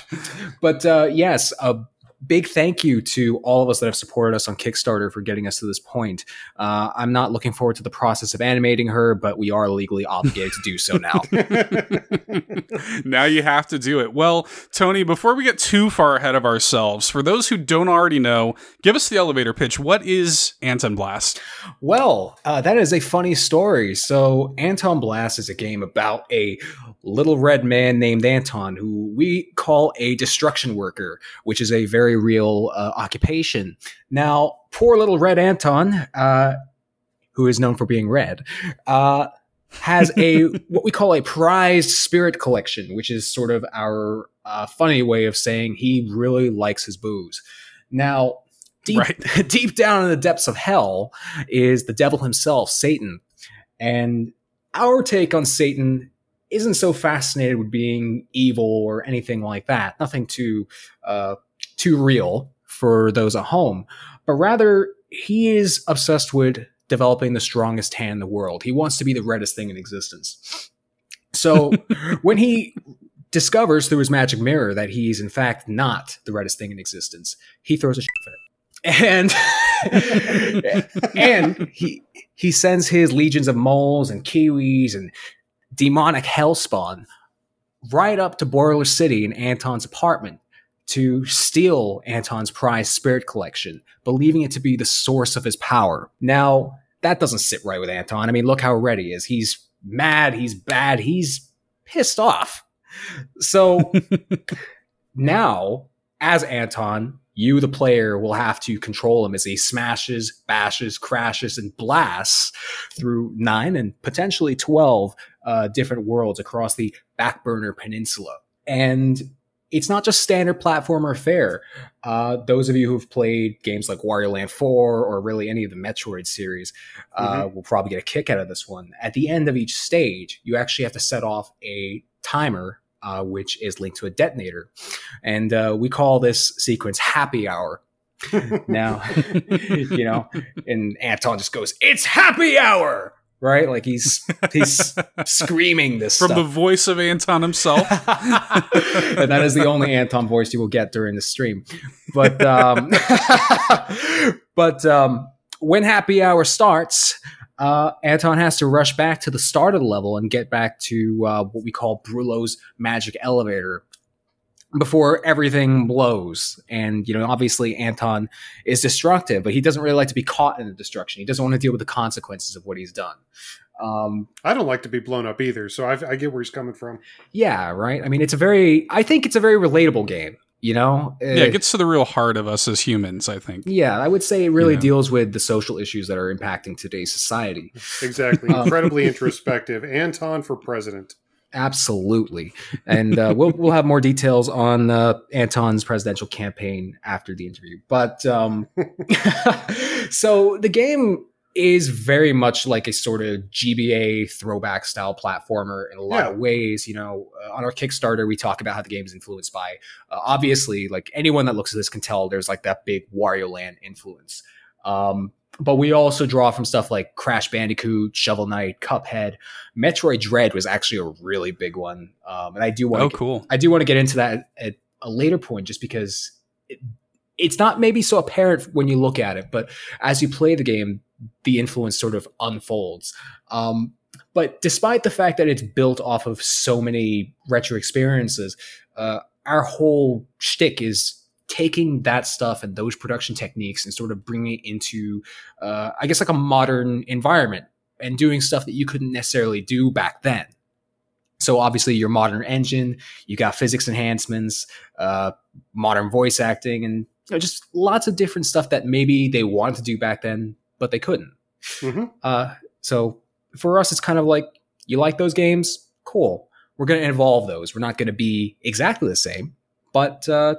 But uh, yes, a big thank you to all of us that have supported us on Kickstarter for getting us to this point. Uh, I'm not looking forward to the process of animating her, but we are legally obligated to do so now. now you have to do it. Well, Tony, before we get too far ahead of ourselves, for those who don't already know, give us the elevator pitch. What is Anton Blast? Well, uh, that is a funny story. So, Anton Blast is a game about a little red man named Anton, who we call a destruction worker, which is a very real uh, occupation. Now, poor little red Anton, uh, who is known for being red, uh, has a what we call a prized spirit collection, which is sort of our uh, funny way of saying he really likes his booze. Now, deep, Right. deep down in the depths of hell is the devil himself, Satan. And our take on Satan isn't so fascinated with being evil or anything like that. Nothing too uh, too real for those at home, but rather he is obsessed with developing the strongest hand in the world. He wants to be the reddest thing in existence. So when he discovers through his magic mirror that he's in fact not the reddest thing in existence, he throws a shit fit. And and he he sends his legions of moles and kiwis and demonic hellspawn right up to Boiler City in Anton's apartment to steal Anton's prized spirit collection, believing it to be the source of his power. Now, that doesn't sit right with Anton. I mean, look how red he is. He's mad, he's bad, he's pissed off. So now, as Anton, you, the player, will have to control him as he smashes, bashes, crashes, and blasts through nine and potentially 12 uh, different worlds across the Backburner Peninsula. And it's not just standard platformer fare. Uh, those of you who've played games like Wario Land 4 or really any of the Metroid series uh, will probably get a kick out of this one. At the end of each stage, you actually have to set off a timer, uh, which is linked to a detonator. And uh, we call this sequence happy hour. now, you know, and Anton just goes, "It's happy hour!" Right? Like he's he's screaming this From stuff. the voice of Anton himself. and that is the only Anton voice you will get during the stream. But um, but um, when happy hour starts, uh, Anton has to rush back to the start of the level and get back to uh, what we call Brulo's magic elevator before everything blows. And you know, obviously Anton is destructive, but he doesn't really like to be caught in the destruction. He doesn't want to deal with the consequences of what he's done. Um, I don't like to be blown up either, so I, I get where he's coming from. yeah, right. I mean, it's a very, I think it's a very relatable game. You know, yeah, Uh, it gets to the real heart of us as humans, I think. yeah, I would say it really Yeah. deals with the social issues that are impacting today's society. Exactly. Um, Incredibly introspective. Anton for president. Absolutely, and uh, we'll we'll have more details on uh, Anton's presidential campaign after the interview. But um, so the game is very much like a sort of GBA throwback style platformer in a lot Yeah. of ways. You know, uh, on our Kickstarter, we talk about how the game is influenced by. Uh, obviously, like anyone that looks at this can tell, there's like that big Wario Land influence. Um, but we also draw from stuff like Crash Bandicoot, Shovel Knight, Cuphead. Metroid Dread was actually a really big one, um, and I do want Oh, to cool. I do want to get into that at a later point, just because it, it's not maybe so apparent when you look at it, but as you play the game, the influence sort of unfolds. Um, but despite the fact that it's built off of so many retro experiences, uh, our whole shtick is taking that stuff and those production techniques and sort of bringing it into, uh, I guess, like a modern environment and doing stuff that you couldn't necessarily do back then. So obviously, your modern engine, you got physics enhancements, uh, modern voice acting, and you know, just lots of different stuff that maybe they wanted to do back then, but they couldn't. hmm Uh, so for us, it's kind of like you like those games, cool. We're going to evolve those. We're not going to be exactly the same, but uh,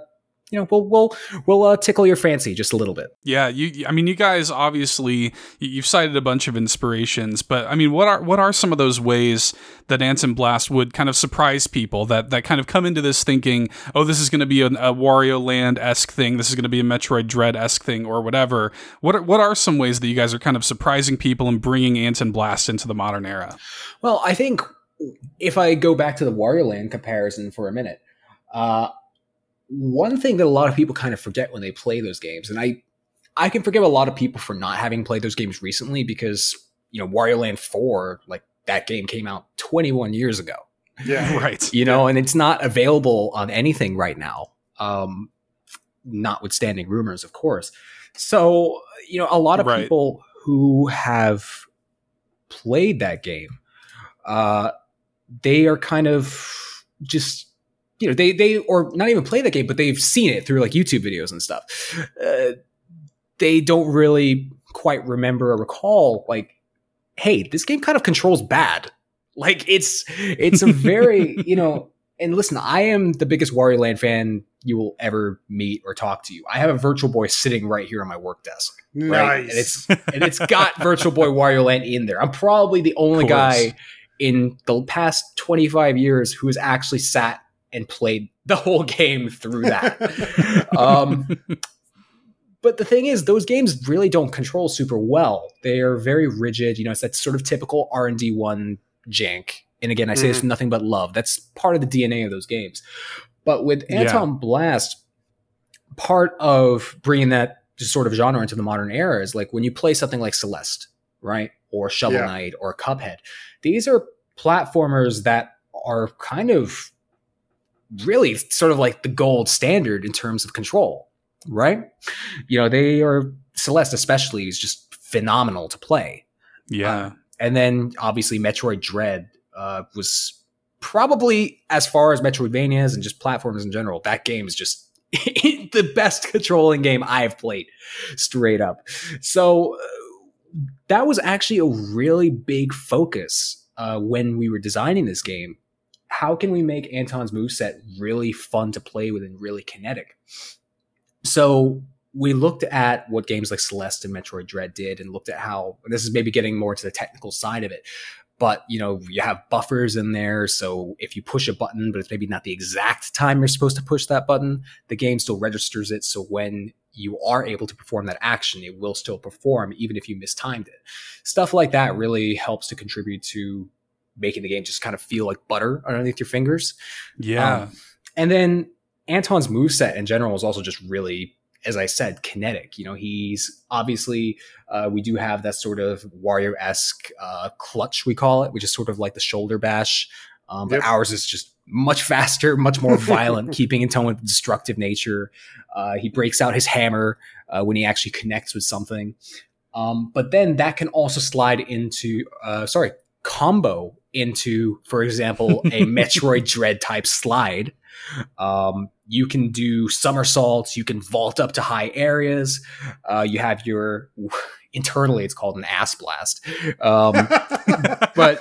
you know, we'll we'll we'll uh, tickle your fancy just a little bit. Yeah, you. I mean, you guys obviously you've cited a bunch of inspirations, but I mean, what are what are some of those ways that Anton Blast would kind of surprise people that that kind of come into this thinking, oh, this is going to be a, a Wario Land esque thing, this is going to be a Metroid Dread esque thing, or whatever. What are, what are some ways that you guys are kind of surprising people and bringing Anton Blast into the modern era? Well, I think if I go back to the Wario Land comparison for a minute. Uh, one thing that a lot of people kind of forget when they play those games, and I I can forgive a lot of people for not having played those games recently because you know Wario Land Four, like that game came out 21 years ago. Yeah, right. You know, and it's not available on anything right now. Um, notwithstanding rumors, of course. So you know, a lot of Right. people who have played that game, uh, they are kind of just you know they they or not even play the game, but they've seen it through like YouTube videos and stuff. Uh, they don't really quite remember or recall like, hey, this game kind of controls bad. Like it's it's a very you know. And listen, I am the biggest Wario Land fan you will ever meet or talk to you. I have a Virtual Boy sitting right here on my work desk right? nice. And it's and it's got Virtual Boy Wario Land in there. I'm probably the only guy in the past 25 years who has actually sat and played the whole game through that. um, but the thing is, those games really don't control super well. They are very rigid. You know, it's that sort of typical R and D one jank. And again, I say this with nothing but love. That's part of the DNA of those games. But with Yeah. Antonblast, part of bringing that sort of genre into the modern era is like when you play something like Celeste, right, or Shovel Yeah. Knight or Cuphead. These are platformers that are kind of really sort of like the gold standard in terms of control, right? You know, they are Celeste especially is just phenomenal to play. Yeah. And then obviously Metroid Dread uh, was probably as far as Metroidvanias and just platforms in general. That game is just the best controlling game I've played, straight up. So uh, that was actually a really big focus uh, when we were designing this game. How can we make Anton's moveset really fun to play with and really kinetic? So we looked at what games like Celeste and Metroid Dread did and looked at how this is maybe getting more to the technical side of it. But you know, you have buffers in there, so if you push a button, but it's maybe not the exact time you're supposed to push that button, the game still registers it. So when you are able to perform that action, it will still perform, even if you mistimed it. Stuff like that really helps to contribute to making the game just kind of feel like butter underneath your fingers. Yeah. Um, and then Anton's moveset in general is also just really, as I said, kinetic. You know, he's obviously, uh, we do have that sort of Wario esque uh, clutch, we call it, which is sort of like the shoulder bash. Um, but Yep. ours is just much faster, much more violent, keeping in tone with the destructive nature. Uh, he breaks out his hammer uh, when he actually connects with something. Um, but then that can also slide into, uh, sorry, combo into, for example, a Metroid Dread type slide. Um, you can do somersaults. You can vault up to high areas. Uh, you have your internally, it's called an ass blast. Um, but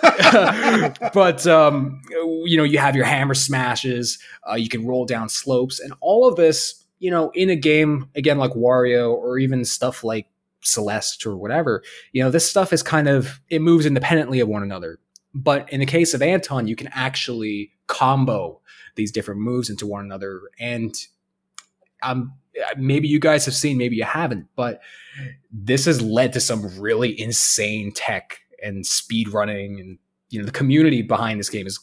but um, you know you have your hammer smashes. Uh, you can roll down slopes, and all of this, you know, in a game again like Wario or even stuff like Celeste or whatever. You know, this stuff is kind of it moves independently of one another. But in the case of Anton, you can actually combo these different moves into one another, and um, maybe you guys have seen, maybe you haven't, but this has led to some really insane tech and speed running and you know the community behind this game has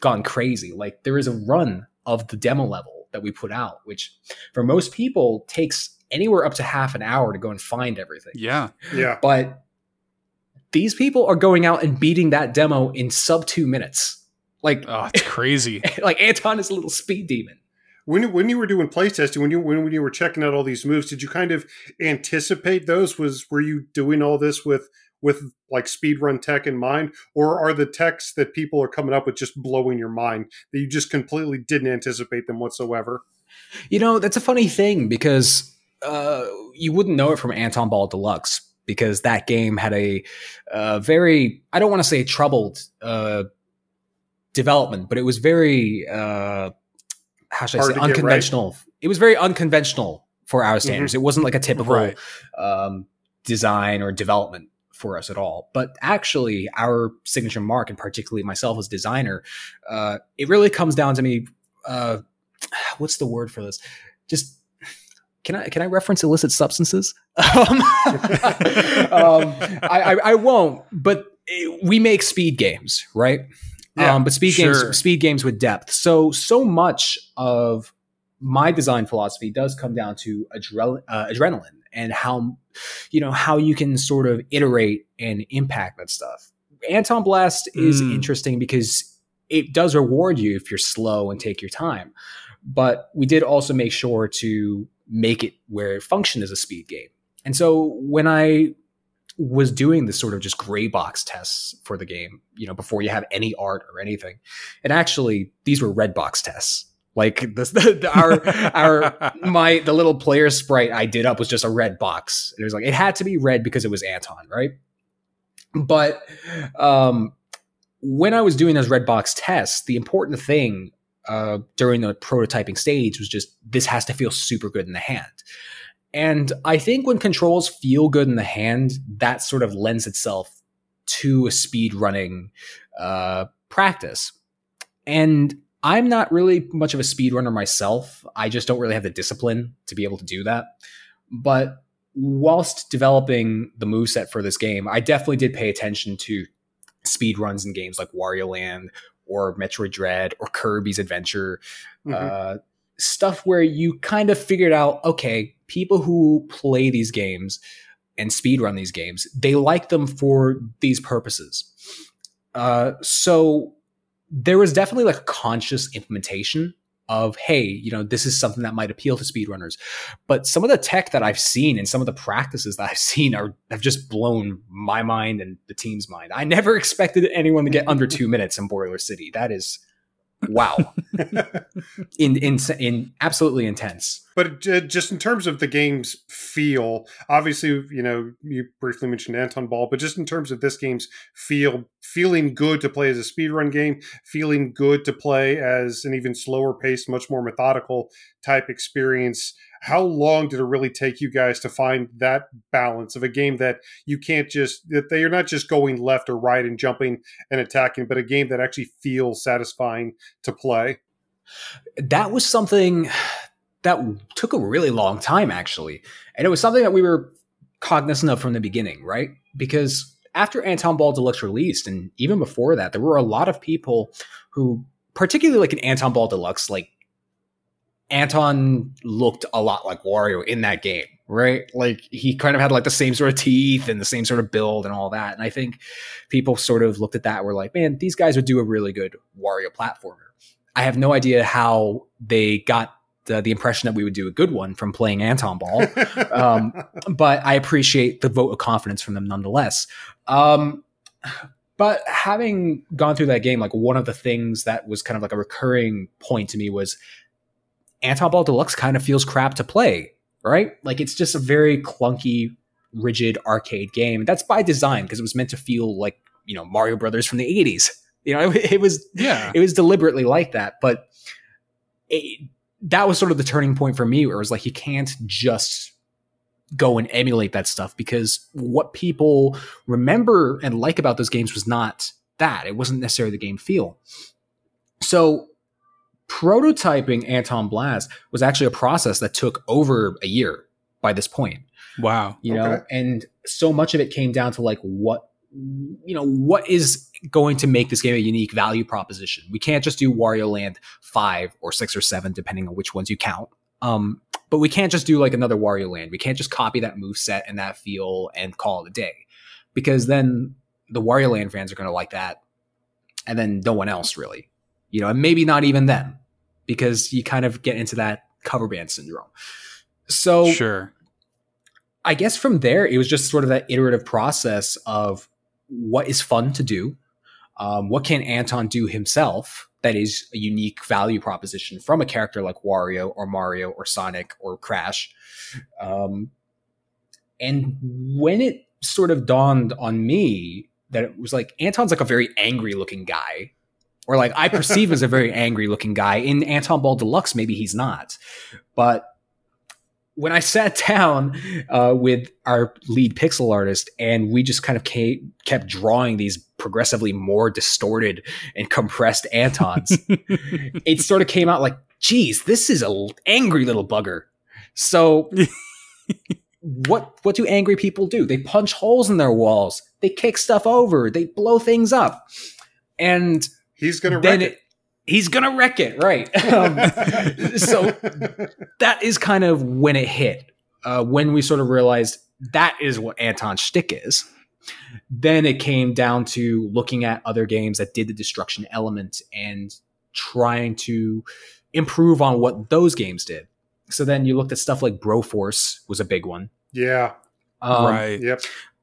gone crazy like there is a run of the demo level that we put out which for most people takes anywhere up to half an hour to go and find everything yeah. yeah. but these people are going out and beating that demo in sub two minutes like Oh, it's crazy. like anton is a little speed demon When when you were doing playtesting, when you when, when you were checking out all these moves, did you kind of anticipate those? Was were you doing all this with with like speedrun tech in mind, or are the techs that people are coming up with just blowing your mind that you just completely didn't anticipate them whatsoever? You know, that's a funny thing because uh, you wouldn't know it from Anton Ball Deluxe because that game had a uh, very, I don't want to say troubled uh, development, but it was very, uh, how should I say get right. unconventional. It was very unconventional for our standards. It wasn't like a typical Right. um, design or development for us at all. But actually, our signature mark, and particularly myself as designer, uh, it really comes down to me. Uh, what's the word for this? Just can I can I reference illicit substances? Um, um, I, I, I won't. But we make speed games, right? Yeah, um, but speed sure. games, speed games with depth. So so much of my design philosophy does come down to adre- uh, adrenaline and how you know how you can sort of iterate and impact that stuff. Antonblast is Mm. interesting because it does reward you if you're slow and take your time. But we did also make sure to make it where it functioned as a speed game. And so when I was doing this sort of just gray box tests for the game, you know, before you have any art or anything, and actually these were red box tests. Like this, the, the, our our my the little player sprite I did up was just a red box. It was like it had to be red because it was Anton, right? But um, when I was doing those red box tests, the important thing uh, during the prototyping stage was just this has to feel super good in the hand. And I think when controls feel good in the hand, that sort of lends itself to a speed running uh, practice. And I'm not really much of a speedrunner myself. I just don't really have the discipline to be able to do that. But whilst developing the moveset for this game, I definitely did pay attention to speed runs in games like Wario Land or Metroid Dread or Kirby's Adventure. Mhm. Uh, stuff where you kind of figured out, okay, people who play these games and speedrun these games, they like them for these purposes. Uh, so there was definitely like a conscious implementation of hey you know this is something that might appeal to speedrunners. But some of the tech that i've seen and some of the practices that i've seen are have just blown my mind and the team's mind. I never expected anyone to get under two minutes in boiler city. That is wow in in in absolutely intense But just in terms of the game's feel, obviously, you know, you briefly mentioned Anton Ball, but just in terms of this game's feel, feeling good to play as a speedrun game, feeling good to play as an even slower paced, much more methodical type experience. How long did it really take you guys to find that balance of a game that you can't just, that they are not just going left or right and jumping and attacking, but a game that actually feels satisfying to play? that was something that took a really long time actually and it was something that we were cognizant of from the beginning right because after anton ball deluxe released and even before that there were a lot of people who particularly like an anton ball deluxe like anton looked a lot like wario in that game right? Like he kind of had like the same sort of teeth and the same sort of build and all that. And i think people sort of looked at that and were like man these guys would do a really good wario platformer. I have no idea how they got the, the impression that we would do a good one from playing Anton Ball, Um, but I appreciate the vote of confidence from them nonetheless. Um, but having gone through that game, like one of the things that was kind of like a recurring point to me was Anton Ball Deluxe kind of feels crap to play, right? Like it's just a very clunky, rigid arcade game. That's by design because it was meant to feel like you know Mario Brothers from the '80s. You know, it, it was yeah. it was deliberately like that but it, that was sort of the turning point for me where it was like you can't just go and emulate that stuff because what people remember and like about those games was not that it wasn't necessarily the game feel so prototyping antonblast was actually a process that took over a year by this point. Wow. you know Okay. and so much of it came down to like what you know what is going to make this game a unique value proposition? We can't just do wario land 5 or 6 or 7 depending on which ones you count. Um but we can't just do like another wario land. We can't just copy that move set and that feel and call it a day because then the wario land fans are going to like that and then no one else really. You know and maybe not even them because you kind of get into that cover band syndrome so Sure. I guess from there, it was just sort of that iterative process of what is fun to do, um, what can Anton do himself that is a unique value proposition from a character like Wario or Mario or Sonic or Crash. Um, and when it sort of dawned on me that it was like Anton's like a very angry looking guy, or like I perceive him as a very angry looking guy. In Anton Ball Deluxe, maybe he's not, but when I sat down uh, with our lead pixel artist and we just kind of came, kept drawing these progressively more distorted and compressed Antons, it sort of came out like, geez, this is a angry little bugger. So what what do angry people do? They punch holes in their walls, they kick stuff over, they blow things up. And He's gonna then wreck it, he's gonna wreck it, right? Um, so that is kind of when it hit. Uh, when we sort of realized that is what Anton's shtick is. Then it came down to looking at other games that did the destruction element and trying to improve on what those games did. So then you looked at stuff like Broforce was a big one. yeah. Um, right. Yep.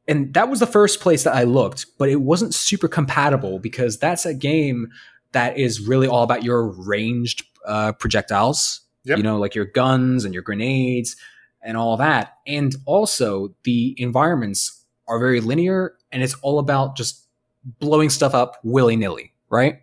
And that was the first place that I looked, but it wasn't super compatible because that's a game that is really all about your ranged uh, projectiles. Yep. You know, like your guns and your grenades and all that. And also, the environments are very linear and it's all about just blowing stuff up willy nilly, right?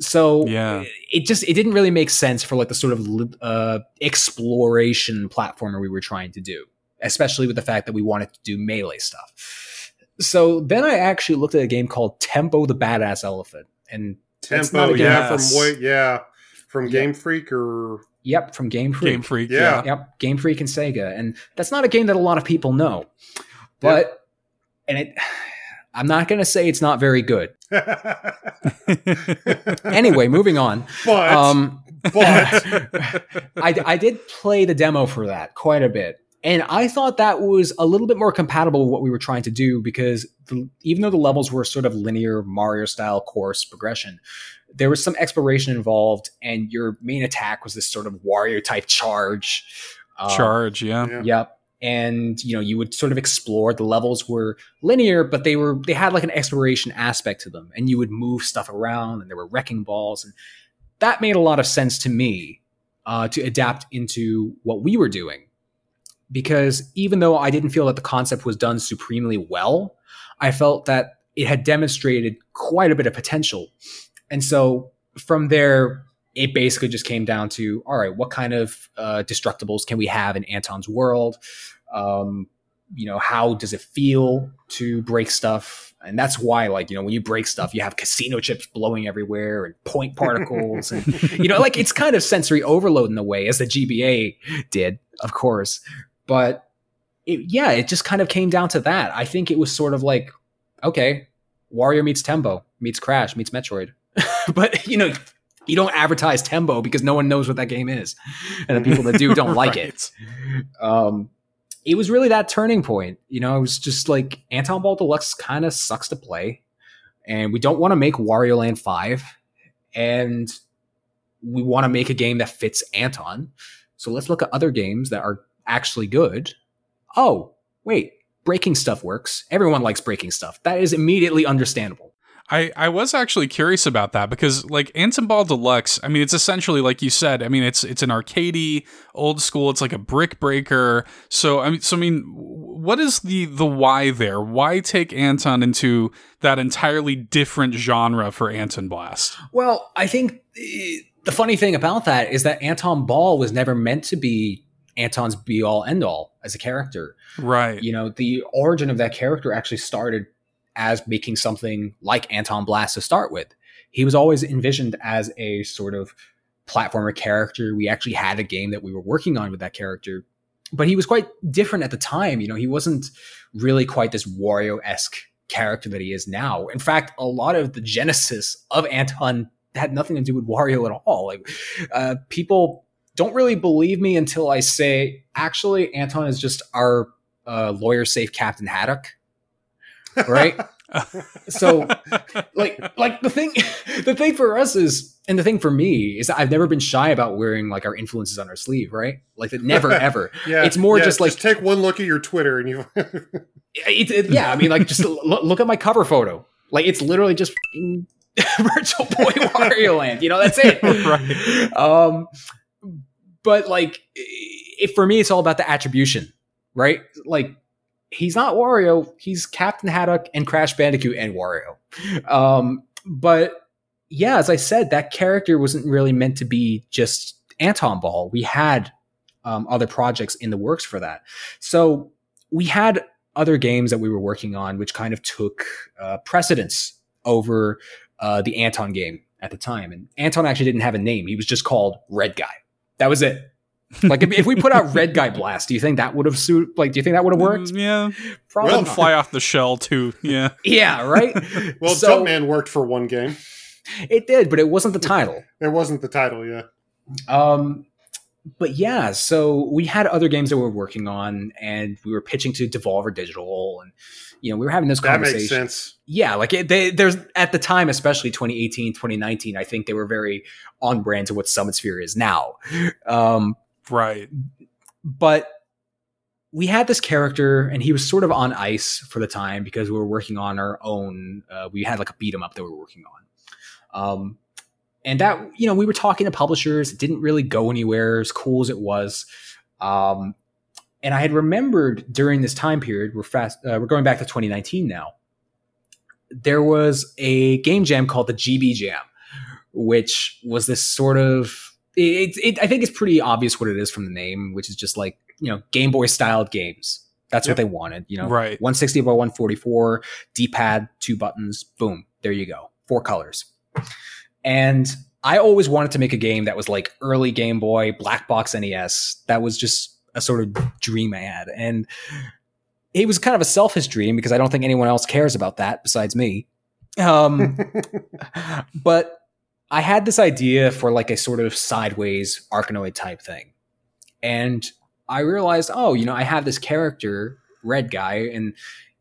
So Yeah. it just it didn't really make sense for like the sort of uh, exploration platformer we were trying to do, especially with the fact that we wanted to do melee stuff. So then I actually looked at a game called Tembo the Badass Elephant, and That's not Tembo, a yeah, yes. from Wa- yeah, from Yeah. Game Freak or yep, from Game Freak. Game Freak. Yeah. Yep, Game Freak and Sega, and that's not a game that a lot of people know, but and it. I'm not going to say it's not very good. Anyway, moving on. But, Um, but I, I did play the demo for that quite a bit. And I thought that was a little bit more compatible with what we were trying to do because the, even though the levels were sort of linear Mario style course progression, there was some exploration involved, and your main attack was this sort of Wario type charge. Um, Charge. Yeah. Yeah. Yep. And you know, you would sort of explore. The levels were linear, but they were they had like an exploration aspect to them, and you would move stuff around, and there were wrecking balls, and that made a lot of sense to me uh, to adapt into what we were doing. Because even though I didn't feel that the concept was done supremely well, I felt that it had demonstrated quite a bit of potential. And so from there, it basically just came down to all right, what kind of uh, destructibles can we have in Anton's world? Um, you know, how does it feel to break stuff? And that's why, like, you know, when you break stuff, you have casino chips blowing everywhere and point particles. and, you know, like it's kind of sensory overload in a way, as the GBA did, of course. But it, yeah, it just kind of came down to that. I think it was sort of like, okay, Wario meets Tembo, meets Crash, meets Metroid. but, you know, you don't advertise Tembo because no one knows what that game is. And the people that do don't like it. Um, it was really that turning point. You know, it was just like Anton Ball Deluxe kind of sucks to play, and we don't want to make Wario Land 5, and we want to make a game that fits Anton. So let's look at other games that are actually good. Oh, wait, breaking stuff works. Everyone likes breaking stuff. That is immediately understandable. I, I was actually curious about that because like Anton Ball Deluxe, I mean it's essentially like you said, I mean it's it's an arcadey old school, it's like a brick breaker. So I mean so I mean what is the the why there? Why take Anton into that entirely different genre for Antonblast? Well, I think eh, the funny thing about that is that Anton Ball was never meant to be Anton's be all end all as a character. Right. You know, the origin of that character actually started as making something like Antonblast to start with. He was always envisioned as a sort of platformer character. We actually had a game that we were working on with that character, but he was quite different at the time. You know, he wasn't really quite this Wario esque character that he is now. In fact, a lot of the genesis of Anton had nothing to do with Wario at all. Like, uh, people don't really believe me until I say, actually, Anton is just our uh, lawyer safe Captain Haddock right? so like like the thing the thing for us is and the thing for me is that I've never been shy about wearing like our influences on our sleeve, right? Like that never ever. yeah, It's more yeah, just like- take one look at your Twitter and you. It, it- yeah, I mean like just look, look at my cover photo. Like it's literally just Virtual Boy Wario Land. You know, that's it. Right. Um but like it, for me it's all about the attribution, right? Like he's not Wario, he's Captain Haddock and Crash Bandicoot and Wario. Um, but yeah, as I said, that character wasn't really meant to be just Anton Ball. We had um, other projects in the works for that. So we had other games that we were working on, which kind of took uh, precedence over uh, the Anton game at the time. And Anton actually didn't have a name; he was just called Red Guy. That was it. Like if, if we put out Red Guy Blast, do you think that would have suited? Like, do you think that would have worked? Mm, yeah. Probably. Doesn't not. fly off the shell too. Yeah. Yeah, right. Well, So- Jumpman worked for one game. It did, but it wasn't the title. It wasn't the title, yeah. Um, but yeah, so we had other games that we were working on, and we were pitching to Devolver Digital, and you know we were having this That makes sense. Yeah, like it, they, there's at the time, especially 2018, 2019, I think they were very on brand to what Summitsphere is now. Um, Right. but we had this character and he was sort of on ice for the time because we were working on our own uh, we had like a beat 'em up that we were working on um, and that you know we were talking to publishers it didn't really go anywhere as cool as it was um, and i had remembered during this time period we're fast uh, we're going back to 2019 now there was a game jam called the gb jam which was this sort of it, it, I think it's pretty obvious what it is from the name, which is just like you know Game Boy styled games. That's Yep. what they wanted. You know, Right. 160 by 144, D pad, two buttons, boom, there you go, four colors. And I always wanted to make a game that was like early Game Boy, black box NES. That was just a sort of dream I had, and it was kind of a selfish dream because I don't think anyone else cares about that besides me. Um, but I had this idea for like a sort of sideways Arkanoid type thing. And I realized, oh, you know, I have this character, Red Guy, and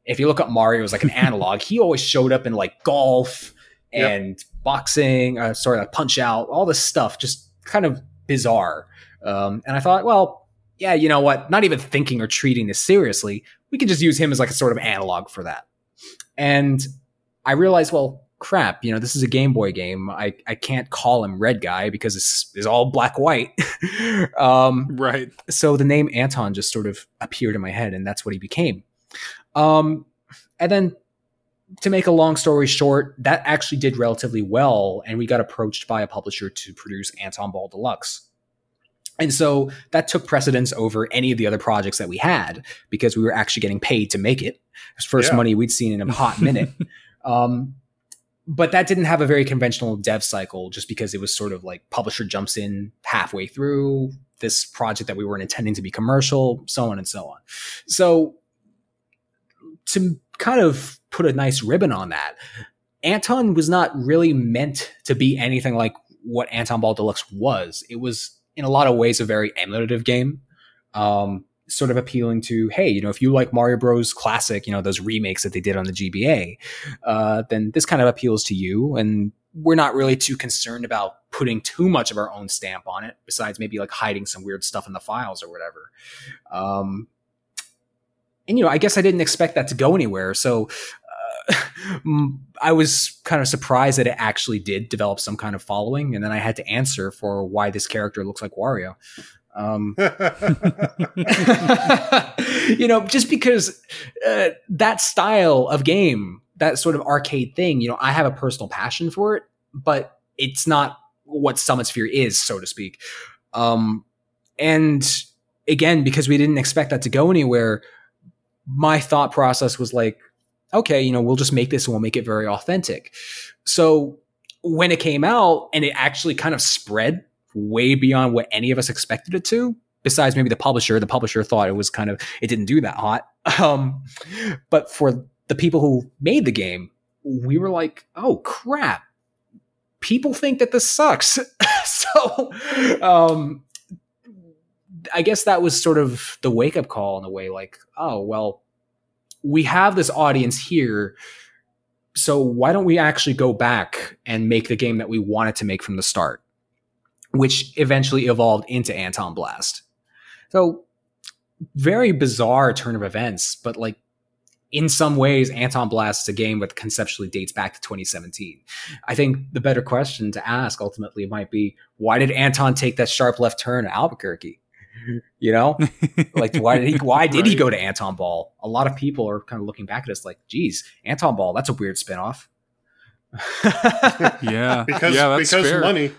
if you look up Mario as like an analog, he always showed up in like golf Yep. and boxing, uh, sorry, like punch out, all this stuff, just kind of bizarre. Um, and I thought, well, yeah, you know what? Not even thinking or treating this seriously, we can just use him as like a sort of analog for that. And I realized, well, crap, you know, this is a Game Boy game. I, I can't call him Red Guy because it's, it's all black white. um, Right. so the name Anton just sort of appeared in my head, and that's what he became. Um, and then to make a long story short, that actually did relatively well, and we got approached by a publisher to produce Anton Ball Deluxe. And so that took precedence over any of the other projects that we had because we were actually getting paid to make it. It was first Yeah. money we'd seen in a hot minute. um, but that didn't have a very conventional dev cycle just because it was sort of like publisher jumps in halfway through this project that we weren't intending to be commercial, so on and so on. So to kind of put a nice ribbon on that, Anton was not really meant to be anything like what Anton Ball Deluxe was. It was in a lot of ways a very emulative game. Um, sort of appealing to, hey, you know, if you like Mario Bros. Classic, you know, those remakes that they did on the GBA, uh, then this kind of appeals to you. And we're not really too concerned about putting too much of our own stamp on it, besides maybe like hiding some weird stuff in the files or whatever. Um, and you know, I guess I didn't expect that to go anywhere. So I was kind of surprised that it actually did develop some kind of following, and then I had to answer for why this character looks like Wario. Um, you know, just because uh, that style of game, that sort of arcade thing, you know, I have a personal passion for it, but it's not what Summitsphere is, so to speak. Um, and again, because we didn't expect that to go anywhere, my thought process was like, okay, you know, we'll just make this and we'll make it very authentic. So when it came out and it actually kind of spread way beyond what any of us expected it to, besides maybe the publisher, the publisher thought it was kind of, it didn't do that hot. Um, but for the people who made the game, we were like, oh crap, people think that this sucks. so, um, I guess that was sort of the wake up call in a way like, oh, well, we have this audience here. So why don't we actually go back and make the game that we wanted to make from the start, which eventually evolved into Antonblast. So very bizarre turn of events, but like in some ways, Antonblast is a game that conceptually dates back to 2017. I think the better question to ask ultimately might be why did Anton take that sharp left turn at Albuquerque? You know, like why did he why did he go to Anton Ball? A lot of people are kind of looking back at us like, geez, Anton Ball, that's a weird spinoff. Yeah, because yeah, that's because fair. money.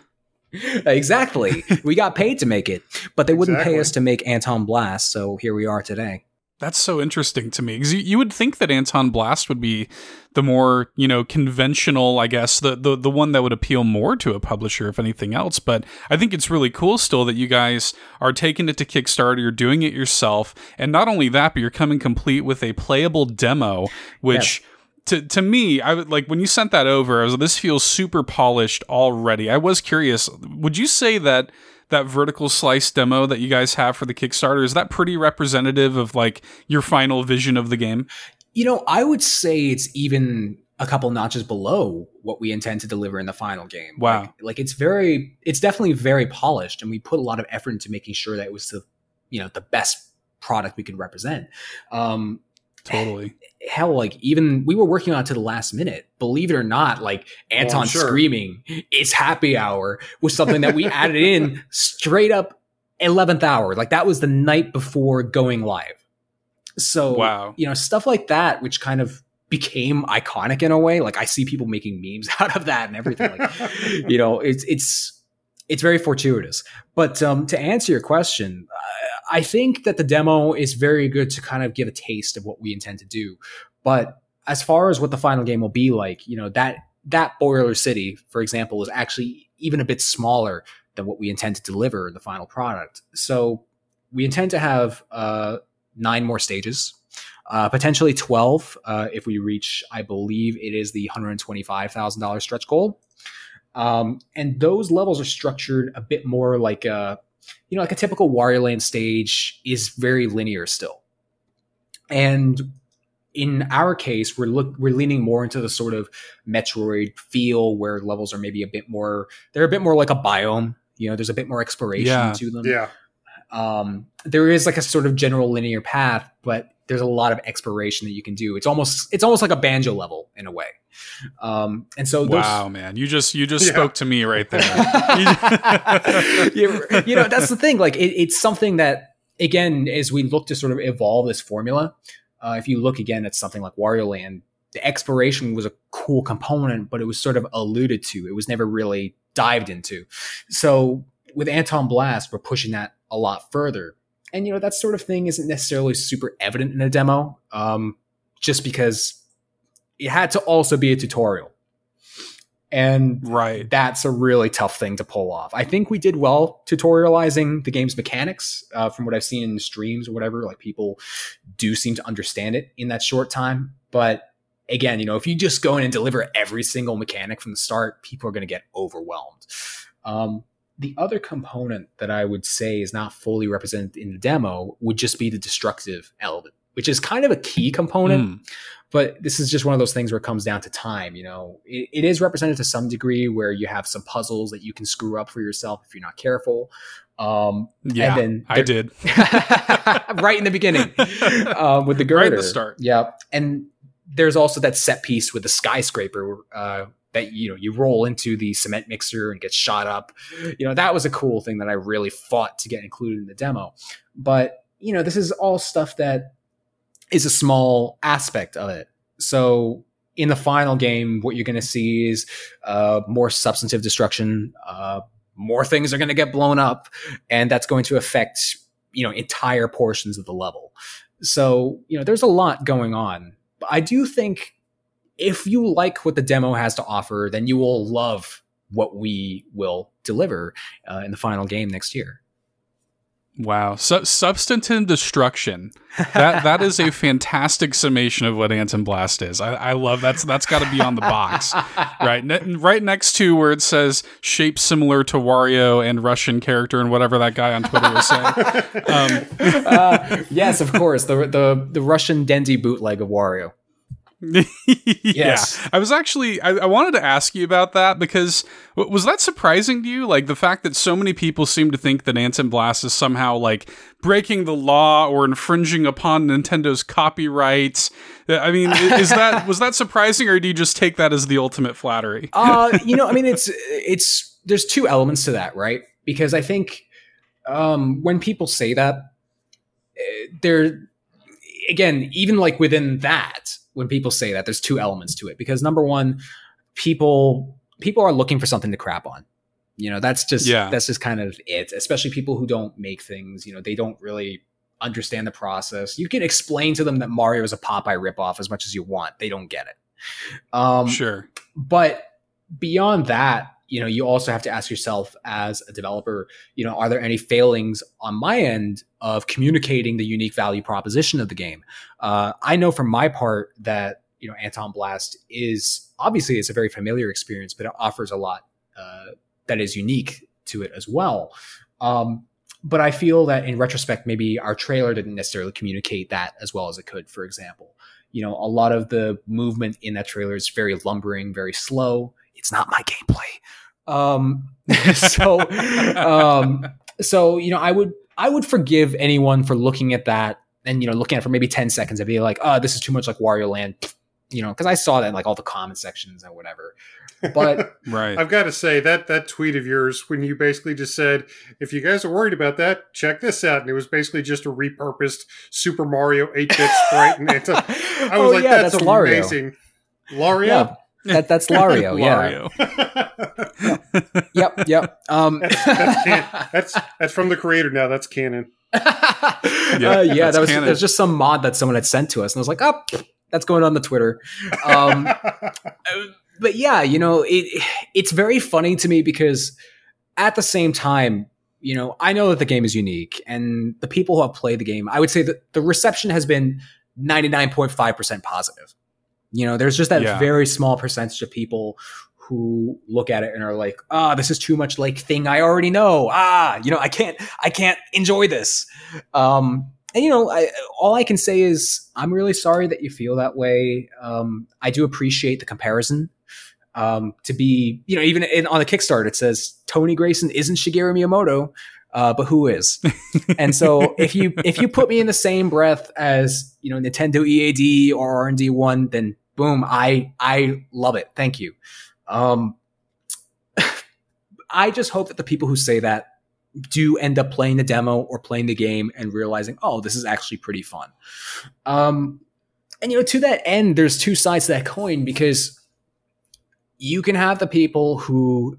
exactly. we got paid to make it, but they wouldn't pay us to make Antonblast, so here we are today. That's so interesting to me because you, you would think that Antonblast would be the more you know conventional, I guess, the, the the one that would appeal more to a publisher, if anything else. But I think it's really cool still that you guys are taking it to Kickstarter, you're doing it yourself, and not only that, but you're coming complete with a playable demo, which. To, to me, I would like when you sent that over. I was this feels super polished already. I was curious. Would you say that that vertical slice demo that you guys have for the Kickstarter is that pretty representative of like your final vision of the game? You know, I would say it's even a couple notches below what we intend to deliver in the final game. Wow. Like, like it's very it's definitely very polished and we put a lot of effort into making sure that it was the you know the best product we could represent. Um Totally. hell like even we were working on it to the last minute believe it or not like anton sure. screaming it's happy hour was something that we added in straight up 11th hour like that was the night before going live so Wow. you know stuff like that which kind of became iconic in a way like i see people making memes out of that and everything like you know it's it's it's very fortuitous but um, to answer your question I- think that the demo is very good to kind of give a taste of what we intend to do. But as far as what the final game will be like you know that that boiler city for example is actually even a bit smaller than what we intend to deliver in the final product. So we intend to have uh, nine more stages uh, potentially 12 uh, if we reach i believe it is the $125000 stretch goal. Um, and those levels are structured a bit more like a you know like a typical wario land stage is very linear still and in our case we're look we're leaning more into the sort of metroid feel where levels are maybe a bit more they're a bit more like a biome you know there's a bit more exploration Yeah. to them Yeah. Um, there is like a sort of general linear path, but there's a lot of exploration that you can do. It's almost it's almost like a banjo level in a way. Um, and so those, Wow, man. You just you just Yeah. spoke to me right there. you, know that's the thing. Like it, it's something that again, as we look to sort of evolve this formula, uh, if you look again at something like Wario Land, the exploration was a cool component, but it was sort of alluded to. It was never really dived into. So with Antonblast, we're pushing that a lot further. And you know that sort of thing isn't necessarily super evident in a demo, um, just because it had to also be a tutorial. And right. that's a really tough thing to pull off. I think we did well tutorializing the game's mechanics uh, from what I've seen in streams or whatever. Like people do seem to understand it in that short time. But again, you know, if you just go in and deliver every single mechanic from the start, people are going to get overwhelmed. Um, the other component that I would say is not fully represented in the demo would just be the destructive element, which is kind of a key component Mm. but this is just one of those things where it comes down to time you know it, it is represented to some degree where you have some puzzles that you can screw up for yourself if you're not careful um Yeah, and then I did. right in the beginning um, with the girder Right at the start. yeah and there's also that set piece with the skyscraper uh that you know you roll into the cement mixer and get shot up. You know that was a cool thing that i really fought to get included in the demo. But you know this is all stuff that is a small aspect of it. So in the final game what you're going to see is uh, more substantive destruction uh, more things are going to get blown up and that's going to affect you know entire portions of the level. So you know there's a lot going on. But i do think if you like what the demo has to offer then you will love what we will deliver uh, in the final game next year Wow. Su- substantive destruction. That that is a fantastic summation of what Antonblast is. I, I love that's that's got to be on the box, right? Ne- right next to where it says shape similar to Wario and Russian character and whatever that guy on Twitter was saying. Um, uh, yes of course the, the the russian dendy bootleg of wario Yes. Yeah. I was actually I, I wanted to ask you about that because w- was that surprising to you? Like the fact that so many people seem to think that Antonblast is somehow like breaking the law or infringing upon Nintendo's copyrights. Uh, I mean, is that was that surprising or do you just take that as the ultimate flattery? uh, you know, I mean, it's it's there's two elements to that, right? Because I think um, when people say that, eh, they're again, even like within that, when people say that, there's two elements to it. Because number one, people people are looking for something to crap on. You know, that's just Yeah. that's just kind of it. Especially people who don't make things. You know, they don't really understand the process. You can explain to them that Mario is a Popeye ripoff as much as you want. They don't get it. Um, sure. but beyond that you know you also have to ask yourself as a developer you know are there any failings on my end of communicating the unique value proposition of the game? Uh, i know from my part that you know antonblast is obviously it's a very familiar experience but it offers a lot uh, that is unique to it as well. Um, but i feel that in retrospect maybe our trailer didn't necessarily communicate that as well as it could for example. You know a lot of the movement in that trailer is very lumbering very slow it's not my gameplay um so um so you know i would i would forgive anyone for looking at that and you know looking at it for maybe 10 seconds and be like oh this is too much like wario land you know because i saw that in like all the comment sections and whatever but Right. I've got to say that that tweet of yours when you basically just said, "If you guys are worried about that, check this out," and it was basically just a repurposed Super Mario eight bit sprite, and it's a, I was oh, like, yeah, "That's, that's Lario. amazing." Lario. yeah that, that's lario yeah Wario. yep yep um That's- that's can- that's that's from the creator now. That's canon. uh, Yeah, yeah, that's that was canon. there's just some mod that someone had sent to us, and I was like, oh, that's going on the Twitter. Um, but yeah, you know, it it's very funny to me because at the same time, you know, I know that the game is unique, and the people who have played the game, I would say that the reception has been ninety nine point five percent positive. You know, there's just that Yeah. very small percentage of people who look at it and are like, ah, this is too much like thing I already know. Ah, you know, I can't, I can't enjoy this. Um, and you know, I, all I can say is I'm really sorry that you feel that way. Um, I do appreciate the comparison. Um, to be, you know, even in, on the Kickstarter, it says Tony Grayson isn't Shigeru Miyamoto, uh, but who is? and so if you if you put me in the same breath as you know Nintendo EAD or R and D one, then boom, I I love it. Thank you. Um, I just hope that the people who say that do end up playing the demo or playing the game and realizing, oh, this is actually pretty fun. Um, and you know, to that end, there's two sides to that coin because you can have the people who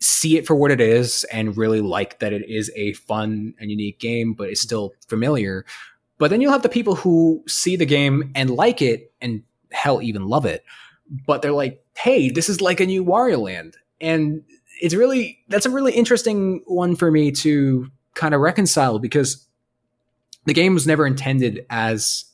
see it for what it is and really like that it is a fun and unique game, but it's still familiar. But then you'll have the people who see the game and like it and hell even love it. But they're like, hey, this is like a new Wario Land. And it's really that's a really interesting one for me to kind of reconcile because the game was never intended as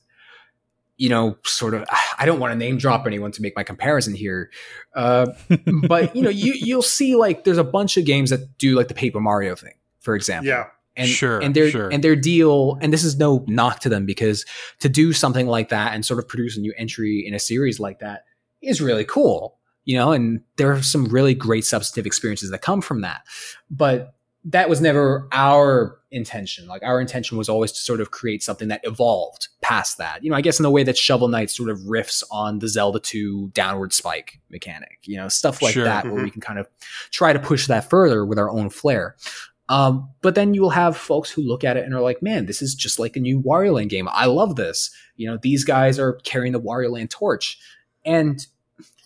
you know sort of i don't want to name drop anyone to make my comparison here uh, but you know you you'll see like there's a bunch of games that do like the paper mario thing for example yeah. And Sure, and their sure. and their deal and this is no knock to them because to do something like that and sort of produce a new entry in a series like that is really cool you know and there are some really great substantive experiences that come from that but that was never our intention like our intention was always to sort of create something that evolved past that you know i guess in the way that shovel knight sort of riffs on the zelda 2 downward spike mechanic you know stuff like Sure. that where Mhm. we can kind of try to push that further with our own flair um, but then you will have folks who look at it and are like, man, this is just like a new Wario Land game. I love this. You know, these guys are carrying the Wario Land torch. And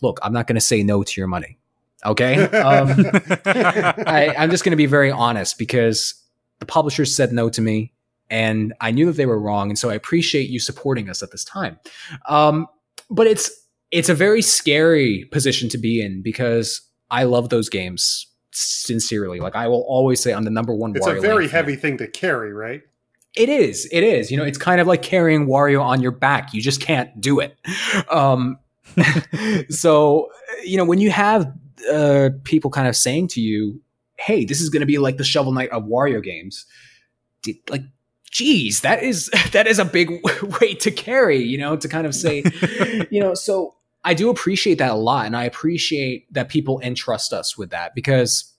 look, I'm not going to say no to your money. Okay. Um, I, I'm just going to be very honest because the publishers said no to me and I knew that they were wrong. And so I appreciate you supporting us at this time. Um, but it's, it's a very scary position to be in because I love those games sincerely. Like I will always say I'm the number one. It's Wario a very Land fan. heavy thing to carry, right? It is. It is. You know, it's kind of like carrying Wario on your back. You just can't do it. Um, so, you know, when you have uh, people kind of saying to you, "Hey, this is going to be like the Shovel Knight of Wario games," d- like, geez, that is that is a big weight to carry. You know, to kind of say, you know, so I do appreciate that a lot, and I appreciate that people entrust us with that because,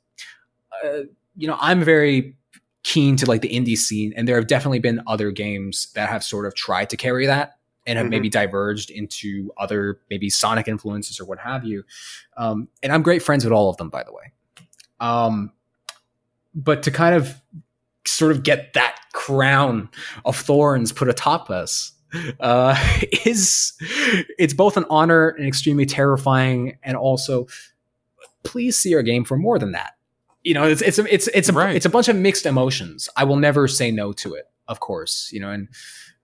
uh, you know, I'm very keen to like the indie scene, and there have definitely been other games that have sort of tried to carry that and have Mhm. maybe diverged into other maybe Sonic influences or what have you. Um, and I'm great friends with all of them, by the way. Um, but to kind of sort of get that crown of thorns put atop us, uh, is it's both an honor and extremely terrifying, and also please see our game for more than that. You know, it's it's a, it's it's a Right. it's a bunch of mixed emotions. I will never say no to it, of course. You know, and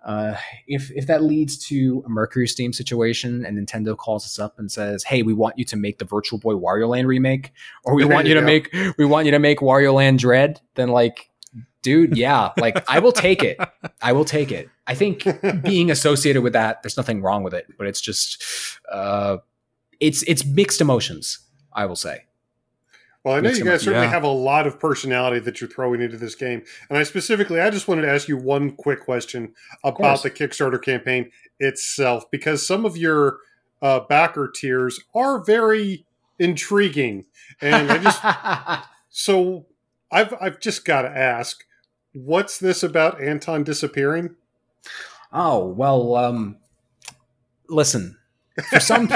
uh, if if that leads to a Mercury Steam situation and Nintendo calls us up and says, "Hey, we want you to make the Virtual Boy Wario Land remake, or we There want you you to go. make we want you to make Wario Land Dread," then like, dude, yeah, like I will take it. I will take it. I think being associated with that, there's nothing wrong with it, but it's just, uh, it's it's mixed emotions. I will say. Well, I know Mix you 'em guys up. certainly Yeah. have a lot of personality that you're throwing into this game. And I specifically, I just wanted to ask you one quick question about the Kickstarter campaign itself, because some of your uh, backer tiers are very intriguing. And I just, so I've, I've just got to ask, what's this about Anton disappearing? oh well, um, listen. For some,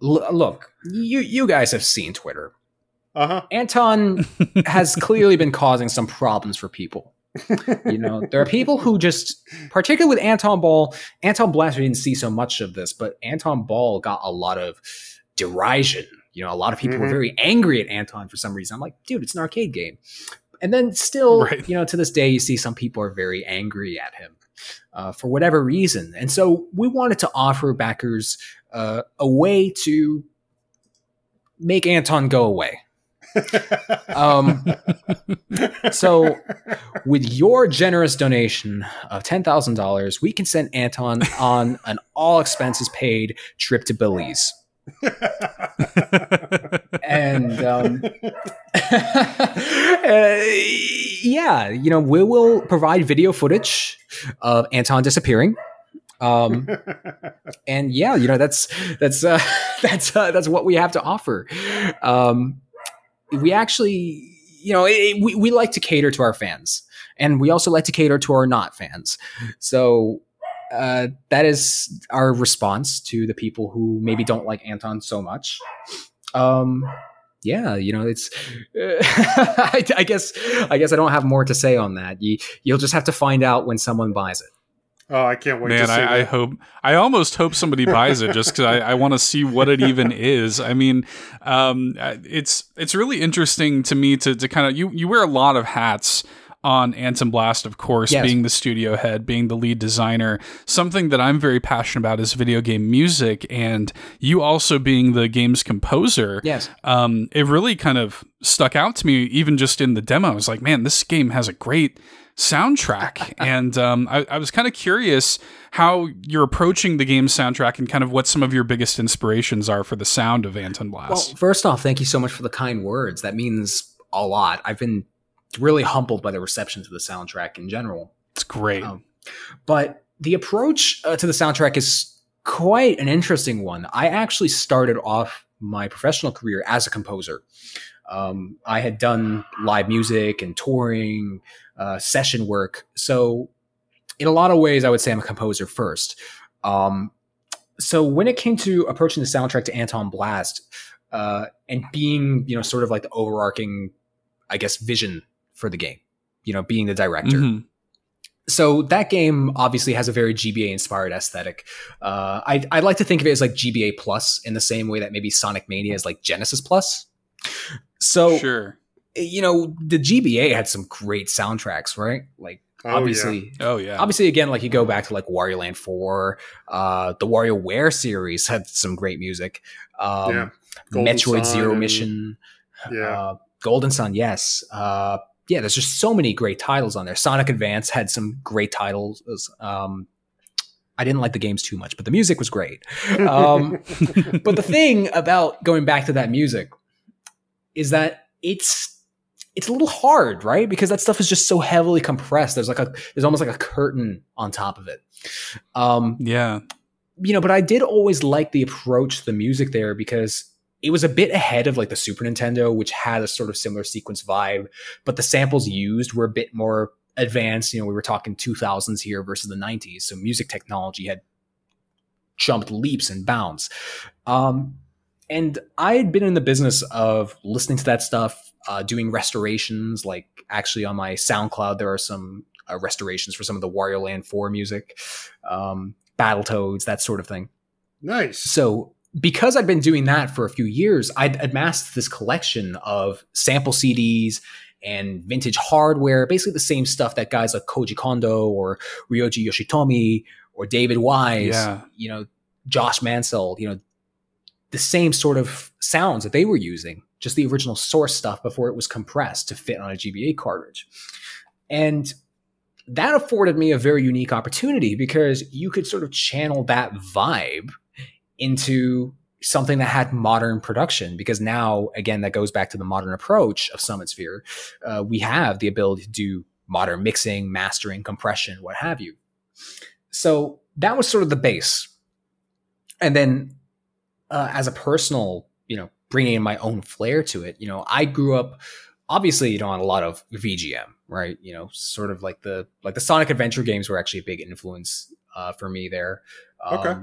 look, you you guys have seen Twitter. uh huh. Anton has clearly been causing some problems for people. You know, there are people who just, particularly with Anton Ball, Antonblast, we didn't see so much of this, but Anton Ball got a lot of derision. You know, a lot of people were Mhm. very angry at Anton for some reason. I'm like, dude, it's an arcade game. And then still, Right. you know, to this day, you see some people are very angry at him uh, for whatever reason. And so we wanted to offer backers uh, a way to make Anton go away. Um, so, with your generous donation of ten thousand dollars, we can send Anton on an all expenses paid trip to Belize. And um, uh, yeah, you know, we will provide video footage of Anton disappearing. Um, and yeah, you know, that's that's uh, that's uh, that's what we have to offer. Um, we actually, you know, it, we we like to cater to our fans, and we also like to cater to our not fans. So uh, that is our response to the people who maybe don't like Anton so much. Um, yeah, you know, it's. I, I guess I guess I don't have more to say on that. You you'll just have to find out when someone buys it. oh, I can't wait Man, to see I, I hope. I almost hope somebody buys it just because I, I want to see what it even is. I mean, um, uh, it's it's really interesting to me to to kind of you you wear a lot of hats on Antonblast, of course, Yes. being the studio head, being the lead designer. Something that I'm very passionate about is video game music, and you also being the game's composer Yes. um, it really kind of stuck out to me, even just in the demo. I was like, man, this game has a great soundtrack. and um, I, I was kind of curious how you're approaching the game's soundtrack and kind of what some of your biggest inspirations are for the sound of Antonblast. Well, first off, thank you so much for the kind words. That means a lot. I've been really humbled by the reception to the soundtrack in general. it's great. um, But the approach uh, to the soundtrack is quite an interesting one. I actually started off my professional career as a composer. Um, I had done live music and touring, uh, session work. So, in a lot of ways, I would say I'm a composer first. Um, so, when it came to approaching the soundtrack to Antonblast uh, and being, you know, sort of like the overarching, I guess, vision for the game, you know, being the director Mhm. so that game obviously has a very GBA inspired aesthetic. Uh, I I like to think of it as like GBA plus in the same way that maybe Sonic Mania is like Genesis plus. So Sure. you know the GBA had some great soundtracks, right? Like Oh, yeah. obviously. Oh, yeah. Obviously, again, like you go back to like Wario Land 4, uh, the WarioWare series had some great music. Um, Yeah. Metroid Sun Zero and- Mission, Yeah. uh, Golden Sun, yes. Uh, yeah, there's just so many great titles on there. Sonic Advance had some great titles. Um, I didn't like the games too much, but the music was great. Um, but the thing about going back to that music is that it's it's a little hard, right? Because that stuff is just so heavily compressed. There's like a there's almost like a curtain on top of it. Um, yeah. you know, but I did always like the approach to the music there because it was a bit ahead of like the Super Nintendo, which had a sort of similar sequence vibe, but the samples used were a bit more advanced. You know, we were talking 2000s here versus the 90s, so music technology had jumped leaps and bounds. Um, and I had been in the business of listening to that stuff, uh, doing restorations. Like actually on my SoundCloud, there are some uh, restorations for some of the Wario Land 4 music, um, Battletoads, that sort of thing. Nice. So because I'd been doing that for a few years, I'd amassed this collection of sample CDs and vintage hardware, basically the same stuff that guys like Koji Kondo or Ryoji Yoshitomi or David Wise, Yeah. you know, Josh Mancell, you know, the same sort of sounds that they were using, just the original source stuff before it was compressed to fit on a GBA cartridge. And that afforded me a very unique opportunity because you could sort of channel that vibe into something that had modern production because now again that goes back to the modern approach of Summitsphere uh, we have the ability to do modern mixing mastering compression what have you. So that was sort of the base. And then uh, as a personal you know bringing in my own flair to it you know i grew up obviously you know on a lot of vgm right? You know sort of like the like the sonic adventure games were actually a big influence uh, for me there. Okay.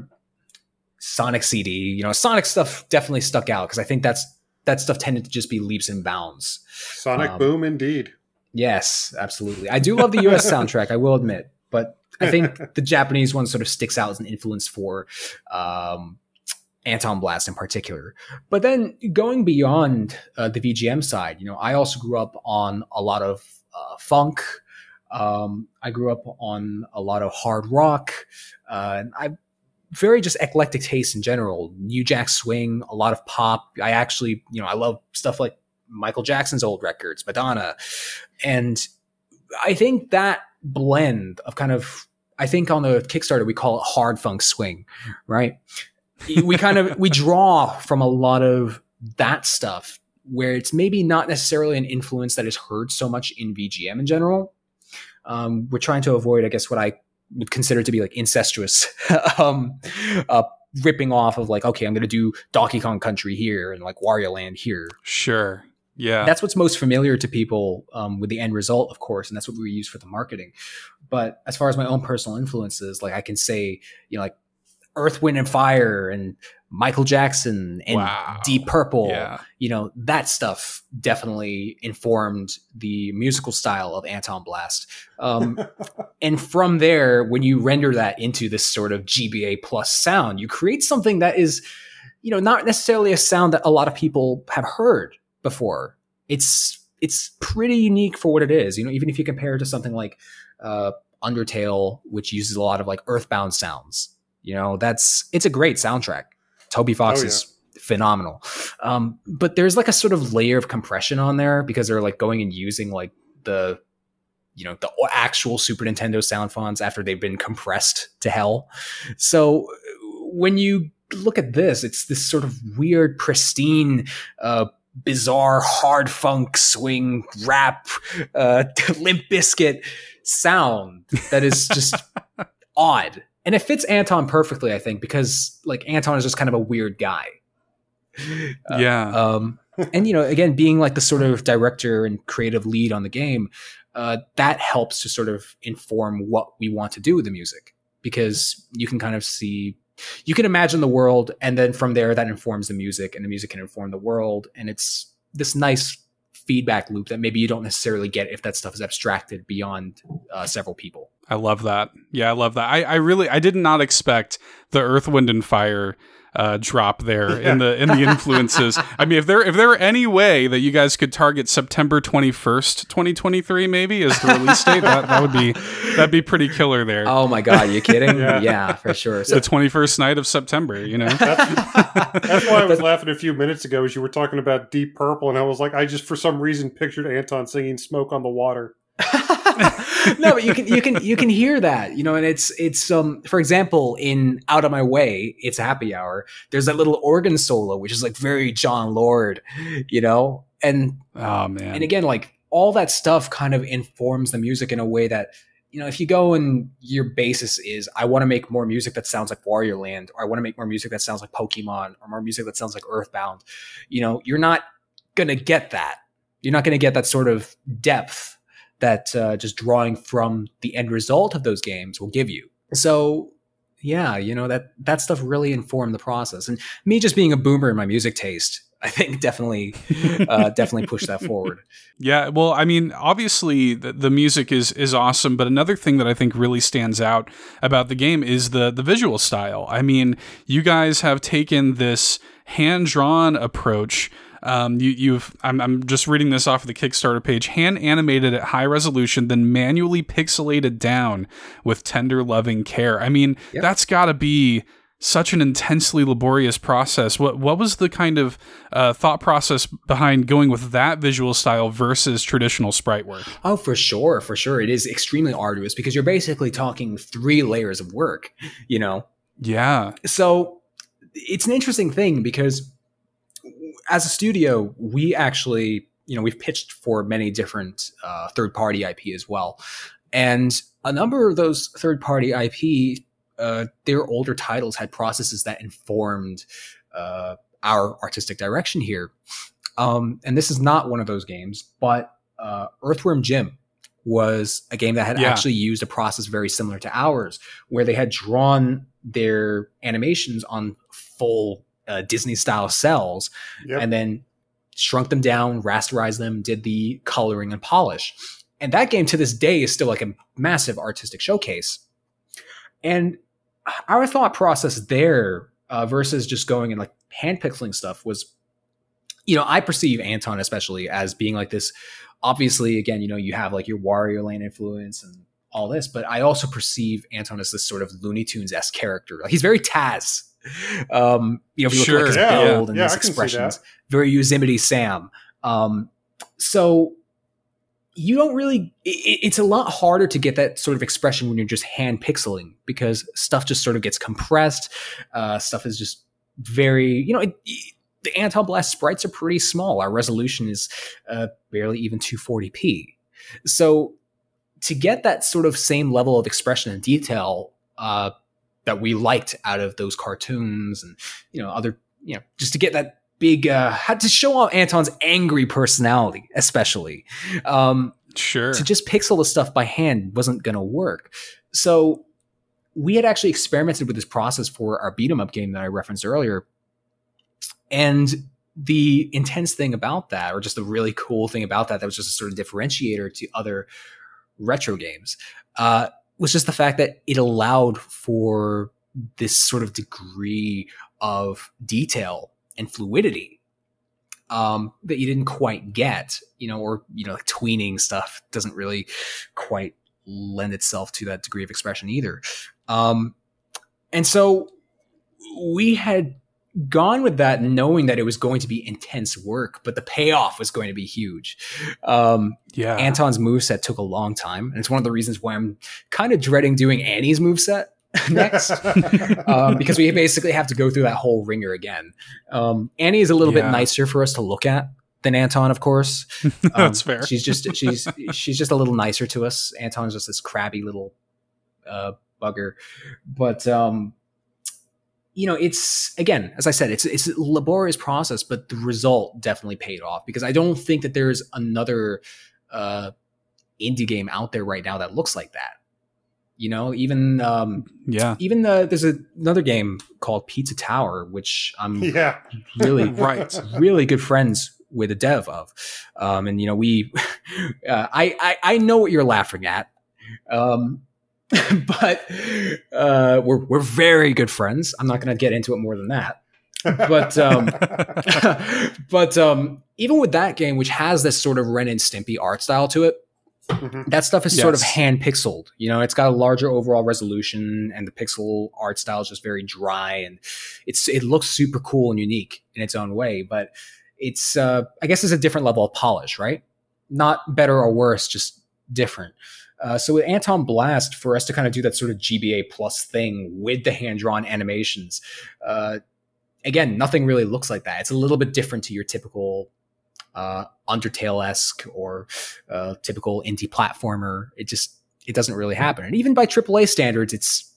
Sonic CD, you know, Sonic stuff definitely stuck out because I think that's that stuff tended to just be leaps and bounds. Sonic Um, Boom, indeed. Yes, absolutely. I do love the US soundtrack, I will admit, but I think the Japanese one sort of sticks out as an influence for um, Antonblast in particular. But then going beyond uh, the VGM side, you know, I also grew up on a lot of uh, funk. Um, I grew up on a lot of hard rock. Uh, and I very just eclectic taste in general. New Jack Swing, a lot of pop. I actually, you know, I love stuff like Michael Jackson's old records, Madonna. And I think that blend of kind of I think on the Kickstarter we call it hard funk swing, right? we kind of we draw from a lot of that stuff where it's maybe not necessarily an influence that is heard so much in VGM in general. Um, we're trying to avoid, I guess, what I would consider to be like incestuous um, uh, ripping off of like, okay, I'm going to do Donkey Kong Country here and like Wario Land here. Sure. Yeah. That's what's most familiar to people um, with the end result, of course, and that's what we use for the marketing. But as far as my own personal influences, like I can say, you know, like Earth, Wind, and Fire, and Michael Jackson, and Wow. Deep Purple, yeah. you know, that stuff definitely informed the musical style of Antonblast. Um, and from there, when you render that into this sort of GBA plus sound, you create something that is, you know, not necessarily a sound that a lot of people have heard before. It's it's pretty unique for what it is. You know, even if you compare it to something like uh, Undertale, which uses a lot of like Earthbound sounds. You know, that's it's a great soundtrack. Toby Fox Oh, yeah. is phenomenal. Um, but there's like a sort of layer of compression on there because they're like going and using like the you know the actual Super Nintendo sound fonts after they've been compressed to hell. So when you look at this, it's this sort of weird, pristine, uh, bizarre, hard funk swing rap, uh, Limp Bizkit sound that is just odd. And it fits Anton perfectly, I think, because like Anton is just kind of a weird guy. Uh, yeah. um, and you know, again, being like the sort of director and creative lead on the game, uh, that helps to sort of inform what we want to do with the music because you can kind of see, you can imagine the world, and then from there, that informs the music, and the music can inform the world, and it's this nice feedback loop that maybe you don't necessarily get if that stuff is abstracted beyond uh, several people. I love that. Yeah, I love that. I, I really I did not expect the Earth, Wind, and Fire uh, drop there in the in the influences. I mean, if there if there were any way that you guys could target September twenty first, twenty twenty three, maybe as the release date, that, that would be that'd be pretty killer there. Oh my god, you kidding? Yeah. yeah. for sure. So the twenty first night of September, you know. That's why I was laughing a few minutes ago as you were talking about Deep Purple, and I was like, I just for some reason pictured Anton singing "Smoke on the Water." no, but you can you can you can hear that, you know, and it's it's um for example in Out of My Way, it's Happy Hour. There's that little organ solo which is like very Jon Lord, you know, and Oh man. and again like all that stuff kind of informs the music in a way that you know if you go and your basis is I want to make more music that sounds like Wario Land or I want to make more music that sounds like Pokemon or more music that sounds like Earthbound, you know, you're not gonna get that. You're not gonna get that sort of depth that uh, just drawing from the end result of those games will give you. So yeah, you know that that stuff really informed the process. And me just being a boomer in my music taste, I think definitely, uh, definitely push that forward. Yeah, well, I mean, obviously the, the music is is awesome, but another thing that I think really stands out about the game is the the visual style. I mean, you guys have taken this hand drawn approach. Um, you, you've I'm, I'm just reading this off of the Kickstarter page. Hand animated at high resolution, then manually pixelated down with tender, loving care. I mean, Yep. that's got to be such an intensely laborious process. What what was the kind of uh, thought process behind going with that visual style versus traditional sprite work? Oh, for sure, for sure. It is extremely arduous because you're basically talking three layers of work, you know? Yeah, So it's an interesting thing because as a studio, we actually, you know, we've pitched for many different uh, third party IP as well. And a number of those third party IP, uh, their older titles had processes that informed uh, our artistic direction here. Um, and this is not one of those games, but uh, Earthworm Jim was a game that had Yeah. actually used a process very similar to ours, where they had drawn their animations on full uh, Disney style cells Yep. and then shrunk them down, rasterized them, did the coloring and polish. And that game to this day is still like a massive artistic showcase. And our thought process there uh, versus just going and like hand pixeling stuff was, you know, I perceive Anton especially as being like this. Obviously, again, you know, you have like your Wario Land influence and all this, but I also perceive Anton as this sort of Looney Tunes esque character. Like he's very Taz. Um, you know, if you look Sure. at like his Yeah. build and Yeah, his expressions, very Yosemite Sam. Um, so you don't really. It, it's a lot harder to get that sort of expression when you're just hand pixeling because stuff just sort of gets compressed. Uh, stuff is just very, you know, it, the Antonblast sprites are pretty small. Our resolution is uh, barely even 240p. So to get that sort of same level of expression and detail uh, that we liked out of those cartoons and you know other you know just to get that big uh had to show off Anton's angry personality especially um sure. to just pixel the stuff by hand wasn't going to work so we had actually experimented with this process for our beat 'em up game that I referenced earlier and the intense thing about that or just the really cool thing about that that was just a sort of differentiator to other retro games uh, was just the fact that it allowed for this sort of degree of detail and fluidity um, that you didn't quite get, you know, or you know, like tweening stuff doesn't really quite lend itself to that degree of expression either. Um, and so we had gone with that knowing that it was going to be intense work, but the payoff was going to be huge. Um, yeah. Anton's moveset took a long time, and it's one of the reasons why I'm kind of dreading doing Annie's moveset next. um, because we basically have to go through that whole ringer again. Um, Annie is a little Yeah. bit nicer for us to look at than Anton, of course. Um, That's fair. She's just she's she's just a little nicer to us. Anton's just this crabby little uh, bugger, but um, you know, it's again, as I said, it's it's a laborious process, but the result definitely paid off because I don't think that there's another uh, indie game out there right now that looks like that. You know, even um, yeah. even the, there's a, another game called Pizza Tower, which I'm yeah. really Right. really good friends with a dev of um, and you know we uh, I, I i know what you're laughing at um, but uh, we're, we're very good friends i'm not going to get into it more than that but um, but um, even with that game which has this sort of ren and stimpy art style to it Mhm. that stuff is sort of hand pixeled. You know, it's got a larger overall resolution, and the pixel art style is just very dry, and it's it looks super cool and unique in its own way. But it's uh, I guess it's a different level of polish, right? Not better or worse, just different. Uh, so with Antonblast, for us to kind of do that sort of GBA plus thing with the hand drawn animations, uh, again, nothing really looks like that. It's a little bit different to your typical uh, Undertale esque or uh, typical indie platformer. It just it doesn't really happen, and even by AAA standards, it's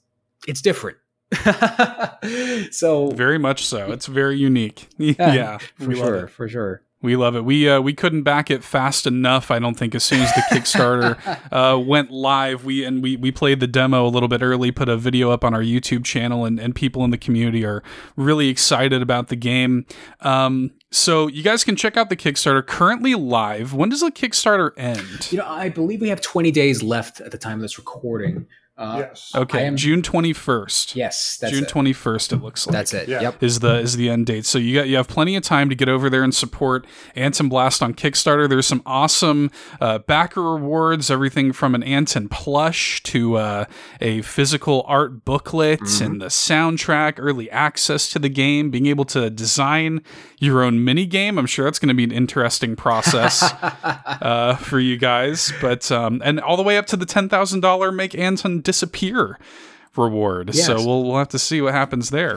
it's different. so Very much so. It's very unique. yeah. for sure, it. for sure. We love it. We uh, we couldn't back it fast enough. I don't think. As soon as the Kickstarter uh, went live, we and we we played the demo a little bit early. Put a video up on our YouTube channel, and and people in the community are really excited about the game. Um, So you guys can check out the Kickstarter currently live. When does the Kickstarter end? You know, I believe we have 20 days left at the time of this recording. Uh, yes. Okay, am- June twenty first. Yes, that's June twenty first. It looks like That's it. Yeah. Yep. is the is the end date. So you got you have plenty of time to get over there and support Antonblast on Kickstarter. There's some awesome uh, backer rewards, everything from an Anton plush to uh, a physical art booklet and the soundtrack, early access to the game, being able to design your own mini game. I'm sure that's going to be an interesting process uh, for you guys. But um, and all the way up to the ten thousand dollar make Anton disappear reward. So we'll we'll have to see what happens there.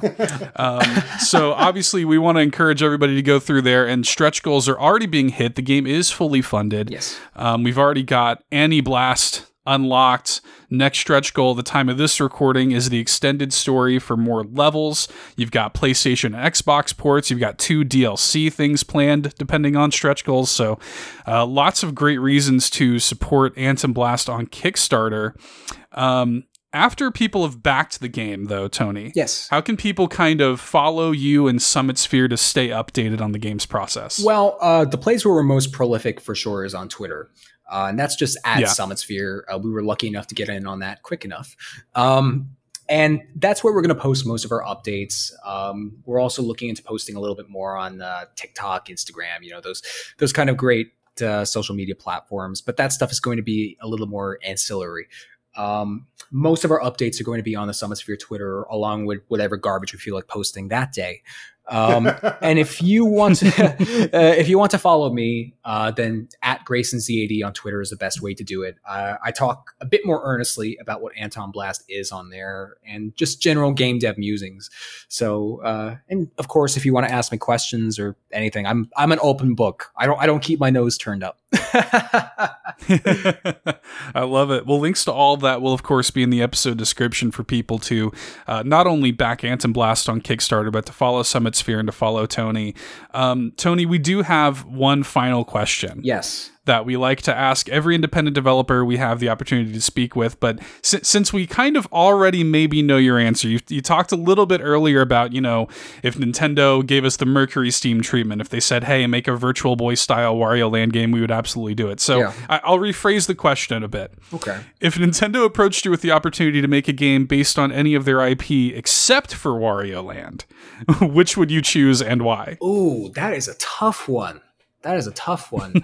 um, so obviously we want to encourage everybody to go through there and stretch goals are already being hit. The game is fully funded. Yes. Um, we've already got Annie Blast unlocked. Next stretch goal at the time of this recording is the extended story for more levels. You've got PlayStation and Xbox ports. You've got two DLC things planned depending on stretch goals. So uh, lots of great reasons to support Antonblast on Kickstarter. Um, after people have backed the game, though, Tony, Yes. how can people kind of follow you and Summitsphere to stay updated on the game's process? Well, uh, the place where we're most prolific for sure is on Twitter. Uh, and that's just at Yeah. Summitsphere. Uh, we were lucky enough to get in on that quick enough. Um, and that's where we're going to post most of our updates. Um, we're also looking into posting a little bit more on uh, TikTok, Instagram, you know, those those kind of great uh, social media platforms. But that stuff is going to be a little more ancillary. Um, most of our updates are going to be on the Summitsphere Twitter, along with whatever garbage we feel like posting that day. Um, and if you want to, uh, if you want to follow me, uh, then at Grayson Z80 on Twitter is the best way to do it. Uh, I talk a bit more earnestly about what Antonblast is on there and just general game dev musings. So, uh, and of course, if you want to ask me questions or anything, I'm I'm an open book. I don't I don't keep my nose turned up. I love it. Well, links to all that will, of course, be in the episode description for people to uh, not only back Antonblast on Kickstarter, but to follow some Summit And to follow Tony. Um, Tony, we do have one final question yes. That we like to ask every independent developer we have the opportunity to speak with. But si- since we kind of already maybe know your answer, you, you talked a little bit earlier about, you know, if Nintendo gave us the MercurySteam treatment, if they said, hey, make a Virtual Boy style Wario Land game, we would absolutely do it. So Yeah. I- I'll rephrase the question a bit. Okay. If Nintendo approached you with the opportunity to make a game based on any of their IP except for Wario Land, which would you choose and why? Ooh, that is a tough one. That is a tough one.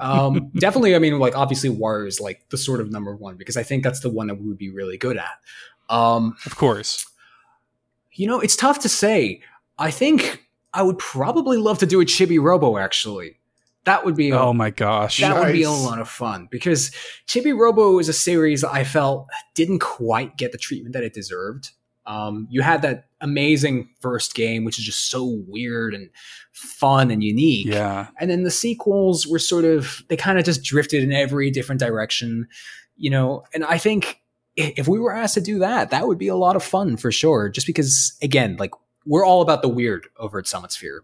um, definitely, I mean, like obviously, War is like the sort of number one because I think that's the one that we would be really good at. Um, Of course. you know, it's tough to say. I think I would probably love to do a Chibi Robo. Actually, that would be a, Oh my gosh. that would be a lot of fun because Chibi Robo is a series I felt didn't quite get the treatment that it deserved. Um, you had that amazing first game, which is just so weird and fun and unique. Yeah. And then the sequels were sort of, they kind of just drifted in every different direction, you know. And I think if we were asked to do that, that would be a lot of fun for sure. Just because, again, like we're all about the weird over at Summitsphere.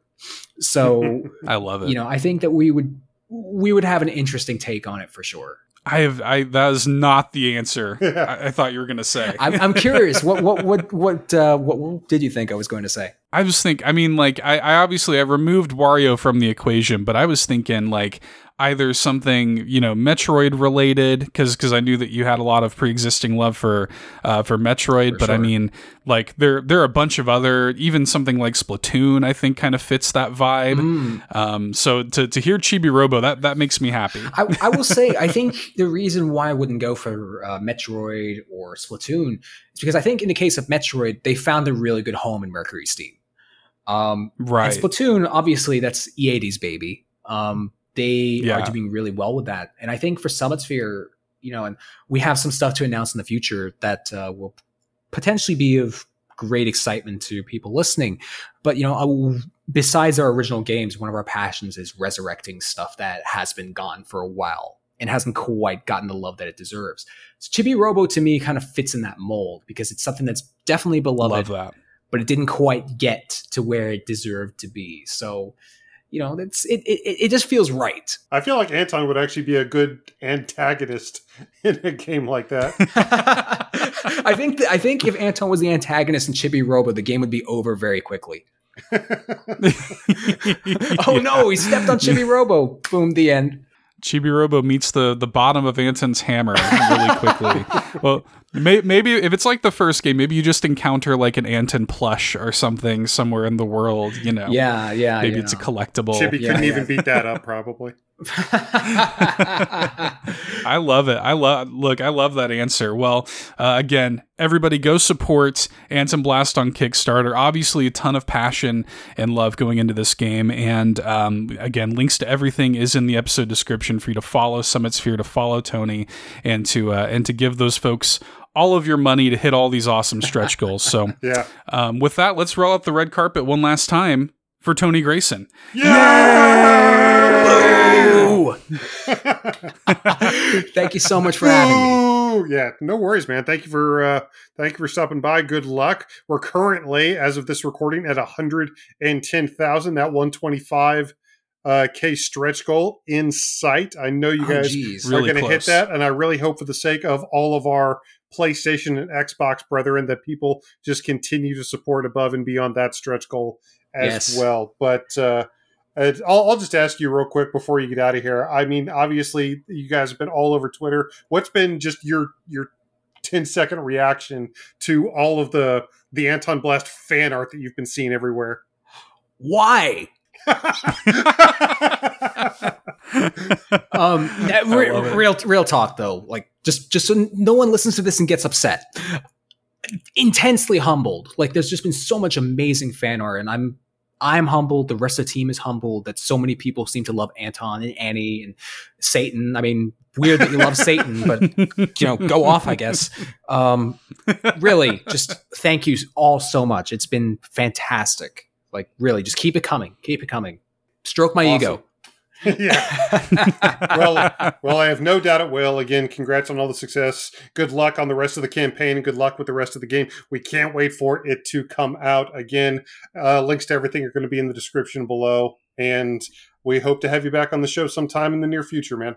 So, I love it. you know, I think that we would we would have an interesting take on it for sure. I have I that is not the answer I, I thought you were gonna say. I'm, I'm curious. What what what what uh, what, what did you think I was going to say? I just think I mean like I, I obviously I removed Wario from the equation, but I was thinking like either something you know Metroid related because because I knew that you had a lot of pre existing love for uh, for Metroid, For but I mean like there there are a bunch of other even something like Splatoon I think kind of fits that vibe. Mm. Um, so to to hear Chibi Robo that that makes me happy. I, I will say, I think the reason why I wouldn't go for uh, Metroid or Splatoon is because I think in the case of Metroid, they found a really good home in MercurySteam. Um, Right. Splatoon, obviously, that's EAD's baby. Um, they Yeah. are doing really well with that. And I think for Summitsphere, you know, and we have some stuff to announce in the future that uh, will potentially be of great excitement to people listening. But, you know, I will- besides our original games, one of our passions is resurrecting stuff that has been gone for a while and hasn't quite gotten the love that it deserves. So Chibi Robo to me kind of fits in that mold because it's something that's definitely beloved Love that. but it didn't quite get to where it deserved to be. So, you know, that's it. It, it just feels right. I feel like Anton would actually be a good antagonist in a game like that. I think that, I think if Anton was the antagonist in Chibi Robo, the game would be over very quickly. oh no, he stepped on Chibi Robo. Boom, the end. Chibi Robo meets the the bottom of Anton's hammer really quickly. well, may, maybe if it's like the first game, maybe you just encounter like an Anton plush or something somewhere in the world. You know, Yeah, yeah. maybe you it's a collectible. Chibi Yeah, couldn't yeah. even beat that up, probably. I love it. I love look. I love that answer. Well, uh, again, everybody go support Antonblast on Kickstarter. Obviously, a ton of passion and love going into this game. And um, again, links to everything is in the episode description for you to follow Summitsphere, to follow Tony, and to uh, and to give those folks all of your money to hit all these awesome stretch goals. So, Yeah. um, with that, let's roll out the red carpet one last time for Tony Grayson. Ooh. Thank you so much for having me. Ooh, yeah, no worries, man. Thank you for uh, thank you for stopping by. Good luck. We're currently, as of this recording, at hundred and ten thousand. That one twenty five uh, k stretch goal in sight. I know you Oh, guys geez. Really are going to hit that, and I really hope, for the sake of all of our PlayStation and Xbox brethren, that people just continue to support above and beyond that stretch goal as Yes. well. But uh, I'll, I'll just ask you real quick before you get out of here. I mean, obviously, you guys have been all over Twitter. What's been just your your 10 second reaction to all of the the Antonblast fan art that you've been seeing everywhere? Why? Um, that- I re- real, real talk though. Like, just, just so no one listens to this and gets upset. Intensely humbled. Like, there's just been so much amazing fan art, and I'm, I'm humbled. The rest of the team is humbled that so many people seem to love Anton and Annie and Satan. I mean, weird that you love Satan, but you know, go off, I guess. Um, really, just thank you all so much. It's been fantastic. Like, really, just keep it coming. Keep it coming. Stroke my ego. yeah. Well, well, I have no doubt it will. Again, congrats on all the success. Good luck on the rest of the campaign and good luck with the rest of the game. We can't wait for it to come out. Again, uh, links to everything are going to be in the description below. And we hope to have you back on the show sometime in the near future, man.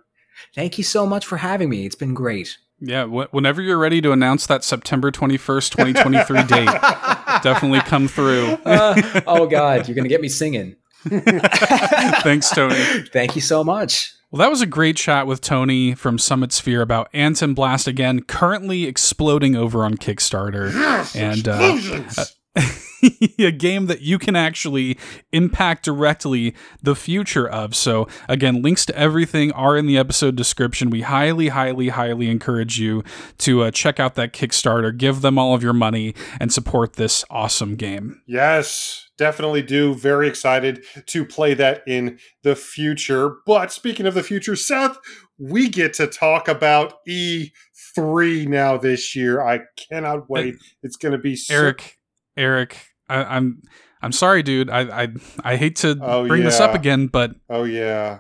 Thank you so much for having me. It's been great. Yeah, wh- whenever you're ready to announce that September 21st, 2023 date, definitely come through. Uh, oh God, you're gonna get me singing. Thanks, Tony. Thank you so much. Well, that was a great chat with Tony from Summitsphere about Antonblast again, currently exploding over on Kickstarter. and uh, a game that you can actually impact directly the future of. So, again, links to everything are in the episode description. We highly, highly, highly encourage you to uh, check out that Kickstarter, give them all of your money, and support this awesome game. Yes, definitely do. Very excited to play that in the future. But speaking of the future, Seth, we get to talk about E3 now this year. I cannot wait. It's going to be so- Eric, Eric, I, I'm. I'm sorry, dude. I I, I hate to Oh, bring this up again, but Oh yeah.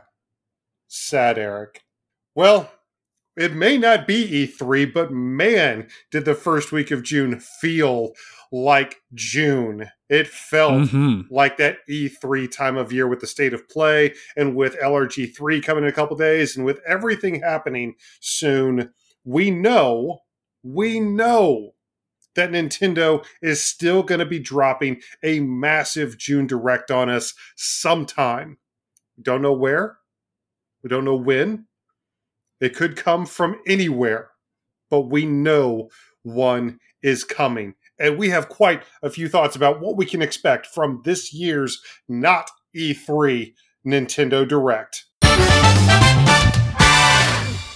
Sad Eric. Well, it may not be E3, but man, did the first week of June feel like June. It felt mhm. like that E3 time of year with the state of play and with LRG3 coming in a couple days and with everything happening soon, we know, we know that Nintendo is still going to be dropping a massive June Direct on us sometime. We don't know where, we don't know when. It could come from anywhere, but we know one is coming. And we have quite a few thoughts about what we can expect from this year's not E3 Nintendo Direct.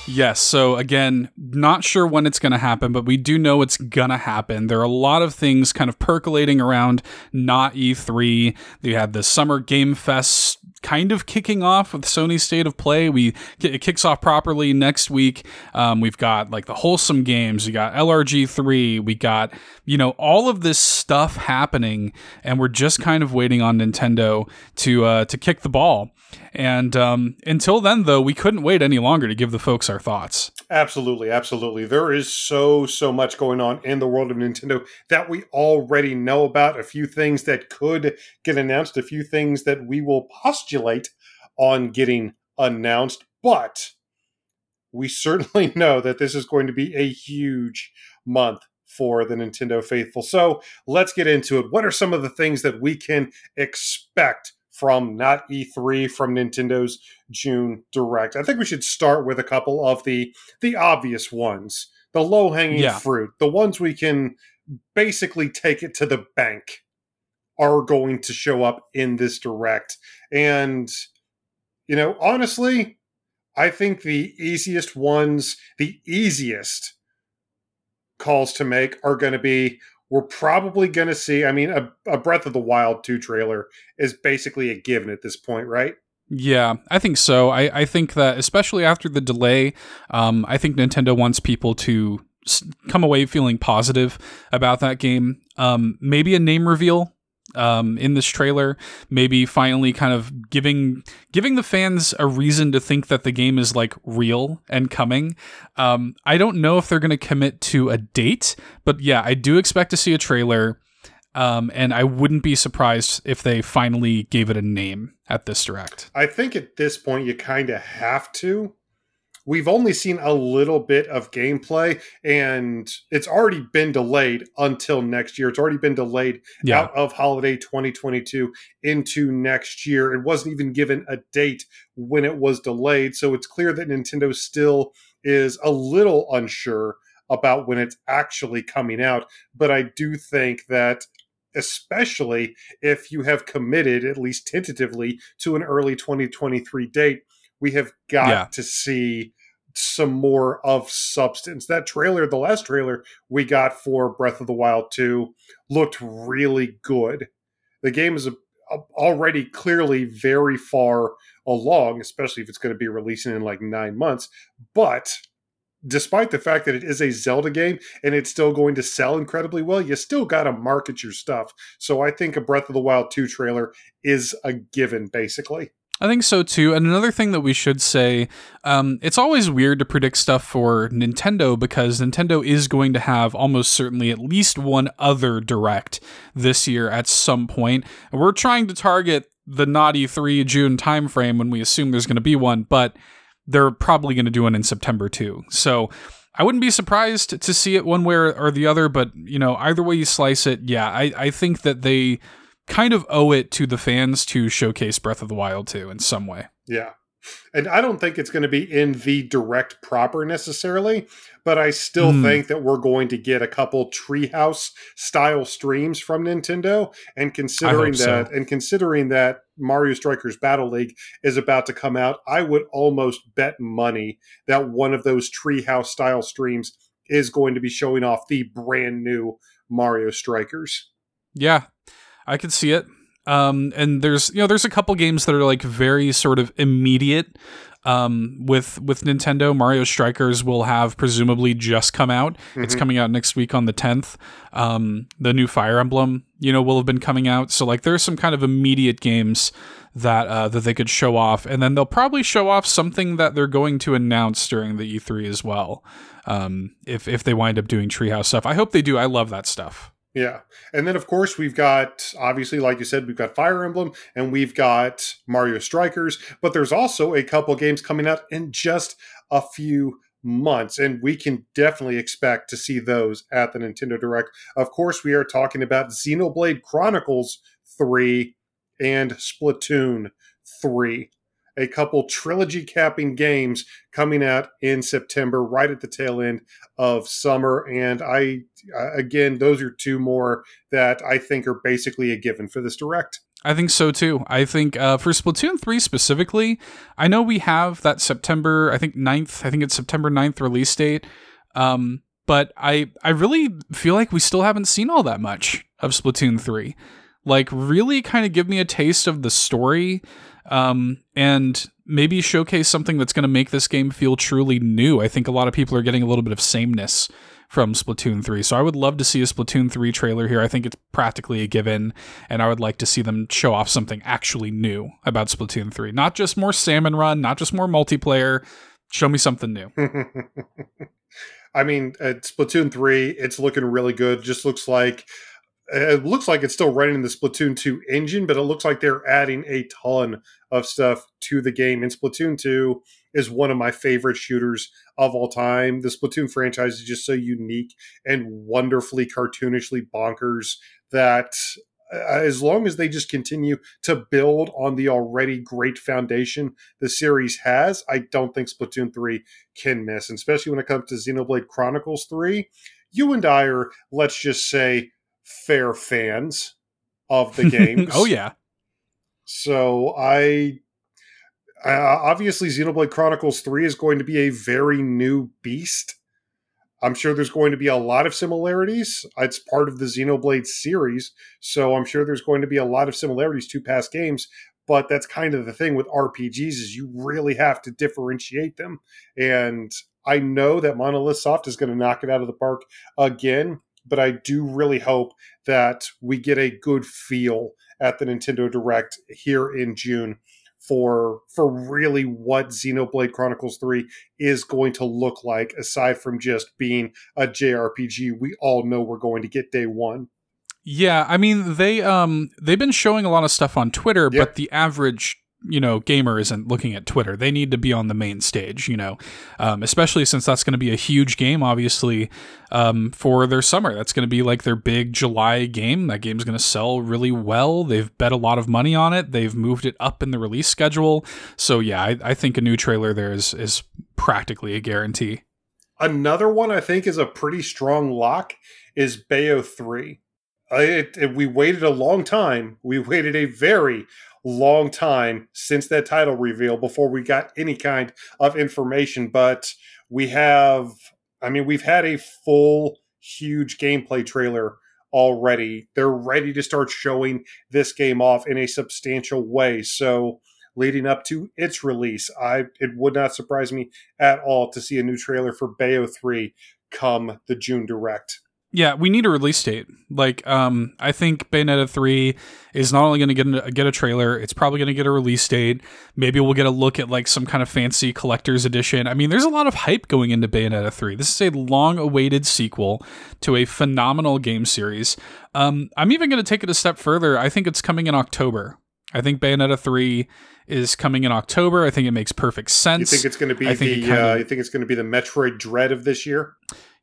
Yes. So again, not sure when it's going to happen, but we do know it's going to happen. There are a lot of things kind of percolating around not E3. You have the Summer Game Fest kind of kicking off with Sony's State of Play. We it kicks off properly next week. Um, we've got like the wholesome games. We got LRG three. We got you know all of this stuff happening, and we're just kind of waiting on Nintendo to uh, to kick the ball. And um, until then, though, we couldn't wait any longer to give the folks our thoughts. Absolutely, absolutely. There is so, so much going on in the world of Nintendo that we already know about. A few things that could get announced, a few things that we will postulate on getting announced. But we certainly know that this is going to be a huge month for the Nintendo faithful. So let's get into it. What are some of the things that we can expect from not E3 from Nintendo's June Direct? I think we should start with a couple of the the obvious ones, the low hanging Yeah. fruit, the ones we can basically take it to the bank are going to show up in this direct. And, you know, honestly, I think the easiest ones, the easiest calls to make are going to be we're probably going to see, I mean, a, a Breath of the Wild 2 trailer is basically a given at this point, right? Yeah, I think so. I, I think that especially after the delay, um, I think Nintendo wants people to come away feeling positive about that game. Um, maybe a name reveal um, in this trailer, maybe finally kind of giving giving the fans a reason to think that the game is like real and coming. Um, I don't know if they're going to commit to a date, but yeah, I do expect to see a trailer. Um, and I wouldn't be surprised if they finally gave it a name at this direct. I think at this point you kind of have to. We've only seen a little bit of gameplay, and it's already been delayed until next year. It's already been delayed Yeah. out of holiday 2022 into next year. It wasn't even given a date when it was delayed, so it's clear that Nintendo still is a little unsure about when it's actually coming out. But I do think that especially if you have committed, at least tentatively, to an early 2023 date, we have got Yeah. to see some more of substance. That trailer, the last trailer we got for Breath of the Wild 2, looked really good. The game is a, a- already clearly very far along, especially if it's going to be releasing in like nine months. But despite the fact that it is a Zelda game and it's still going to sell incredibly well, you still got to market your stuff. So I think a Breath of the Wild 2 trailer is a given, basically. I think so too. And another thing that we should say, um, it's always weird to predict stuff for Nintendo because Nintendo is going to have almost certainly at least one other direct this year at some point. We're trying to target the not E3 June timeframe when we assume there's going to be one, but they're probably going to do one in September too. So I wouldn't be surprised to see it one way or the other, but you know, either way you slice it, yeah, I, I think that they kind of owe it to the fans to showcase Breath of the Wild 2 in some way. Yeah. And I don't think it's going to be in the direct proper necessarily, but I still Hmm. think that we're going to get a couple treehouse style streams from Nintendo. And considering so. that, and considering that Mario Strikers Battle League is about to come out, I would almost bet money that one of those treehouse style streams is going to be showing off the brand new Mario Strikers. Yeah, I could see it. Um, and there's you know there's a couple games that are like very sort of immediate. Um, with with Nintendo, Mario Strikers will have presumably just come out. It's Mhm. coming out next week on the 10th. Um, the new Fire Emblem, you know, will have been coming out. So like there's some kind of immediate games that uh, that they could show off, and then they'll probably show off something that they're going to announce during the E3 as well. Um, if if they wind up doing Treehouse stuff, I hope they do. I love that stuff. Yeah. And then, of course, we've got, obviously, like you said, we've got Fire Emblem and we've got Mario Strikers, but there's also a couple games coming out in just a few months, and we can definitely expect to see those at the Nintendo Direct. Of course, we are talking about Xenoblade Chronicles 3 and Splatoon 3. A couple trilogy capping games coming out in September, right at the tail end of summer. And I, again, those are two more that I think are basically a given for this direct. I think so too. I think uh, for Splatoon 3 specifically, I know we have that September, I think 9th, I think it's September 9th release date. Um, but I I really feel like we still haven't seen all that much of Splatoon 3. Like really kind of give me a taste of the story um, and maybe showcase something that's going to make this game feel truly new. I think a lot of people are getting a little bit of sameness from Splatoon 3. So I would love to see a Splatoon 3 trailer here. I think it's practically a given, and I would like to see them show off something actually new about Splatoon 3. Not just more salmon run, not just more multiplayer. Show me something new. I mean, at Splatoon 3, it's looking really good. Just looks like it looks like it's still running the Splatoon 2 engine, but it looks like they're adding a ton of stuff to the game. And Splatoon 2, is one of my favorite shooters of all time. The Splatoon franchise is just so unique and wonderfully cartoonishly bonkers that uh, as long as they just continue to build on the already great foundation the series has, I don't think Splatoon 3 can miss, and especially when it comes to Xenoblade Chronicles 3. You and I are, let's just say, fair fans of the games. oh, yeah. So I. Uh, obviously, Xenoblade Chronicles 3 is going to be a very new beast I'm sure there's going to be a lot of similarities. It's part of the Xenoblade series, so I'm sure there's going to be a lot of similarities to past games. But that's kind of the thing with RPGs is you really have to differentiate them. And I know that Monolith Soft is going to knock it out of the park again, but I do really hope that we get a good feel at the Nintendo Direct here in June for for really what Xenoblade Chronicles 3 is going to look like aside from just being a JRPG we all know we're going to get day 1. Yeah, I mean they um they've been showing a lot of stuff on Twitter, yep. but the average you know gamer isn't looking at twitter. They need to be on the main stage you know um, especially since that's going to be a huge game obviously um, for their summer. That's going to be like their big july game. That game's going to sell really well. They've bet a lot of money on it. They've moved it up in the release schedule. So yeah i, I think a new trailer there is is practically a guarantee. Another one i think is a pretty strong lock is bayo 3 it, it, we waited a long time. We waited a very long time since that title reveal before we got any kind of information. But we have, I mean, we've had a full, huge gameplay trailer already. They're ready to start showing this game off in a substantial way. So, leading up to its release, I it would not surprise me at all to see a new trailer for Bayo 3 come the June direct. Yeah, we need a release date. Like, um, I think Bayonetta three is not only going to get a, get a trailer, it's probably going to get a release date. Maybe we'll get a look at like some kind of fancy collector's edition. I mean, there's a lot of hype going into Bayonetta three. This is a long awaited sequel to a phenomenal game series. Um, I'm even going to take it a step further. I think it's coming in October. I think Bayonetta three is coming in October. I think it makes perfect sense. You think it's going to be I the? Kinda, uh, you think it's going to be the Metroid Dread of this year?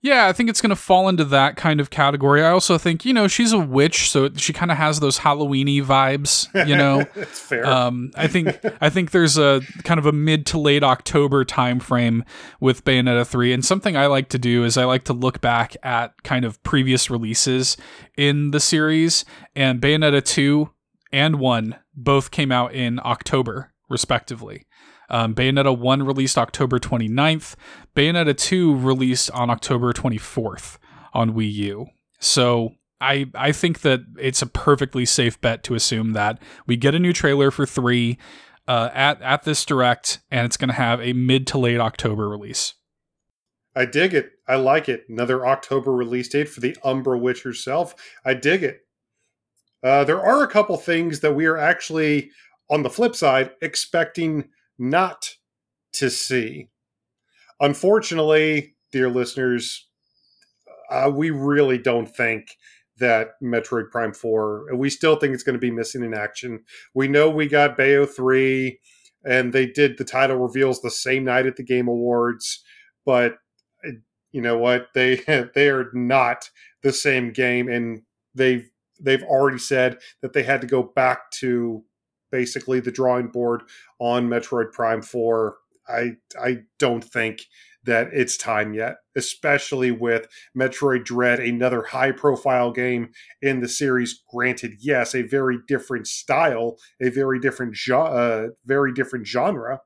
Yeah, I think it's going to fall into that kind of category. I also think, you know, she's a witch, so she kind of has those Halloweeny vibes, you know. That's fair. Um, I think I think there's a kind of a mid to late October time frame with Bayonetta 3 and something I like to do is I like to look back at kind of previous releases in the series and Bayonetta 2 and 1 both came out in October respectively. Um, Bayonetta 1 released October 29th. Bayonetta 2 released on October 24th on Wii U. So I I think that it's a perfectly safe bet to assume that we get a new trailer for 3 uh, at at this direct and it's going to have a mid to late October release. I dig it. I like it. Another October release date for the Umbra Witch herself. I dig it. Uh, there are a couple things that we are actually, on the flip side, expecting not to see. Unfortunately, dear listeners, uh, we really don't think that Metroid Prime 4, we still think it's going to be missing in action. We know we got Bayo 3, and they did the title reveals the same night at the Game Awards, but uh, you know what? They they are not the same game, and they've they've already said that they had to go back to basically the drawing board on Metroid Prime 4. I I don't think that it's time yet, especially with Metroid Dread, another high profile game in the series. Granted, yes, a very different style, a very different uh, very different genre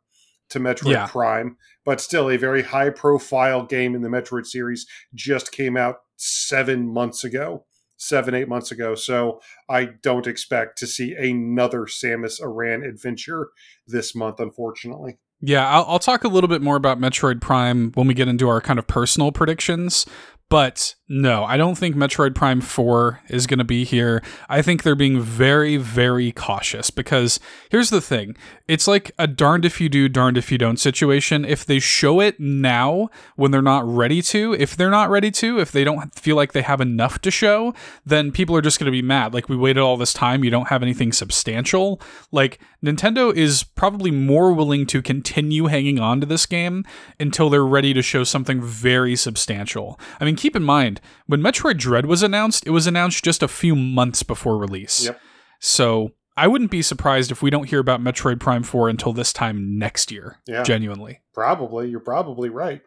to Metroid yeah. Prime, but still a very high profile game in the Metroid series just came out seven months ago seven, eight months ago. So I don't expect to see another Samus Aran adventure this month, unfortunately. Yeah, I'll, I'll, talk a little bit more about Metroid Prime when we get into our kind of personal predictions. But no, I don't think Metroid Prime 4 is going to be here. I think they're being very, very cautious because here's the thing it's like a darned if you do, darned if you don't situation. If they show it now when they're not ready to, if they're not ready to, if they don't feel like they have enough to show, then people are just going to be mad. Like, we waited all this time, you don't have anything substantial. Like, Nintendo is probably more willing to continue hanging on to this game until they're ready to show something very substantial. I mean, keep in mind, when Metroid Dread was announced, it was announced just a few months before release. Yep. So I wouldn't be surprised if we don't hear about Metroid Prime 4 until this time next year. Yeah. Genuinely. Probably. You're probably right.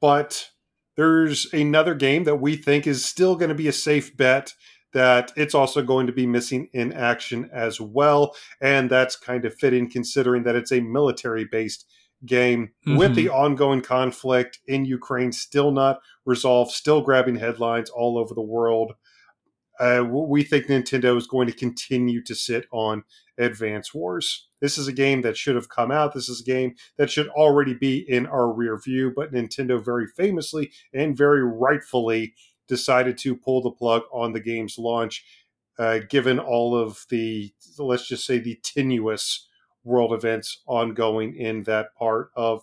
But there's another game that we think is still going to be a safe bet that it's also going to be missing in action as well. And that's kind of fitting considering that it's a military based game with Mhm. the ongoing conflict in Ukraine still not resolved, still grabbing headlines all over the world. Uh, we think Nintendo is going to continue to sit on Advance Wars. This is a game that should have come out. This is a game that should already be in our rear view, but Nintendo very famously and very rightfully decided to pull the plug on the game's launch, uh, given all of the, let's just say, the tenuous world events ongoing in that part of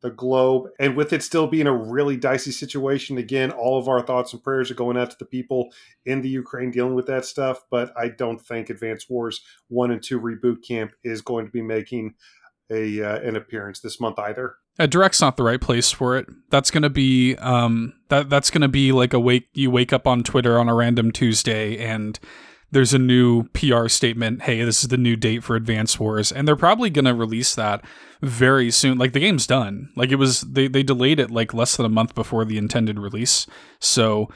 the globe. And with it still being a really dicey situation, again, all of our thoughts and prayers are going out to the people in the Ukraine dealing with that stuff. But I don't think Advance Wars 1 and 2 Reboot Camp is going to be making a uh, an appearance this month either. A direct's not the right place for it. That's gonna be um that that's gonna be like a wake you wake up on Twitter on a random Tuesday and there's a new PR statement. Hey, this is the new date for Advance Wars, and they're probably gonna release that very soon. Like the game's done. Like it was they they delayed it like less than a month before the intended release. So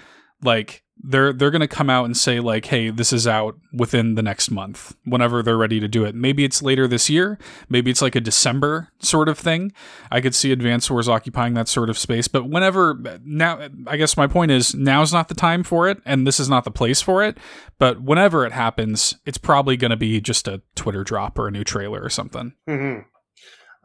like they're they're gonna come out and say like, hey, this is out within the next month, whenever they're ready to do it. Maybe it's later this year. Maybe it's like a December sort of thing. I could see Advance Wars occupying that sort of space. But whenever now, I guess my point is now's not the time for it, and this is not the place for it. But whenever it happens, it's probably going to be just a Twitter drop or a new trailer or something. hmm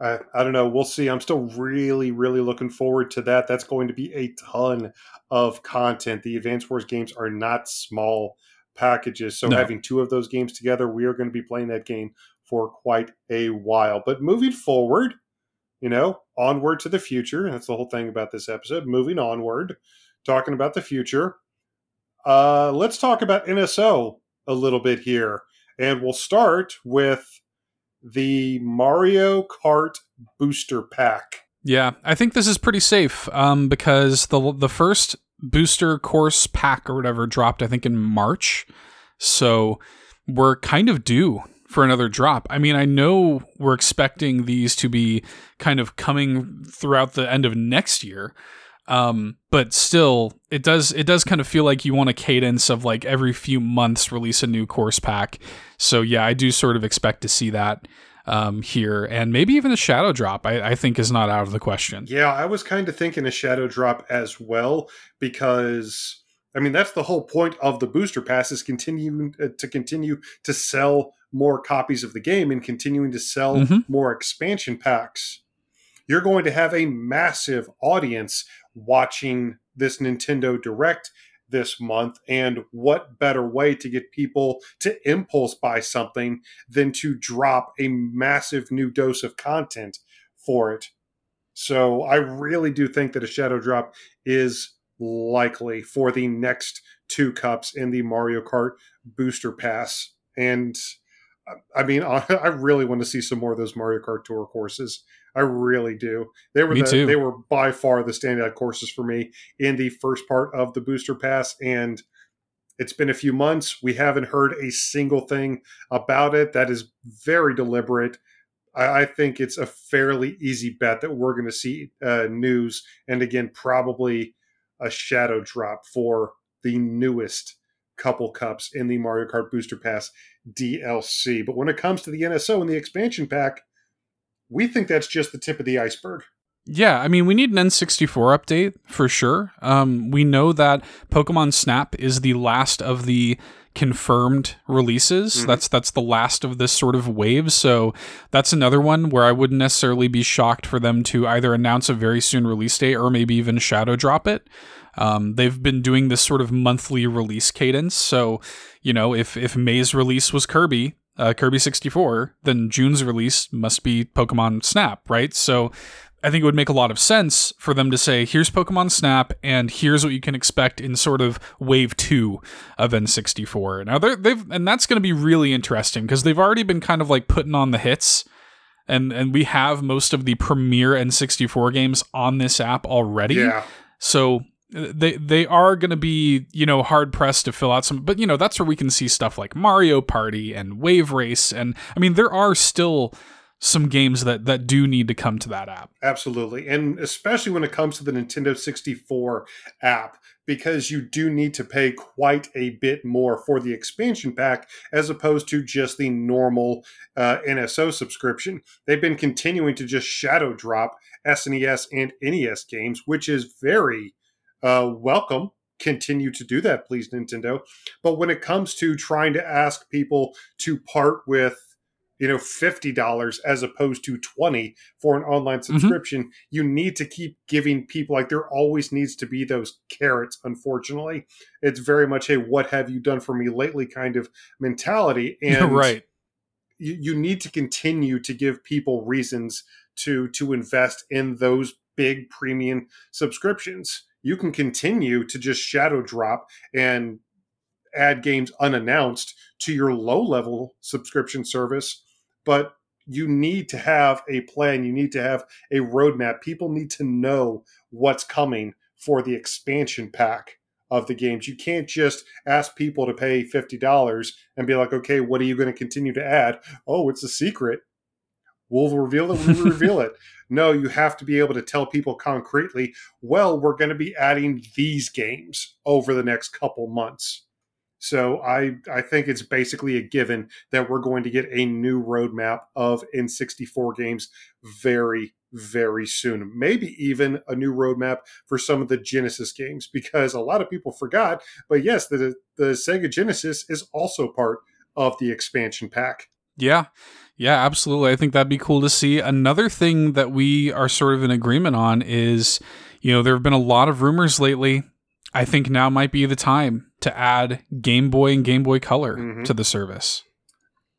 I, I don't know. We'll see. I'm still really, really looking forward to that. That's going to be a ton of content. The Advance Wars games are not small packages. So No. having two of those games together, we are going to be playing that game for quite a while. But moving forward, you know, onward to the future. That's the whole thing about this episode. Moving onward, talking about the future. Uh, let's talk about NSO a little bit here. And we'll start with the Mario Kart Booster Pack. Yeah, I think this is pretty safe um, because the the first booster course pack or whatever dropped, I think, in March. So we're kind of due for another drop. I mean, I know we're expecting these to be kind of coming throughout the end of next year. Um, but still, it does it does kind of feel like you want a cadence of like every few months release a new course pack. So yeah, I do sort of expect to see that um, here, and maybe even a shadow drop. I, I think is not out of the question. Yeah, I was kind of thinking a Shadow Drop as well because I mean that's the whole point of the booster pass is continuing uh, to continue to sell more copies of the game and continuing to sell Mhm. more expansion packs. You're going to have a massive audience watching this Nintendo Direct this month and what better way to get people to impulse buy something than to drop a massive new dose of content for it. So I really do think that a shadow drop is likely for the next two cups in the Mario Kart booster pass. And I- mean, I really want to see some more of those Mario Kart Tour courses. I really do. They were Me the, too. they were by far the standout courses for me in the first part of the booster pass, and it's been a few months. We haven't heard a single thing about it. That is very deliberate. I, I think it's a fairly easy bet that we're going to see uh, news, and again, probably a shadow drop for the newest couple cups in the Mario Kart Booster Pass DLC. But when it comes to the NSO and the expansion pack, we think that's just the tip of the iceberg. Yeah, I mean, we need an N64 update for sure. Um, we know that Pokemon Snap is the last of the confirmed releases. Mhm. That's that's the last of this sort of wave. So that's another one where I wouldn't necessarily be shocked for them to either announce a very soon release date or maybe even shadow drop it. Um, they've been doing this sort of monthly release cadence. So, you know, if if May's release was Kirby, uh, Kirby 64, then June's release must be Pokemon Snap, right? So I think it would make a lot of sense for them to say, here's Pokemon Snap, and here's what you can expect in sort of wave two of N64. Now they've and that's going to be really interesting because they've already been kind of like putting on the hits, and and we have most of the premier N64 games on this app already. Yeah. So they they are going to be you know hard pressed to fill out some but you know that's where we can see stuff like Mario Party and Wave Race and I mean there are still some games that that do need to come to that app. Absolutely. And especially when it comes to the Nintendo 64 app because you do need to pay quite a bit more for the expansion pack as opposed to just the normal uh, NSO subscription. They've been continuing to just shadow drop SNES and NES games, which is very uh, welcome. Continue to do that, please, Nintendo. But when it comes to trying to ask people to part with you know $50 as opposed to 20 for an online subscription mm-hmm. you need to keep giving people like there always needs to be those carrots unfortunately it's very much a what have you done for me lately kind of mentality and right you, you need to continue to give people reasons to to invest in those big premium subscriptions you can continue to just shadow drop and add games unannounced to your low level subscription service, but you need to have a plan. You need to have a roadmap. People need to know what's coming for the expansion pack of the games. You can't just ask people to pay $50 and be like, okay, what are you going to continue to add? Oh, it's a secret. We'll reveal it when we reveal it. No, you have to be able to tell people concretely, well, we're going to be adding these games over the next couple months. So I I think it's basically a given that we're going to get a new roadmap of N64 games very very soon. Maybe even a new roadmap for some of the Genesis games because a lot of people forgot. But yes, the the Sega Genesis is also part of the expansion pack. Yeah. Yeah, absolutely. I think that'd be cool to see. Another thing that we are sort of in agreement on is, you know, there have been a lot of rumors lately. I think now might be the time to add Game Boy and Game Boy Color mm-hmm. to the service.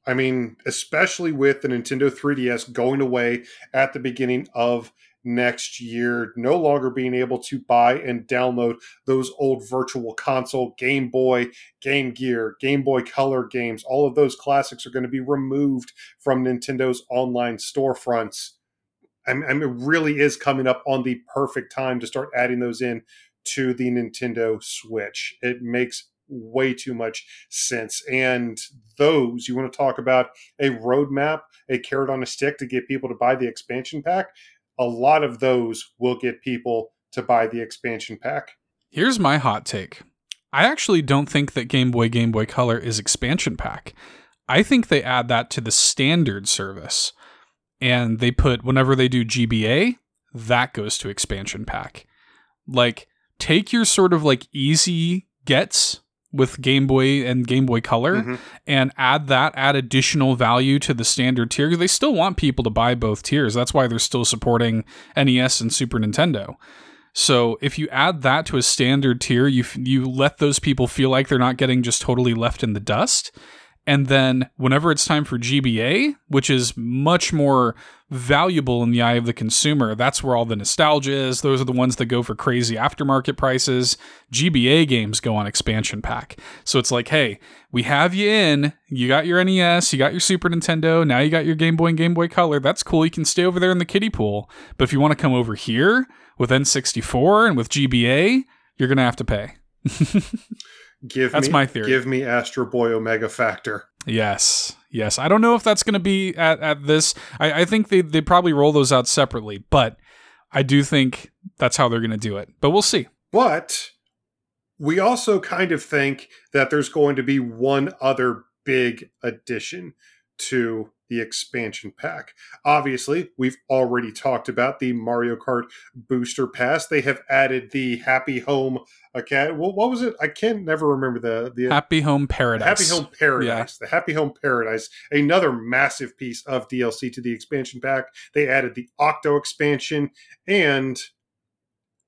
I mean, especially with the Nintendo 3DS going away at the beginning of next year, no longer being able to buy and download those old virtual console Game Boy, Game Gear, Game Boy Color games. All of those classics are going to be removed from Nintendo's online storefronts. I mean, it really is coming up on the perfect time to start adding those in to the Nintendo Switch. It makes way too much sense. And those, you want to talk about a roadmap, a carrot on a stick to get people to buy the expansion pack? A lot of those will get people to buy the expansion pack. Here's my hot take. I actually don't think that Game Boy Game Boy Color is expansion pack. I think they add that to the standard service. And they put whenever they do GBA, that goes to expansion pack. Like take your sort of like easy gets with Game Boy and Game Boy Color mm-hmm. and add that, add additional value to the standard tier. They still want people to buy both tiers. That's why they're still supporting NES and Super Nintendo. So if you add that to a standard tier, you you let those people feel like they're not getting just totally left in the dust. And then whenever it's time for GBA, which is much more valuable in the eye of the consumer, that's where all the nostalgia is. Those are the ones that go for crazy aftermarket prices. GBA games go on expansion pack. So it's like, hey, we have you in. You got your NES, you got your Super Nintendo, now you got your Game Boy and Game Boy Color. That's cool. You can stay over there in the kiddie pool. But if you want to come over here with N64 and with GBA, you're going to have to pay. Give that's me, my theory. Give me Astro Boy Omega Factor. Yes, yes. I don't know if that's going to be at, at this. I, I think they they probably roll those out separately, but I do think that's how they're going to do it. But we'll see. But we also kind of think that there's going to be one other big addition to the expansion pack. Obviously, we've already talked about the Mario Kart Booster Pass. They have added the Happy Home Okay, well, what was it? I can never remember the the Happy Home Paradise. Happy Home Paradise. Yeah. The Happy Home Paradise. Another massive piece of DLC to the expansion pack. They added the Octo expansion, and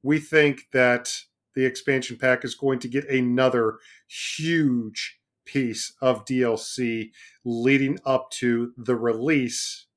we think that the expansion pack is going to get another huge piece of DLC leading up to the release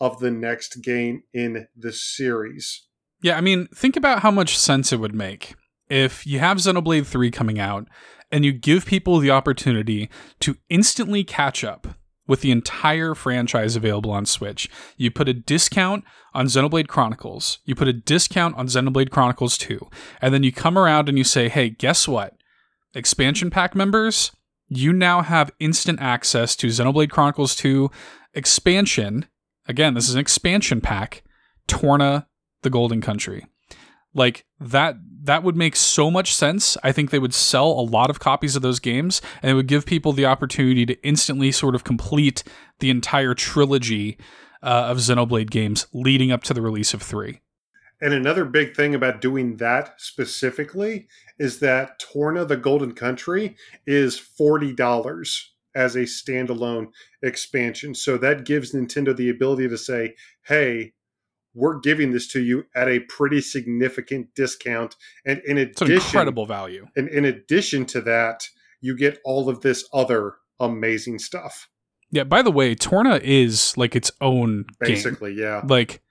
of the next game in the series. Yeah, I mean, think about how much sense it would make if you have Xenoblade 3 coming out and you give people the opportunity to instantly catch up with the entire franchise available on Switch. You put a discount on Xenoblade Chronicles, you put a discount on Xenoblade Chronicles 2, and then you come around and you say, hey, guess what? Expansion pack members, you now have instant access to Xenoblade Chronicles 2 expansion. Again, this is an expansion pack, Torna the Golden Country. Like that that would make so much sense. I think they would sell a lot of copies of those games and it would give people the opportunity to instantly sort of complete the entire trilogy uh, of Xenoblade games leading up to the release of 3. And another big thing about doing that specifically is that Torna the Golden Country is $40 as a standalone expansion. So that gives Nintendo the ability to say, hey, we're giving this to you at a pretty significant discount. And in It's addition, incredible value. and in addition to that, you get all of this other amazing stuff. Yeah, by the way, Torna is like its own game. Basically, yeah. like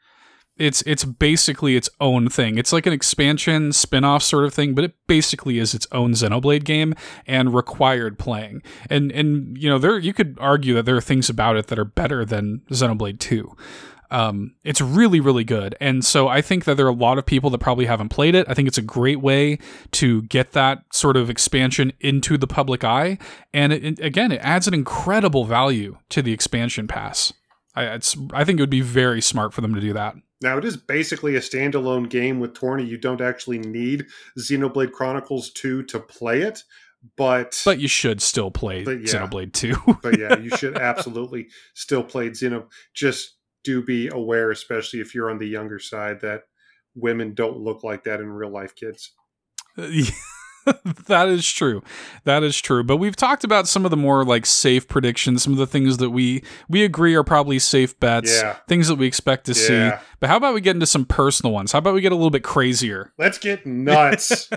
it's it's basically its own thing. It's like an expansion spin-off sort of thing, but it basically is its own Xenoblade game and required playing. And and you know, there you could argue that there are things about it that are better than Xenoblade 2. Um, it's really, really good. And so I think that there are a lot of people that probably haven't played it. I think it's a great way to get that sort of expansion into the public eye. And it, it- again, it adds an incredible value to the expansion pass. I, I think it would be very smart for them to do that. Now it is basically a standalone game with Torna. You don't actually need Xenoblade Chronicles 2 to play it, but But you should still play yeah. Xenoblade 2. but yeah, you should absolutely still play Xeno. Just do be aware, especially if you're on the younger side, that women don't look like that in real life, kids. that is true. That is true. But we've talked about some of the more like safe predictions, some of the things that we we agree are probably safe bets, Yeah. things that we expect to see. But how about we get into some personal ones? How about we get a little bit crazier? Let's get nuts.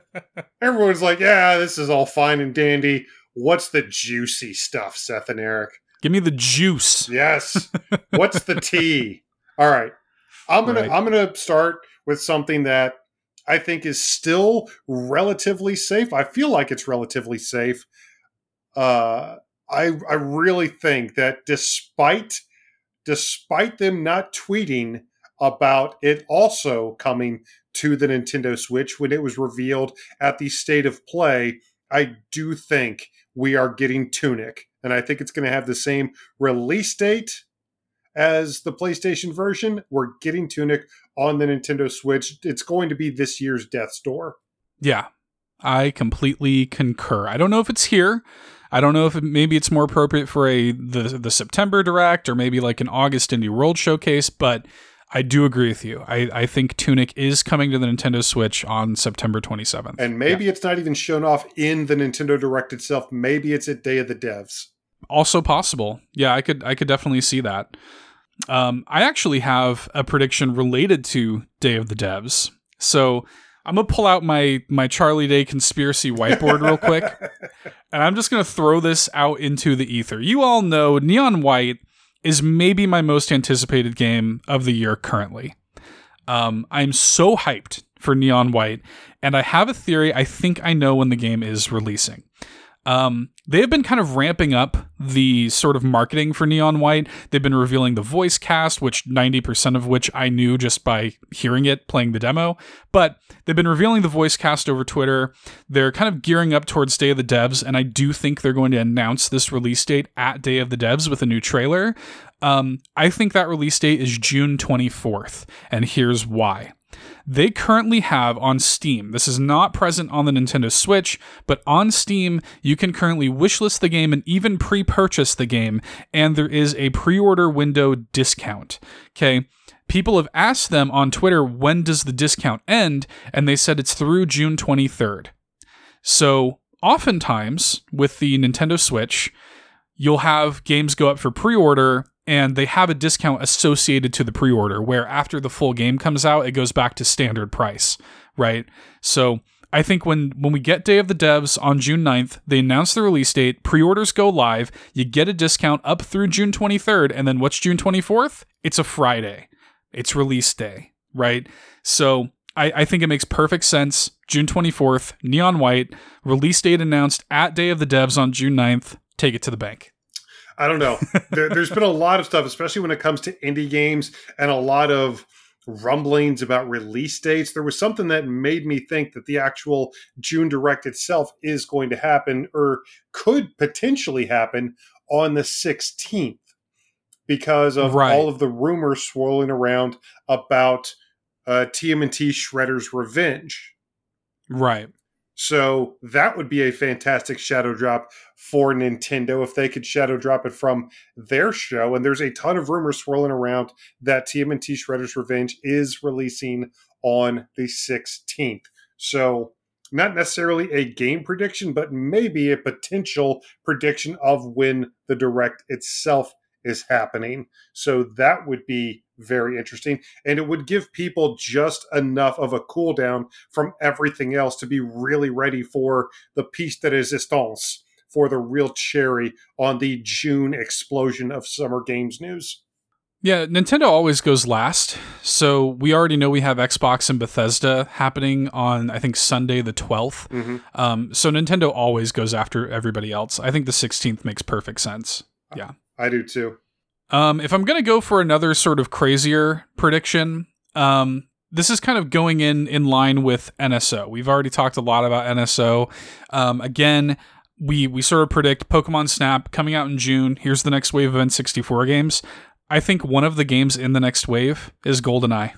Everyone's like, yeah, this is all fine and dandy. What's the juicy stuff, Seth and Eric? Give me the juice. Yes. What's the tea? All right. I'm gonna I'm gonna start with something that I think is still relatively safe. I feel like it's relatively safe. Uh, I I really think that despite despite them not tweeting about it also coming to the Nintendo Switch when it was revealed at the state of play, I do think we are getting Tunic, and I think it's going to have the same release date as the PlayStation version. We're getting Tunic on the Nintendo Switch. It's going to be this year's Death's Door. Yeah, I completely concur. I don't know if it's here. I don't know if it, maybe it's more appropriate for a the the September direct or maybe like an August Indie World showcase, but I do agree with you. I, I think Tunic is coming to the Nintendo Switch on September 27th. And maybe it's not even shown off in the Nintendo Direct itself. Maybe it's at Day of the Devs. Also possible. Yeah, I could I could definitely see that. Um, I actually have a prediction related to Day of the Devs. So I'm gonna pull out my my Charlie Day conspiracy whiteboard real quick, and I'm just gonna throw this out into the ether. You all know Neon White is maybe my most anticipated game of the year currently. Um, I'm so hyped for Neon White, and I have a theory. I think I know when the game is releasing. Um, they have been kind of ramping up the sort of marketing for Neon White. They've been revealing the voice cast, which 90% of which I knew just by hearing it playing the demo. But they've been revealing the voice cast over Twitter. They're kind of gearing up towards Day of the Devs, and I do think they're going to announce this release date at Day of the Devs with a new trailer. Um, I think that release date is June 24th, and here's why. They currently have on Steam, this is not present on the Nintendo Switch, but on Steam, you can currently wishlist the game and even pre purchase the game, and there is a pre order window discount. Okay. People have asked them on Twitter, when does the discount end? And they said it's through June 23rd. So, oftentimes with the Nintendo Switch, you'll have games go up for pre-order and they have a discount associated to the pre-order where after the full game comes out it goes back to standard price right so I think when when we get Day of the Devs on June 9th, they announce the release date, pre-orders go live, you get a discount up through June 23rd, and then what's June 24th? It's a Friday. It's release day, right? So I, I think it makes perfect sense. June 24th, neon white, release date announced at Day of the Devs on June 9th. Take it to the bank. I don't know. there, there's been a lot of stuff, especially when it comes to indie games, and a lot of rumblings about release dates. There was something that made me think that the actual June Direct itself is going to happen or could potentially happen on the 16th because of Right. all of the rumors swirling around about uh, TMNT Shredder's Revenge. Right. So that would be a fantastic shadow drop for Nintendo if they could shadow drop it from their show. And there's a ton of rumors swirling around that TMNT Shredder's Revenge is releasing on the 16th. So not necessarily a game prediction, but maybe a potential prediction of when the direct itself is happening. So that would be very interesting. And it would give people just enough of a cool down from everything else to be really ready for the piece de resistance, for the real cherry on the June explosion of Summer Games news. Yeah, Nintendo always goes last. So we already know we have Xbox and Bethesda happening on, I think, Sunday the 12th. Mm-hmm. Um, so Nintendo always goes after everybody else. I think the 16th makes perfect sense. I do too. Um, if I'm going to go for another sort of crazier prediction, um, this is kind of going in in line with NSO. We've already talked a lot about NSO. Um, again, we we sort of predict Pokemon Snap coming out in June. Here's the next wave of N64 games. I think one of the games in the next wave is GoldenEye.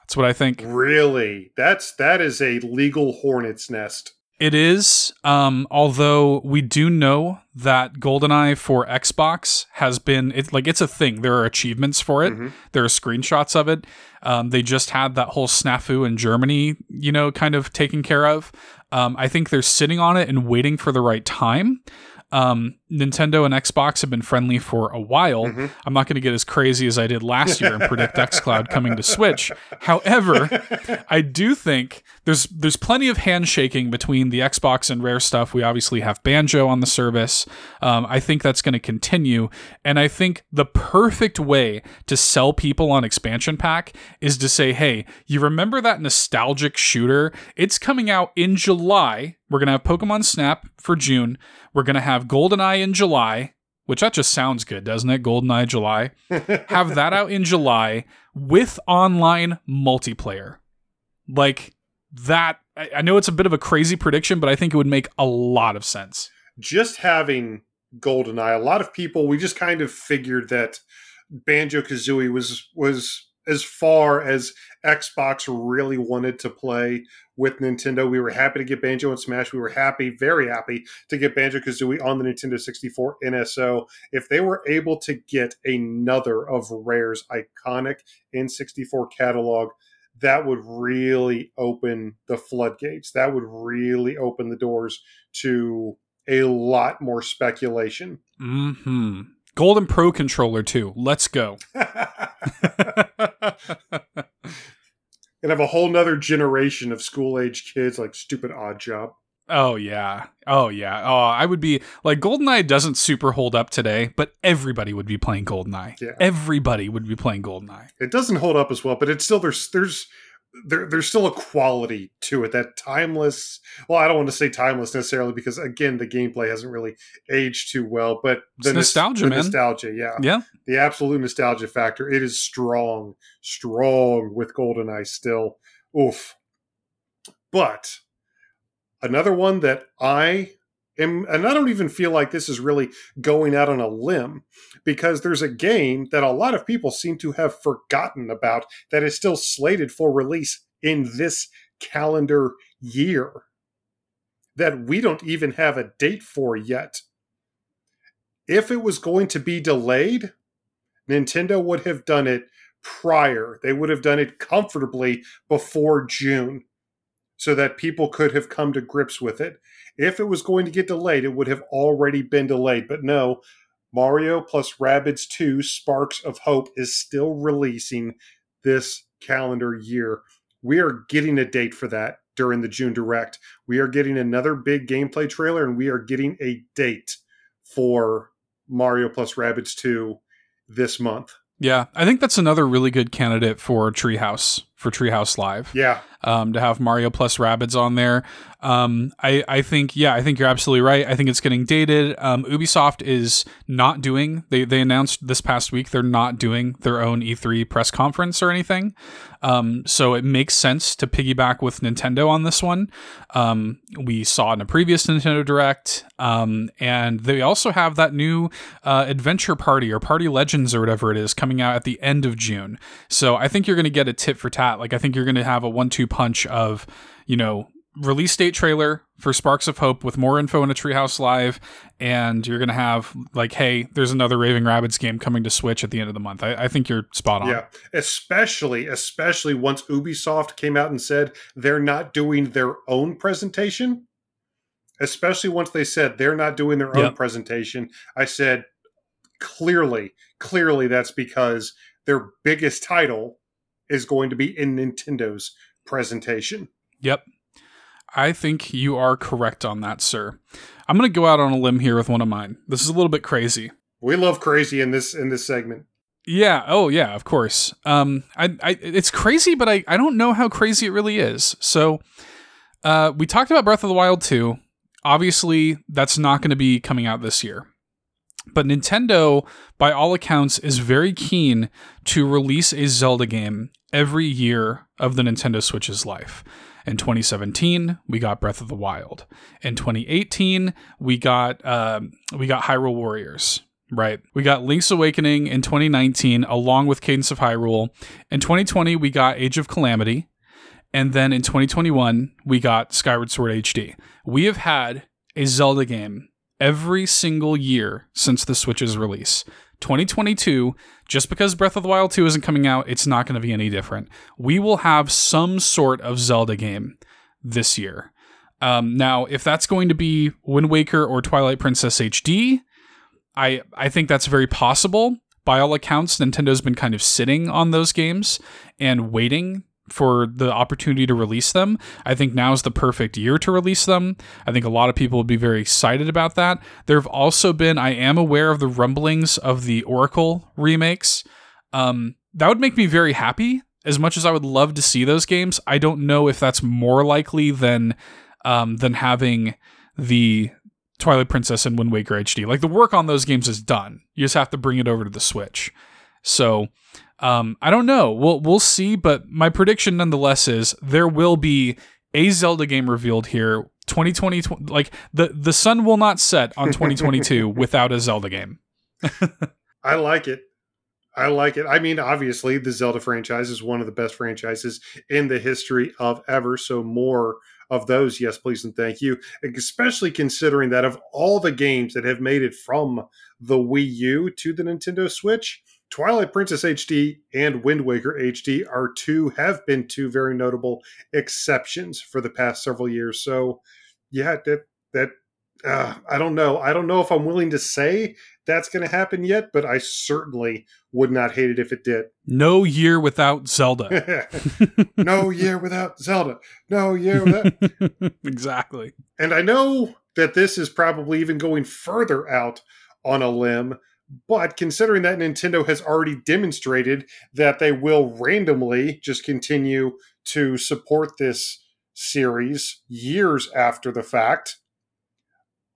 That's what I think. Really? That's that is a legal hornet's nest. It is, um, although we do know that GoldenEye for Xbox has been it like it's a thing. There are achievements for it. Mhm. There are screenshots of it. Um, they just had that whole snafu in Germany, you know, kind of taken care of. Um, I think they're sitting on it and waiting for the right time. Um, Nintendo and Xbox have been friendly for a while. Mhm. I'm not going to get as crazy as I did last year and predict XCloud coming to Switch. However, I do think there's there's plenty of handshaking between the Xbox and Rare stuff. We obviously have Banjo on the service. Um, I think that's going to continue, and I think the perfect way to sell people on expansion pack is to say, "Hey, you remember that nostalgic shooter? It's coming out in July. We're going to have Pokemon Snap for June. We're going to have GoldenEye in July." Which that just sounds good, doesn't it? GoldenEye July. have that out in July with online multiplayer. Like that, I I know it's a bit of a crazy prediction, but I think it would make a lot of sense. just having GoldenEye, a lot of people we just kind of figured that Banjo Kazooie was was as far as Xbox really wanted to play with Nintendo. We were happy to get Banjo and Smash. We were happy, very happy to get Banjo Kazooie on the Nintendo 64 NSO. If they were able to get another of Rare's iconic N64 catalog, that would really open the floodgates. That would really open the doors to a lot more speculation. Mm-hmm. Golden Pro controller too. Let's go. and have a whole nother generation of school age kids like stupid Oddjob. oh yeah. Oh yeah. Oh, I would be like GoldenEye doesn't super hold up today, but everybody would be playing GoldenEye. Yeah. Everybody would be playing GoldenEye. It doesn't hold up as well, but it's still there's there's there, there's still a quality to it that timeless well i don't want to say timeless necessarily because again the gameplay hasn't really aged too well but the It's nos- nostalgia, the man. nostalgia yeah Yeah. the absolute nostalgia factor it is strong strong with goldeneye still oof but another one that i am and i don't even feel like this is really going out on a limb because there's a game that a lot of people seem to have forgotten about that is still slated for release in this calendar year that we don't even have a date for yet if it was going to be delayed Nintendo would have done it prior. They would have done it comfortably before June so that people could have come to grips with it. If it was going to get delayed, it would have already been delayed. But no, Mario plus Rabbids 2 Sparks of Hope is still releasing this calendar year. We are getting a date for that during the June Direct. We are getting another big gameplay trailer, and we are getting a date for Mario plus Rabbids 2 this month. Yeah, I think that's another really good candidate for Treehouse for Treehouse Live. Yeah, um, to have Mario plus Rabbids on there. Um, I, I think, yeah, I think you're absolutely right. I think it's getting dated. Um, Ubisoft is not doing, they, they announced this past week, they're not doing their own E3 press conference or anything. Um, so it makes sense to piggyback with Nintendo on this one. Um, we saw in a previous Nintendo Direct, um, and they also have that new uh, Adventure Party or Party Legends or whatever it is coming out at the end of June. So I think you're going to get a tit for tat. Like I think you're going to have a one-two punch of, you know, release date trailer for Sparks of Hope with more info in a Treehouse Live, and you're gonna have like, hey, there's another Raving Rabbids game coming to Switch at the end of the month. I, I think you're spot on. Yeah, especially especially once Ubisoft came out and said they're not doing their own presentation. Especially once they said they're not doing their own Yep. presentation, I said clearly, clearly that's because their biggest title is going to be in Nintendo's presentation. Yep. I think you are correct on that, sir. I'm gonna go out on a limb here with one of mine. This is a little bit crazy. We love crazy in this in this segment. Yeah. Oh, yeah. Of course. Um, I, I, it's crazy, but I, I don't know how crazy it really is. So, uh, we talked about Breath of the Wild 2. Obviously, that's not going to be coming out this year. But Nintendo, by all accounts, is very keen to release a Zelda game every year of the Nintendo Switch's life. In 2017, we got Breath of the Wild. In 2018, we got um, we got Hyrule Warriors. Right. We got Link's Awakening in 2019, along with Cadence of Hyrule. In 2020, we got Age of Calamity. And then in 2021, we got Skyward Sword HD. We have had a Zelda game every single year since the Switch's release. 2022, just because Breath of the Wild 2 isn't coming out, it's not going to be any different. We will have some sort of Zelda game this year. Um, now, if that's going to be Wind Waker or Twilight Princess HD, I I think that's very possible. By all accounts, Nintendo's been kind of sitting on those games and waiting for the opportunity to release them. I think now is the perfect year to release them. I think a lot of people would be very excited about that. There have also been I am aware of the rumblings of the Oracle remakes. Um, that would make me very happy. As much as I would love to see those games, I don't know if that's more likely than um, than having the Twilight Princess and Wind Waker HD. Like the work on those games is done. You just have to bring it over to the Switch. So um, I don't know. We'll we'll see. But my prediction, nonetheless, is there will be a Zelda game revealed here. 2020, like the the sun will not set on 2022 without a Zelda game. I like it. I like it. I mean, obviously, the Zelda franchise is one of the best franchises in the history of ever. So, more of those, yes, please, and thank you. Especially considering that of all the games that have made it from the Wii U to the Nintendo Switch, Twilight Princess HD and Wind Waker HD are two, have been two very notable exceptions for the past several years. So, yeah, that, that, uh, I don't know. I don't know if I'm willing to say that's going to happen yet, but I certainly would not hate it if it did. No year without Zelda. no year without Zelda. No year without. exactly. and I know that this is probably even going further out on a limb, but considering that Nintendo has already demonstrated that they will randomly just continue to support this series years after the fact,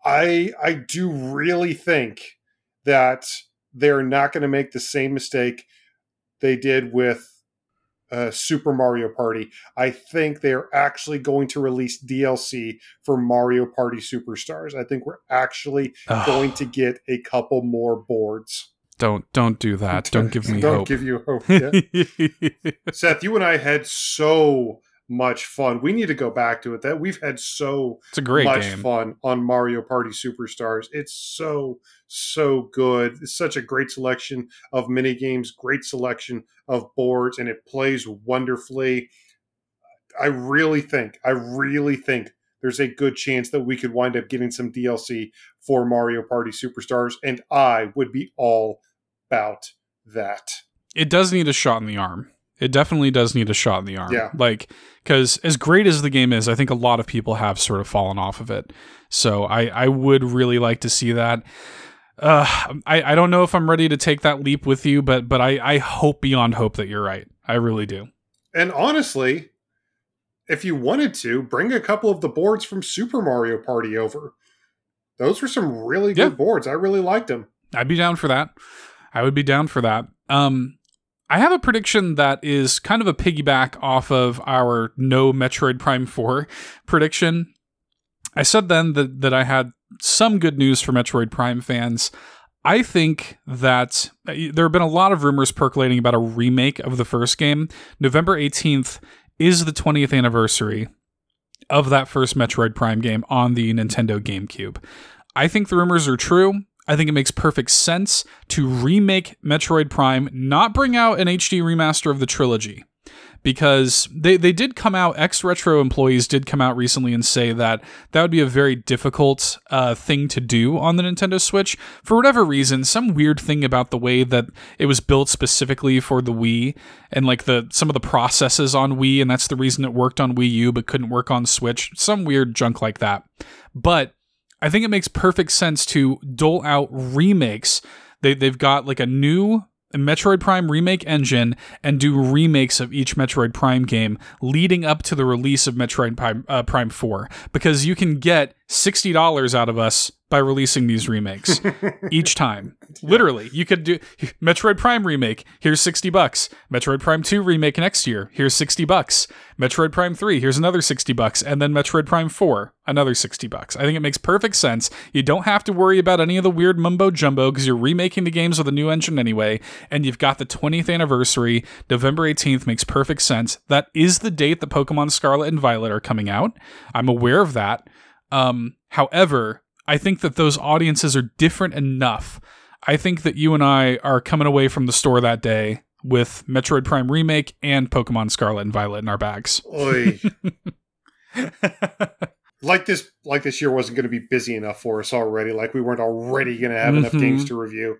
I I do really think that they're not going to make the same mistake they did with uh, Super Mario Party. I think they're actually going to release DLC for Mario Party Superstars. I think we're actually Ugh. going to get a couple more boards. Don't don't do that. Don't give me Don't hope. give you hope. yeah. Seth, you and I had so much fun. We need to go back to it. That we've had so it's a great much game. fun on Mario Party Superstars. It's so so good. It's such a great selection of mini games, great selection of boards, and it plays wonderfully. I really think, I really think there's a good chance that we could wind up getting some DLC for Mario Party Superstars, and I would be all about that. It does need a shot in the arm. It definitely does need a shot in the arm. Yeah. Like, because as great as the game is, I think a lot of people have sort of fallen off of it. So I, I would really like to see that. Uh, I, I don't know if I'm ready to take that leap with you, but but I, I hope beyond hope that you're right. I really do. And honestly, if you wanted to, bring a couple of the boards from Super Mario Party over. Those were some really good Yeah. boards. I really liked them. I'd be down for that. I would be down for that. Um, I have a prediction that is kind of a piggyback off of our no Metroid Prime 4 prediction. I said then that, that I had some good news for Metroid Prime fans. I think that uh, there have been a lot of rumors percolating about a remake of the first game. November 18th is the 20th anniversary of that first Metroid Prime game on the Nintendo GameCube. I think the rumors are true. I think it makes perfect sense to remake Metroid Prime, not bring out an HD remaster of the trilogy. Because they, they did come out, ex retro employees did come out recently and say that that would be a very difficult uh, thing to do on the Nintendo Switch. For whatever reason, some weird thing about the way that it was built specifically for the Wii and like the some of the processes on Wii, and that's the reason it worked on Wii U but couldn't work on Switch. Some weird junk like that. But I think it makes perfect sense to dole out remakes. They, they've got like a new Metroid Prime remake engine and do remakes of each Metroid Prime game leading up to the release of Metroid Prime, uh, Prime 4 because you can get $60 out of us by releasing these remakes each time. Literally, you could do Metroid Prime remake, here's 60 bucks. Metroid Prime 2 remake next year, here's 60 bucks. Metroid Prime 3, here's another 60 bucks, and then Metroid Prime 4, another 60 bucks. I think it makes perfect sense. You don't have to worry about any of the weird mumbo jumbo because you're remaking the games with a new engine anyway, and you've got the 20th anniversary. November 18th makes perfect sense. That is the date that Pokemon Scarlet and Violet are coming out. I'm aware of that. Um, however, I think that those audiences are different enough. I think that you and I are coming away from the store that day with Metroid Prime Remake and Pokemon Scarlet and Violet in our bags. Oy. like this like this year wasn't going to be busy enough for us already. Like we weren't already going to have enough Mhm. games to review.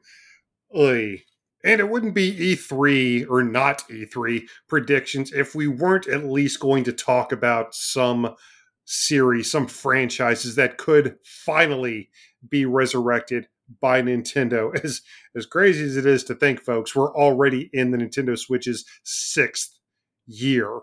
Oy. And it wouldn't be E3 or not E3 predictions if we weren't at least going to talk about some series, some franchises that could finally be resurrected by Nintendo. As as crazy as it is to think, folks, we're already in the Nintendo Switch's sixth year.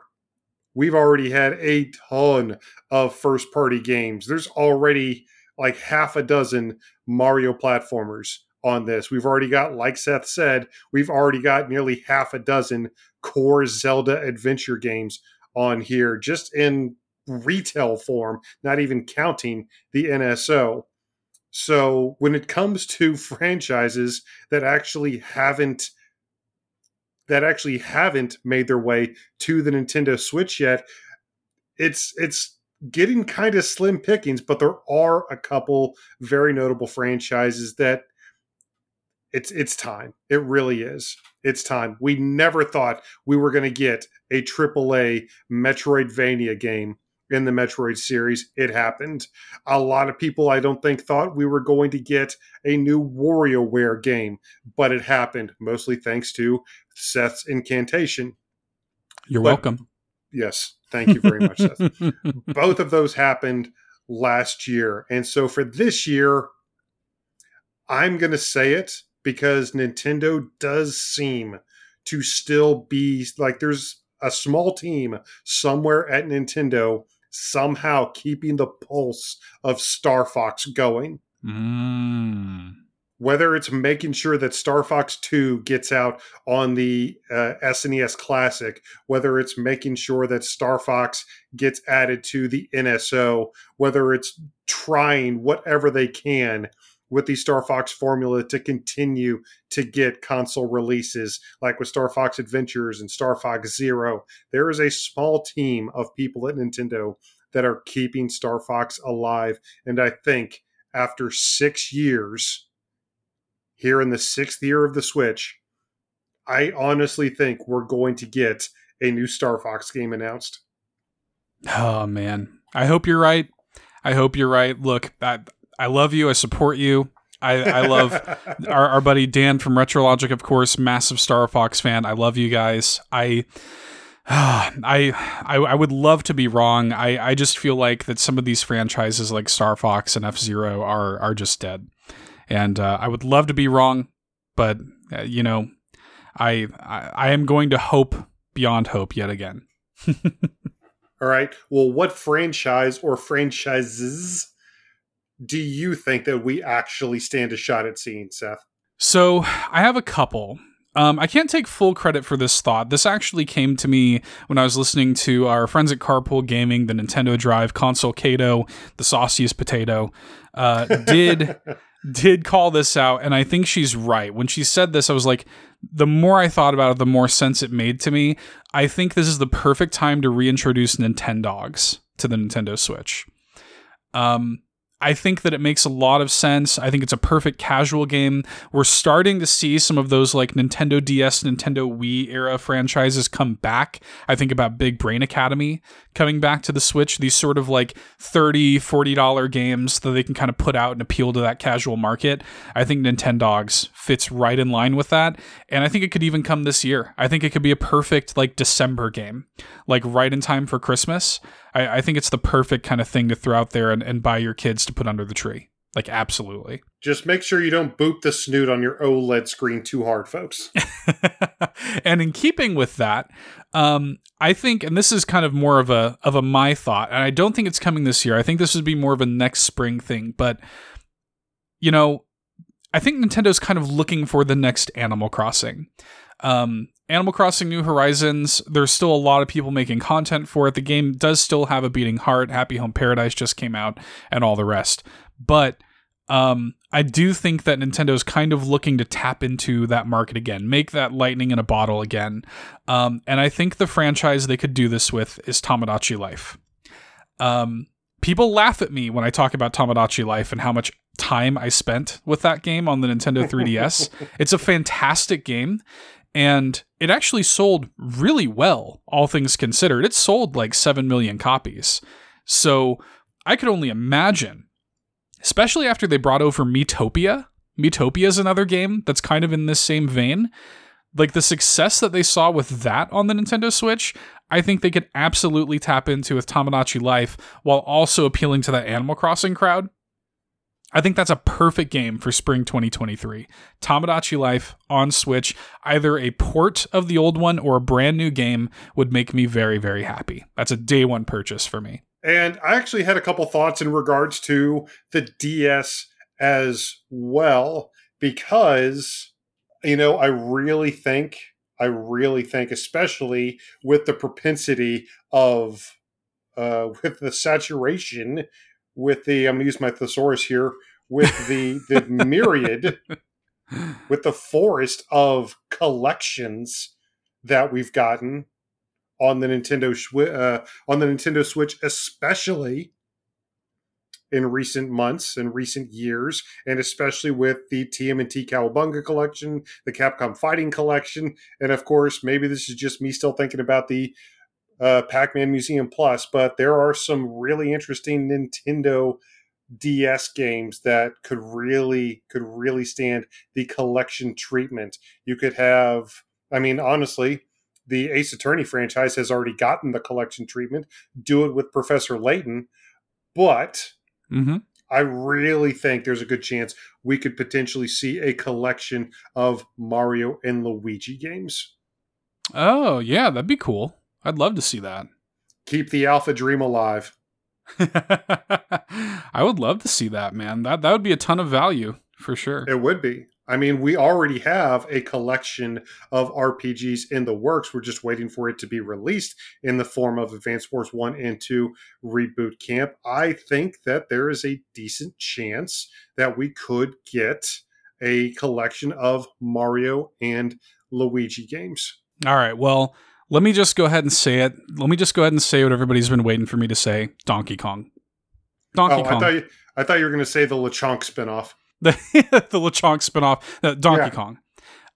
We've already had a ton of first party games. There's already like half a dozen Mario platformers on this. We've already got, like Seth said, we've already got nearly half a dozen core Zelda adventure games on here just in retail form, not even counting the NSO. So when it comes to franchises that actually haven't that actually haven't made their way to the Nintendo Switch yet, it's it's getting kind of slim pickings, but there are a couple very notable franchises that it's it's time. It really is. It's time. We never thought we were going to get a AAA Metroidvania game in the Metroid series. It happened. A lot of people I don't think thought we were going to get a new WarioWare game, but it happened mostly thanks to Seth's incantation. You're But- welcome. Yes, thank you very much, Seth. Both of those happened last year. And so for this year, I'm going to say it because Nintendo does seem to still be like there's a small team somewhere at Nintendo somehow keeping the pulse of Star Fox going. Mm. Whether it's making sure that Star Fox 2 gets out on the uh, SNES Classic, whether it's making sure that Star Fox gets added to the NSO, whether it's trying whatever they can with the Star Fox formula to continue to get console releases, like with Star Fox Adventures and Star Fox Zero. There is a small team of people at Nintendo that are keeping Star Fox alive. And I think after six years, here in the sixth year of the Switch, I honestly think we're going to get a new Star Fox game announced. Oh man, I hope you're right. I hope you're right. Look, I, I love you. I support you. I, I love our, our buddy Dan from Retrologic, of course, massive Star Fox fan. I love you guys. I. I, I I would love to be wrong. I, I just feel like that some of these franchises like Star Fox and F Zero are are just dead, and uh, I would love to be wrong, but uh, you know, I, I I am going to hope beyond hope yet again. All right. Well, what franchise or franchises do you think that we actually stand a shot at seeing, Seth? So I have a couple. Um, I can't take full credit for this thought. This actually came to me when I was listening to our friends at Carpool Gaming, the Nintendo Drive console Cato, the sauciest potato, uh, did did call this out, and I think she's right. When she said this, I was like, the more I thought about it, the more sense it made to me. I think this is the perfect time to reintroduce Nintendogs to the Nintendo Switch. Um, I think that it makes a lot of sense. I think it's a perfect casual game. We're starting to see some of those like Nintendo DS, Nintendo Wii era franchises come back. I think about Big Brain Academy coming back to the Switch. These sort of like 30 $40 games that they can kind of put out and appeal to that casual market. I think Nintendogs fits right in line with that. And I think it could even come this year. I think it could be a perfect like December game, like right in time for Christmas. I, I think it's the perfect kind of thing to throw out there and, and buy your kids to put under the tree. Like, absolutely. Just make sure you don't boop the snoot on your OLED screen too hard, folks. and in keeping with that, um, I think, and this is kind of more of a of a my thought, and I don't think it's coming this year. I think this would be more of a next spring thing. But you know, I think Nintendo's kind of looking for the next Animal Crossing. Um, Animal Crossing New Horizons, there's still a lot of people making content for it. The game does still have a beating heart. Happy Home Paradise just came out and all the rest. But um, I do think that Nintendo's kind of looking to tap into that market again, make that lightning in a bottle again. Um, and I think the franchise they could do this with is Tomodachi Life. Um, people laugh at me when I talk about Tomodachi Life and how much time I spent with that game on the Nintendo 3DS. it's a fantastic game and it actually sold really well, all things considered. It sold like 7 million copies. So I could only imagine, especially after they brought over Miitopia. Miitopia is another game that's kind of in this same vein. Like the success that they saw with that on the Nintendo Switch, I think they could absolutely tap into with Tomodachi Life while also appealing to that Animal Crossing crowd. I think that's a perfect game for spring 2023. Tomodachi Life on Switch, either a port of the old one or a brand new game would make me very, very happy. That's a day one purchase for me. And I actually had a couple thoughts in regards to the DS as well, because, you know, I really think, I really think, especially with the propensity of, uh, with the saturation with the I'm going to use my thesaurus here with the the myriad with the forest of collections that we've gotten on the Nintendo uh, on the Nintendo Switch, especially in recent months and recent years, and especially with the TMNT Cowabunga collection, the Capcom Fighting collection, and of course, maybe this is just me still thinking about the uh, Pac-Man Museum Plus, but there are some really interesting Nintendo DS games that could really could really stand the collection treatment. You could have, I mean, honestly, the Ace Attorney franchise has already gotten the collection treatment. Do it with Professor Layton, but mm-hmm. I really think there's a good chance we could potentially see a collection of Mario and Luigi games. Oh yeah, that'd be cool. I'd love to see that. Keep the AlphaDream alive. I would love to see that, man. That that would be a ton of value for sure. It would be. I mean, we already have a collection of RPGs in the works. We're just waiting for it to be released in the form of Advance Wars 1 and 2 Reboot Camp. I think that there is a decent chance that we could get a collection of Mario and Luigi games. All right. Well, let me just go ahead and say it. Let me just go ahead and say what everybody's been waiting for me to say Donkey Kong. Donkey oh, Kong. I thought, you, I thought you were going to say the Lechonk spinoff. The, the Lechonk spinoff, uh, Donkey yeah. Kong.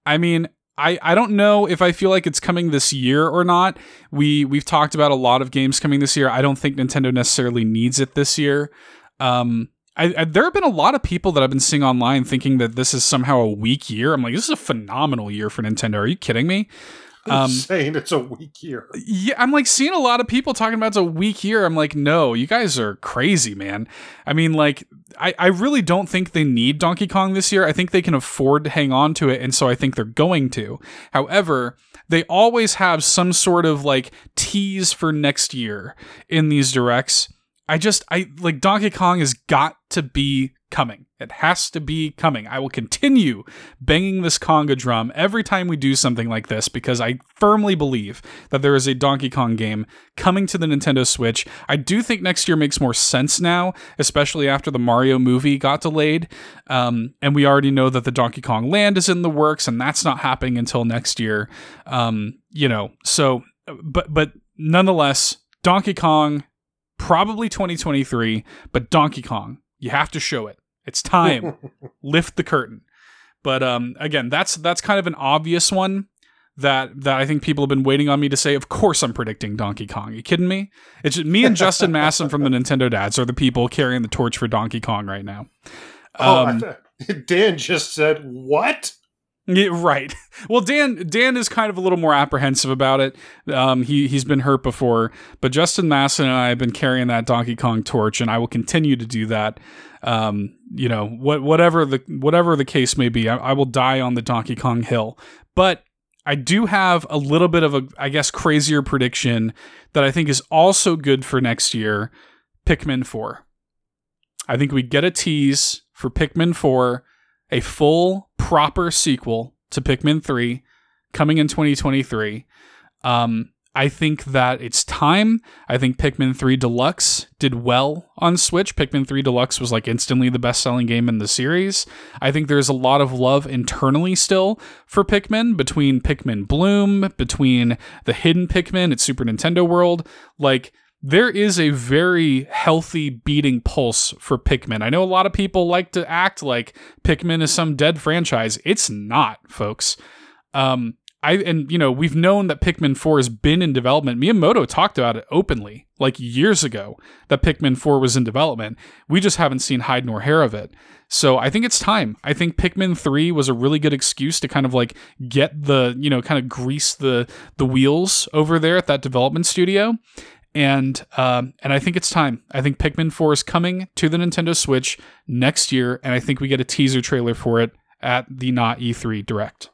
I mean, I, I don't know if I feel like it's coming this year or not. We we've talked about a lot of games coming this year. I don't think Nintendo necessarily needs it this year. Um, I, I, there have been a lot of people that I've been seeing online thinking that this is somehow a weak year. I'm like, this is a phenomenal year for Nintendo. Are you kidding me? Um, saying it's a weak year. Yeah, I'm like seeing a lot of people talking about it's a weak year. I'm like, no, you guys are crazy, man. I mean, like, I, I really don't think they need Donkey Kong this year. I think they can afford to hang on to it, and so I think they're going to. However, they always have some sort of like tease for next year in these directs. I just I like Donkey Kong has got to be coming. It has to be coming. I will continue banging this conga drum every time we do something like this because I firmly believe that there is a Donkey Kong game coming to the Nintendo Switch. I do think next year makes more sense now, especially after the Mario movie got delayed. Um, and we already know that the Donkey Kong Land is in the works, and that's not happening until next year. Um, you know, so, but, but nonetheless, Donkey Kong, probably 2023, but Donkey Kong, you have to show it. It's time. Lift the curtain. But um, again, that's that's kind of an obvious one that that I think people have been waiting on me to say. Of course, I'm predicting Donkey Kong. Are you kidding me? It's just me and Justin Masson from the Nintendo Dads are the people carrying the torch for Donkey Kong right now. Um, oh, Dan just said what? Yeah, right. Well, Dan Dan is kind of a little more apprehensive about it. Um, he he's been hurt before, but Justin Masson and I have been carrying that Donkey Kong torch, and I will continue to do that. Um, you know, what whatever the whatever the case may be, I, I will die on the Donkey Kong hill. But I do have a little bit of a, I guess, crazier prediction that I think is also good for next year. Pikmin Four. I think we get a tease for Pikmin Four, a full proper sequel to Pikmin 3 coming in 2023. Um, I think that it's time. I think Pikmin 3 Deluxe did well on Switch. Pikmin 3 Deluxe was like instantly the best selling game in the series. I think there's a lot of love internally still for Pikmin between Pikmin Bloom, between the hidden Pikmin at Super Nintendo World. Like, there is a very healthy beating pulse for Pikmin. I know a lot of people like to act like Pikmin is some dead franchise. It's not, folks. Um, I and you know we've known that Pikmin 4 has been in development. Miyamoto talked about it openly, like years ago, that Pikmin 4 was in development. We just haven't seen hide nor hair of it. So I think it's time. I think Pikmin 3 was a really good excuse to kind of like get the, you know, kind of grease the the wheels over there at that development studio and um, and I think it's time. I think Pikmin 4 is coming to the Nintendo Switch next year, and I think we get a teaser trailer for it at the not E3 Direct.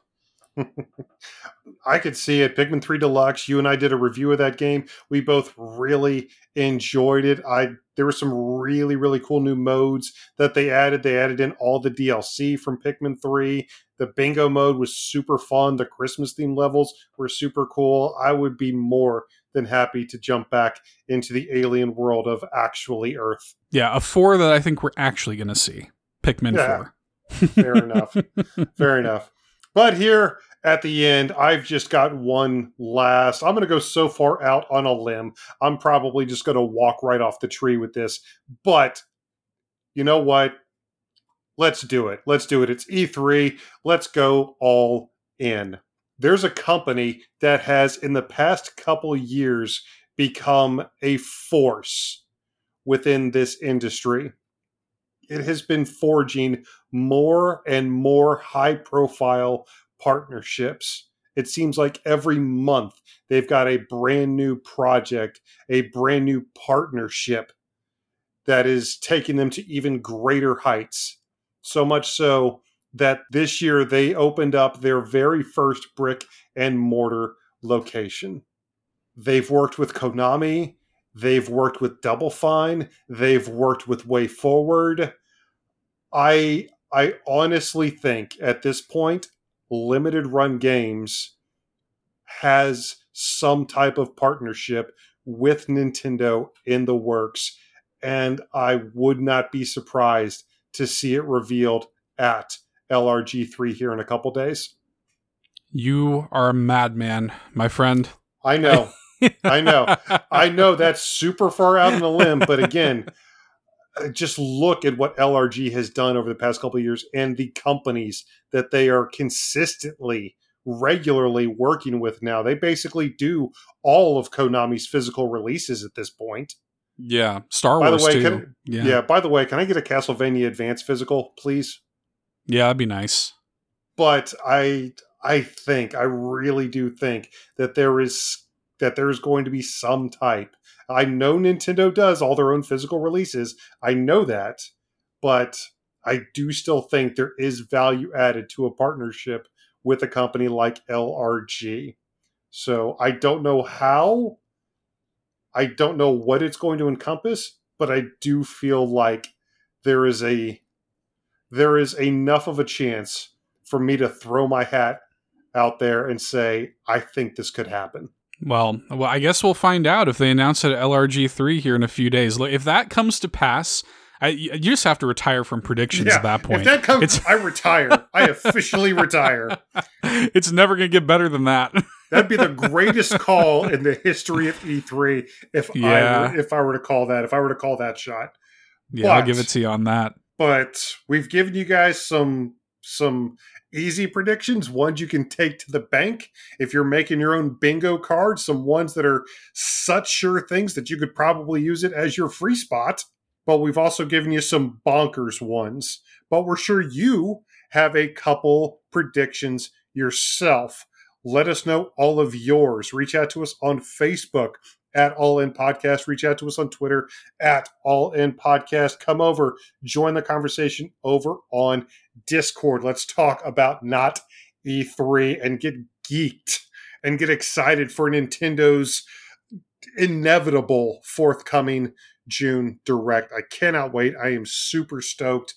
I could see it. Pikmin 3 Deluxe. You and I did a review of that game. We both really enjoyed it. I there were some really really cool new modes that they added. They added in all the DLC from Pikmin 3. The bingo mode was super fun. The Christmas theme levels were super cool. I would be more than happy to jump back into the alien world of actually Earth. Yeah, a 4 that I think we're actually going to see. Pikmin yeah, 4. fair enough. Fair enough. But here at the end, I've just got one last. I'm going to go so far out on a limb. I'm probably just going to walk right off the tree with this. But you know what? Let's do it. Let's do it. It's E3. Let's go all in. There's a company that has, in the past couple years, become a force within this industry. It has been forging more and more high profile partnerships. It seems like every month they've got a brand new project, a brand new partnership that is taking them to even greater heights. So much so that this year they opened up their very first brick and mortar location. They've worked with Konami, they've worked with Double Fine, they've worked with WayForward. I I honestly think at this point limited run games has some type of partnership with Nintendo in the works and I would not be surprised to see it revealed at LRG3 here in a couple days. You are a madman, my friend. I know. I know. I know that's super far out on the limb, but again, Uh, just look at what LRG has done over the past couple years and the companies that they are consistently regularly working with now. They basically do all of Konami's physical releases at this point. Yeah, Star By the way, too. can- yeah. Yeah. By the way, can I get a Castlevania Advance physical, please? yeah, that'd be nice. But I I think I really do think that there is that there is going to be some type. I know Nintendo does all their own physical releases. I know that, but I do still think there is value added to a partnership with a company like LRG. So I don't know how. I don't know what it's going to encompass, but I do feel like there is a there is enough of a chance for me to throw my hat out there and say I think this could happen. Well, well, I guess we'll find out if they announce it at LRG three here in a few days. If that comes to pass, I, you just have to retire from predictions at that point. If that comes, It's- I retire. I officially retire. it's never going to get better than that. That'd be the greatest call in the history of E3 if I Yeah. were, if I were to call that. If I were to call that shot. yeah, I'll give it to you on that. But we've given you guys some some easy predictions, ones you can take to the bank if you're making your own bingo cards, some ones that are such sure things that you could probably use it as your free spot. But we've also given you some bonkers ones. But we're sure you have a couple predictions yourself. Let us know all of yours. Reach out to us on Facebook at All In Podcast. Reach out to us on Twitter at All In Podcast. Come over, join the conversation over on Discord. Let's talk about not E3 and get geeked and get excited for Nintendo's inevitable forthcoming June Direct. I cannot wait. I am super stoked.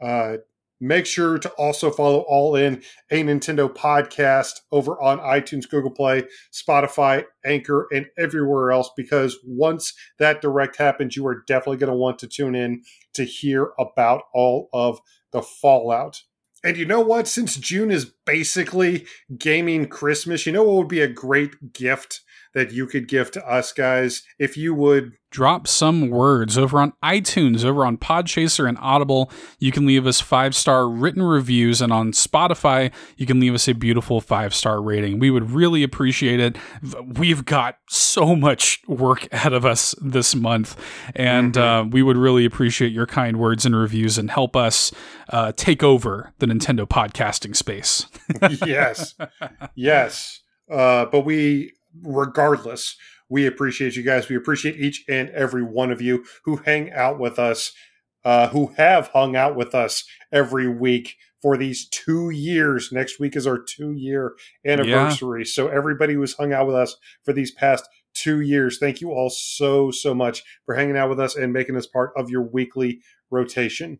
Uh, make sure to also follow All In, a Nintendo podcast over on iTunes, Google Play, Spotify, Anchor, and everywhere else because once that direct happens, you are definitely going to want to tune in to hear about all of the fallout. And you know what? Since June is basically gaming Christmas, you know what would be a great gift that you could give to us guys if you would drop some words over on iTunes, over on Podchaser and Audible. You can leave us five star written reviews, and on Spotify, you can leave us a beautiful five star rating. We would really appreciate it. We've got so much work ahead of us this month, and uh, we would really appreciate your kind words and reviews and help us uh, take over the Nintendo podcasting space. yes, yes. Uh, but we, regardless, we appreciate you guys. We appreciate each and every one of you who hang out with us, uh, who have hung out with us every week for these two years. Next week is our two year anniversary. So everybody who's hung out with us for these past two years, thank you all so, so much for hanging out with us and making us part of your weekly rotation.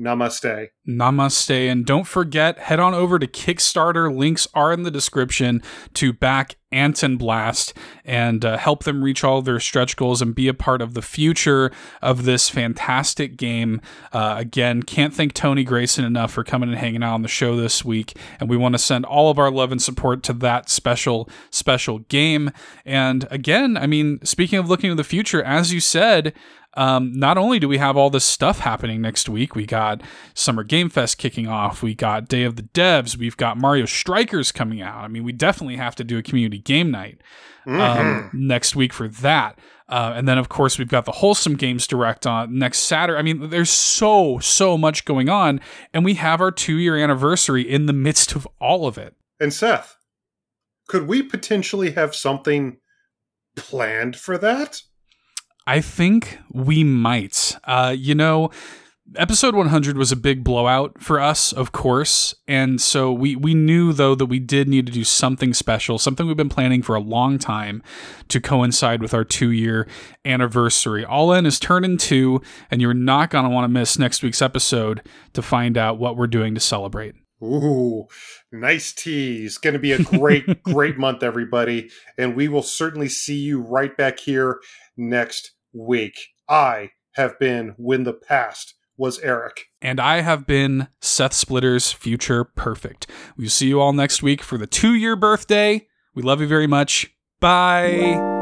Namaste. Namaste. And don't forget, head on over to Kickstarter. Links are in the description to back Antonblast and uh, help them reach all their stretch goals and be a part of the future of this fantastic game. Uh, again, can't thank Tony Grayson enough for coming and hanging out on the show this week. And we want to send all of our love and support to that special, special game. And again, I mean, speaking of looking to the future, as you said, um, not only do we have all this stuff happening next week, we got Summer Game Fest kicking off, we got Day of the Devs, we've got Mario Strikers coming out. I mean, we definitely have to do a community game night um, Mhm. next week for that. Uh, and then, of course, we've got the Wholesome Games Direct on next Saturday. I mean, there's so, so much going on. And we have our two year anniversary in the midst of all of it. And Seth, could we potentially have something planned for that? I think we might. Uh, you know, episode 100 was a big blowout for us, of course, and so we we knew though that we did need to do something special, something we've been planning for a long time to coincide with our 2-year anniversary. All in is turning 2, and you're not going to want to miss next week's episode to find out what we're doing to celebrate. Ooh, nice tease. Going to be a great, great month, everybody. And we will certainly see you right back here next week. I have been When the Past Was Eric. And I have been Seth Splitter's Future Perfect. We'll see you all next week for the 2-year birthday. We love you very much. Bye.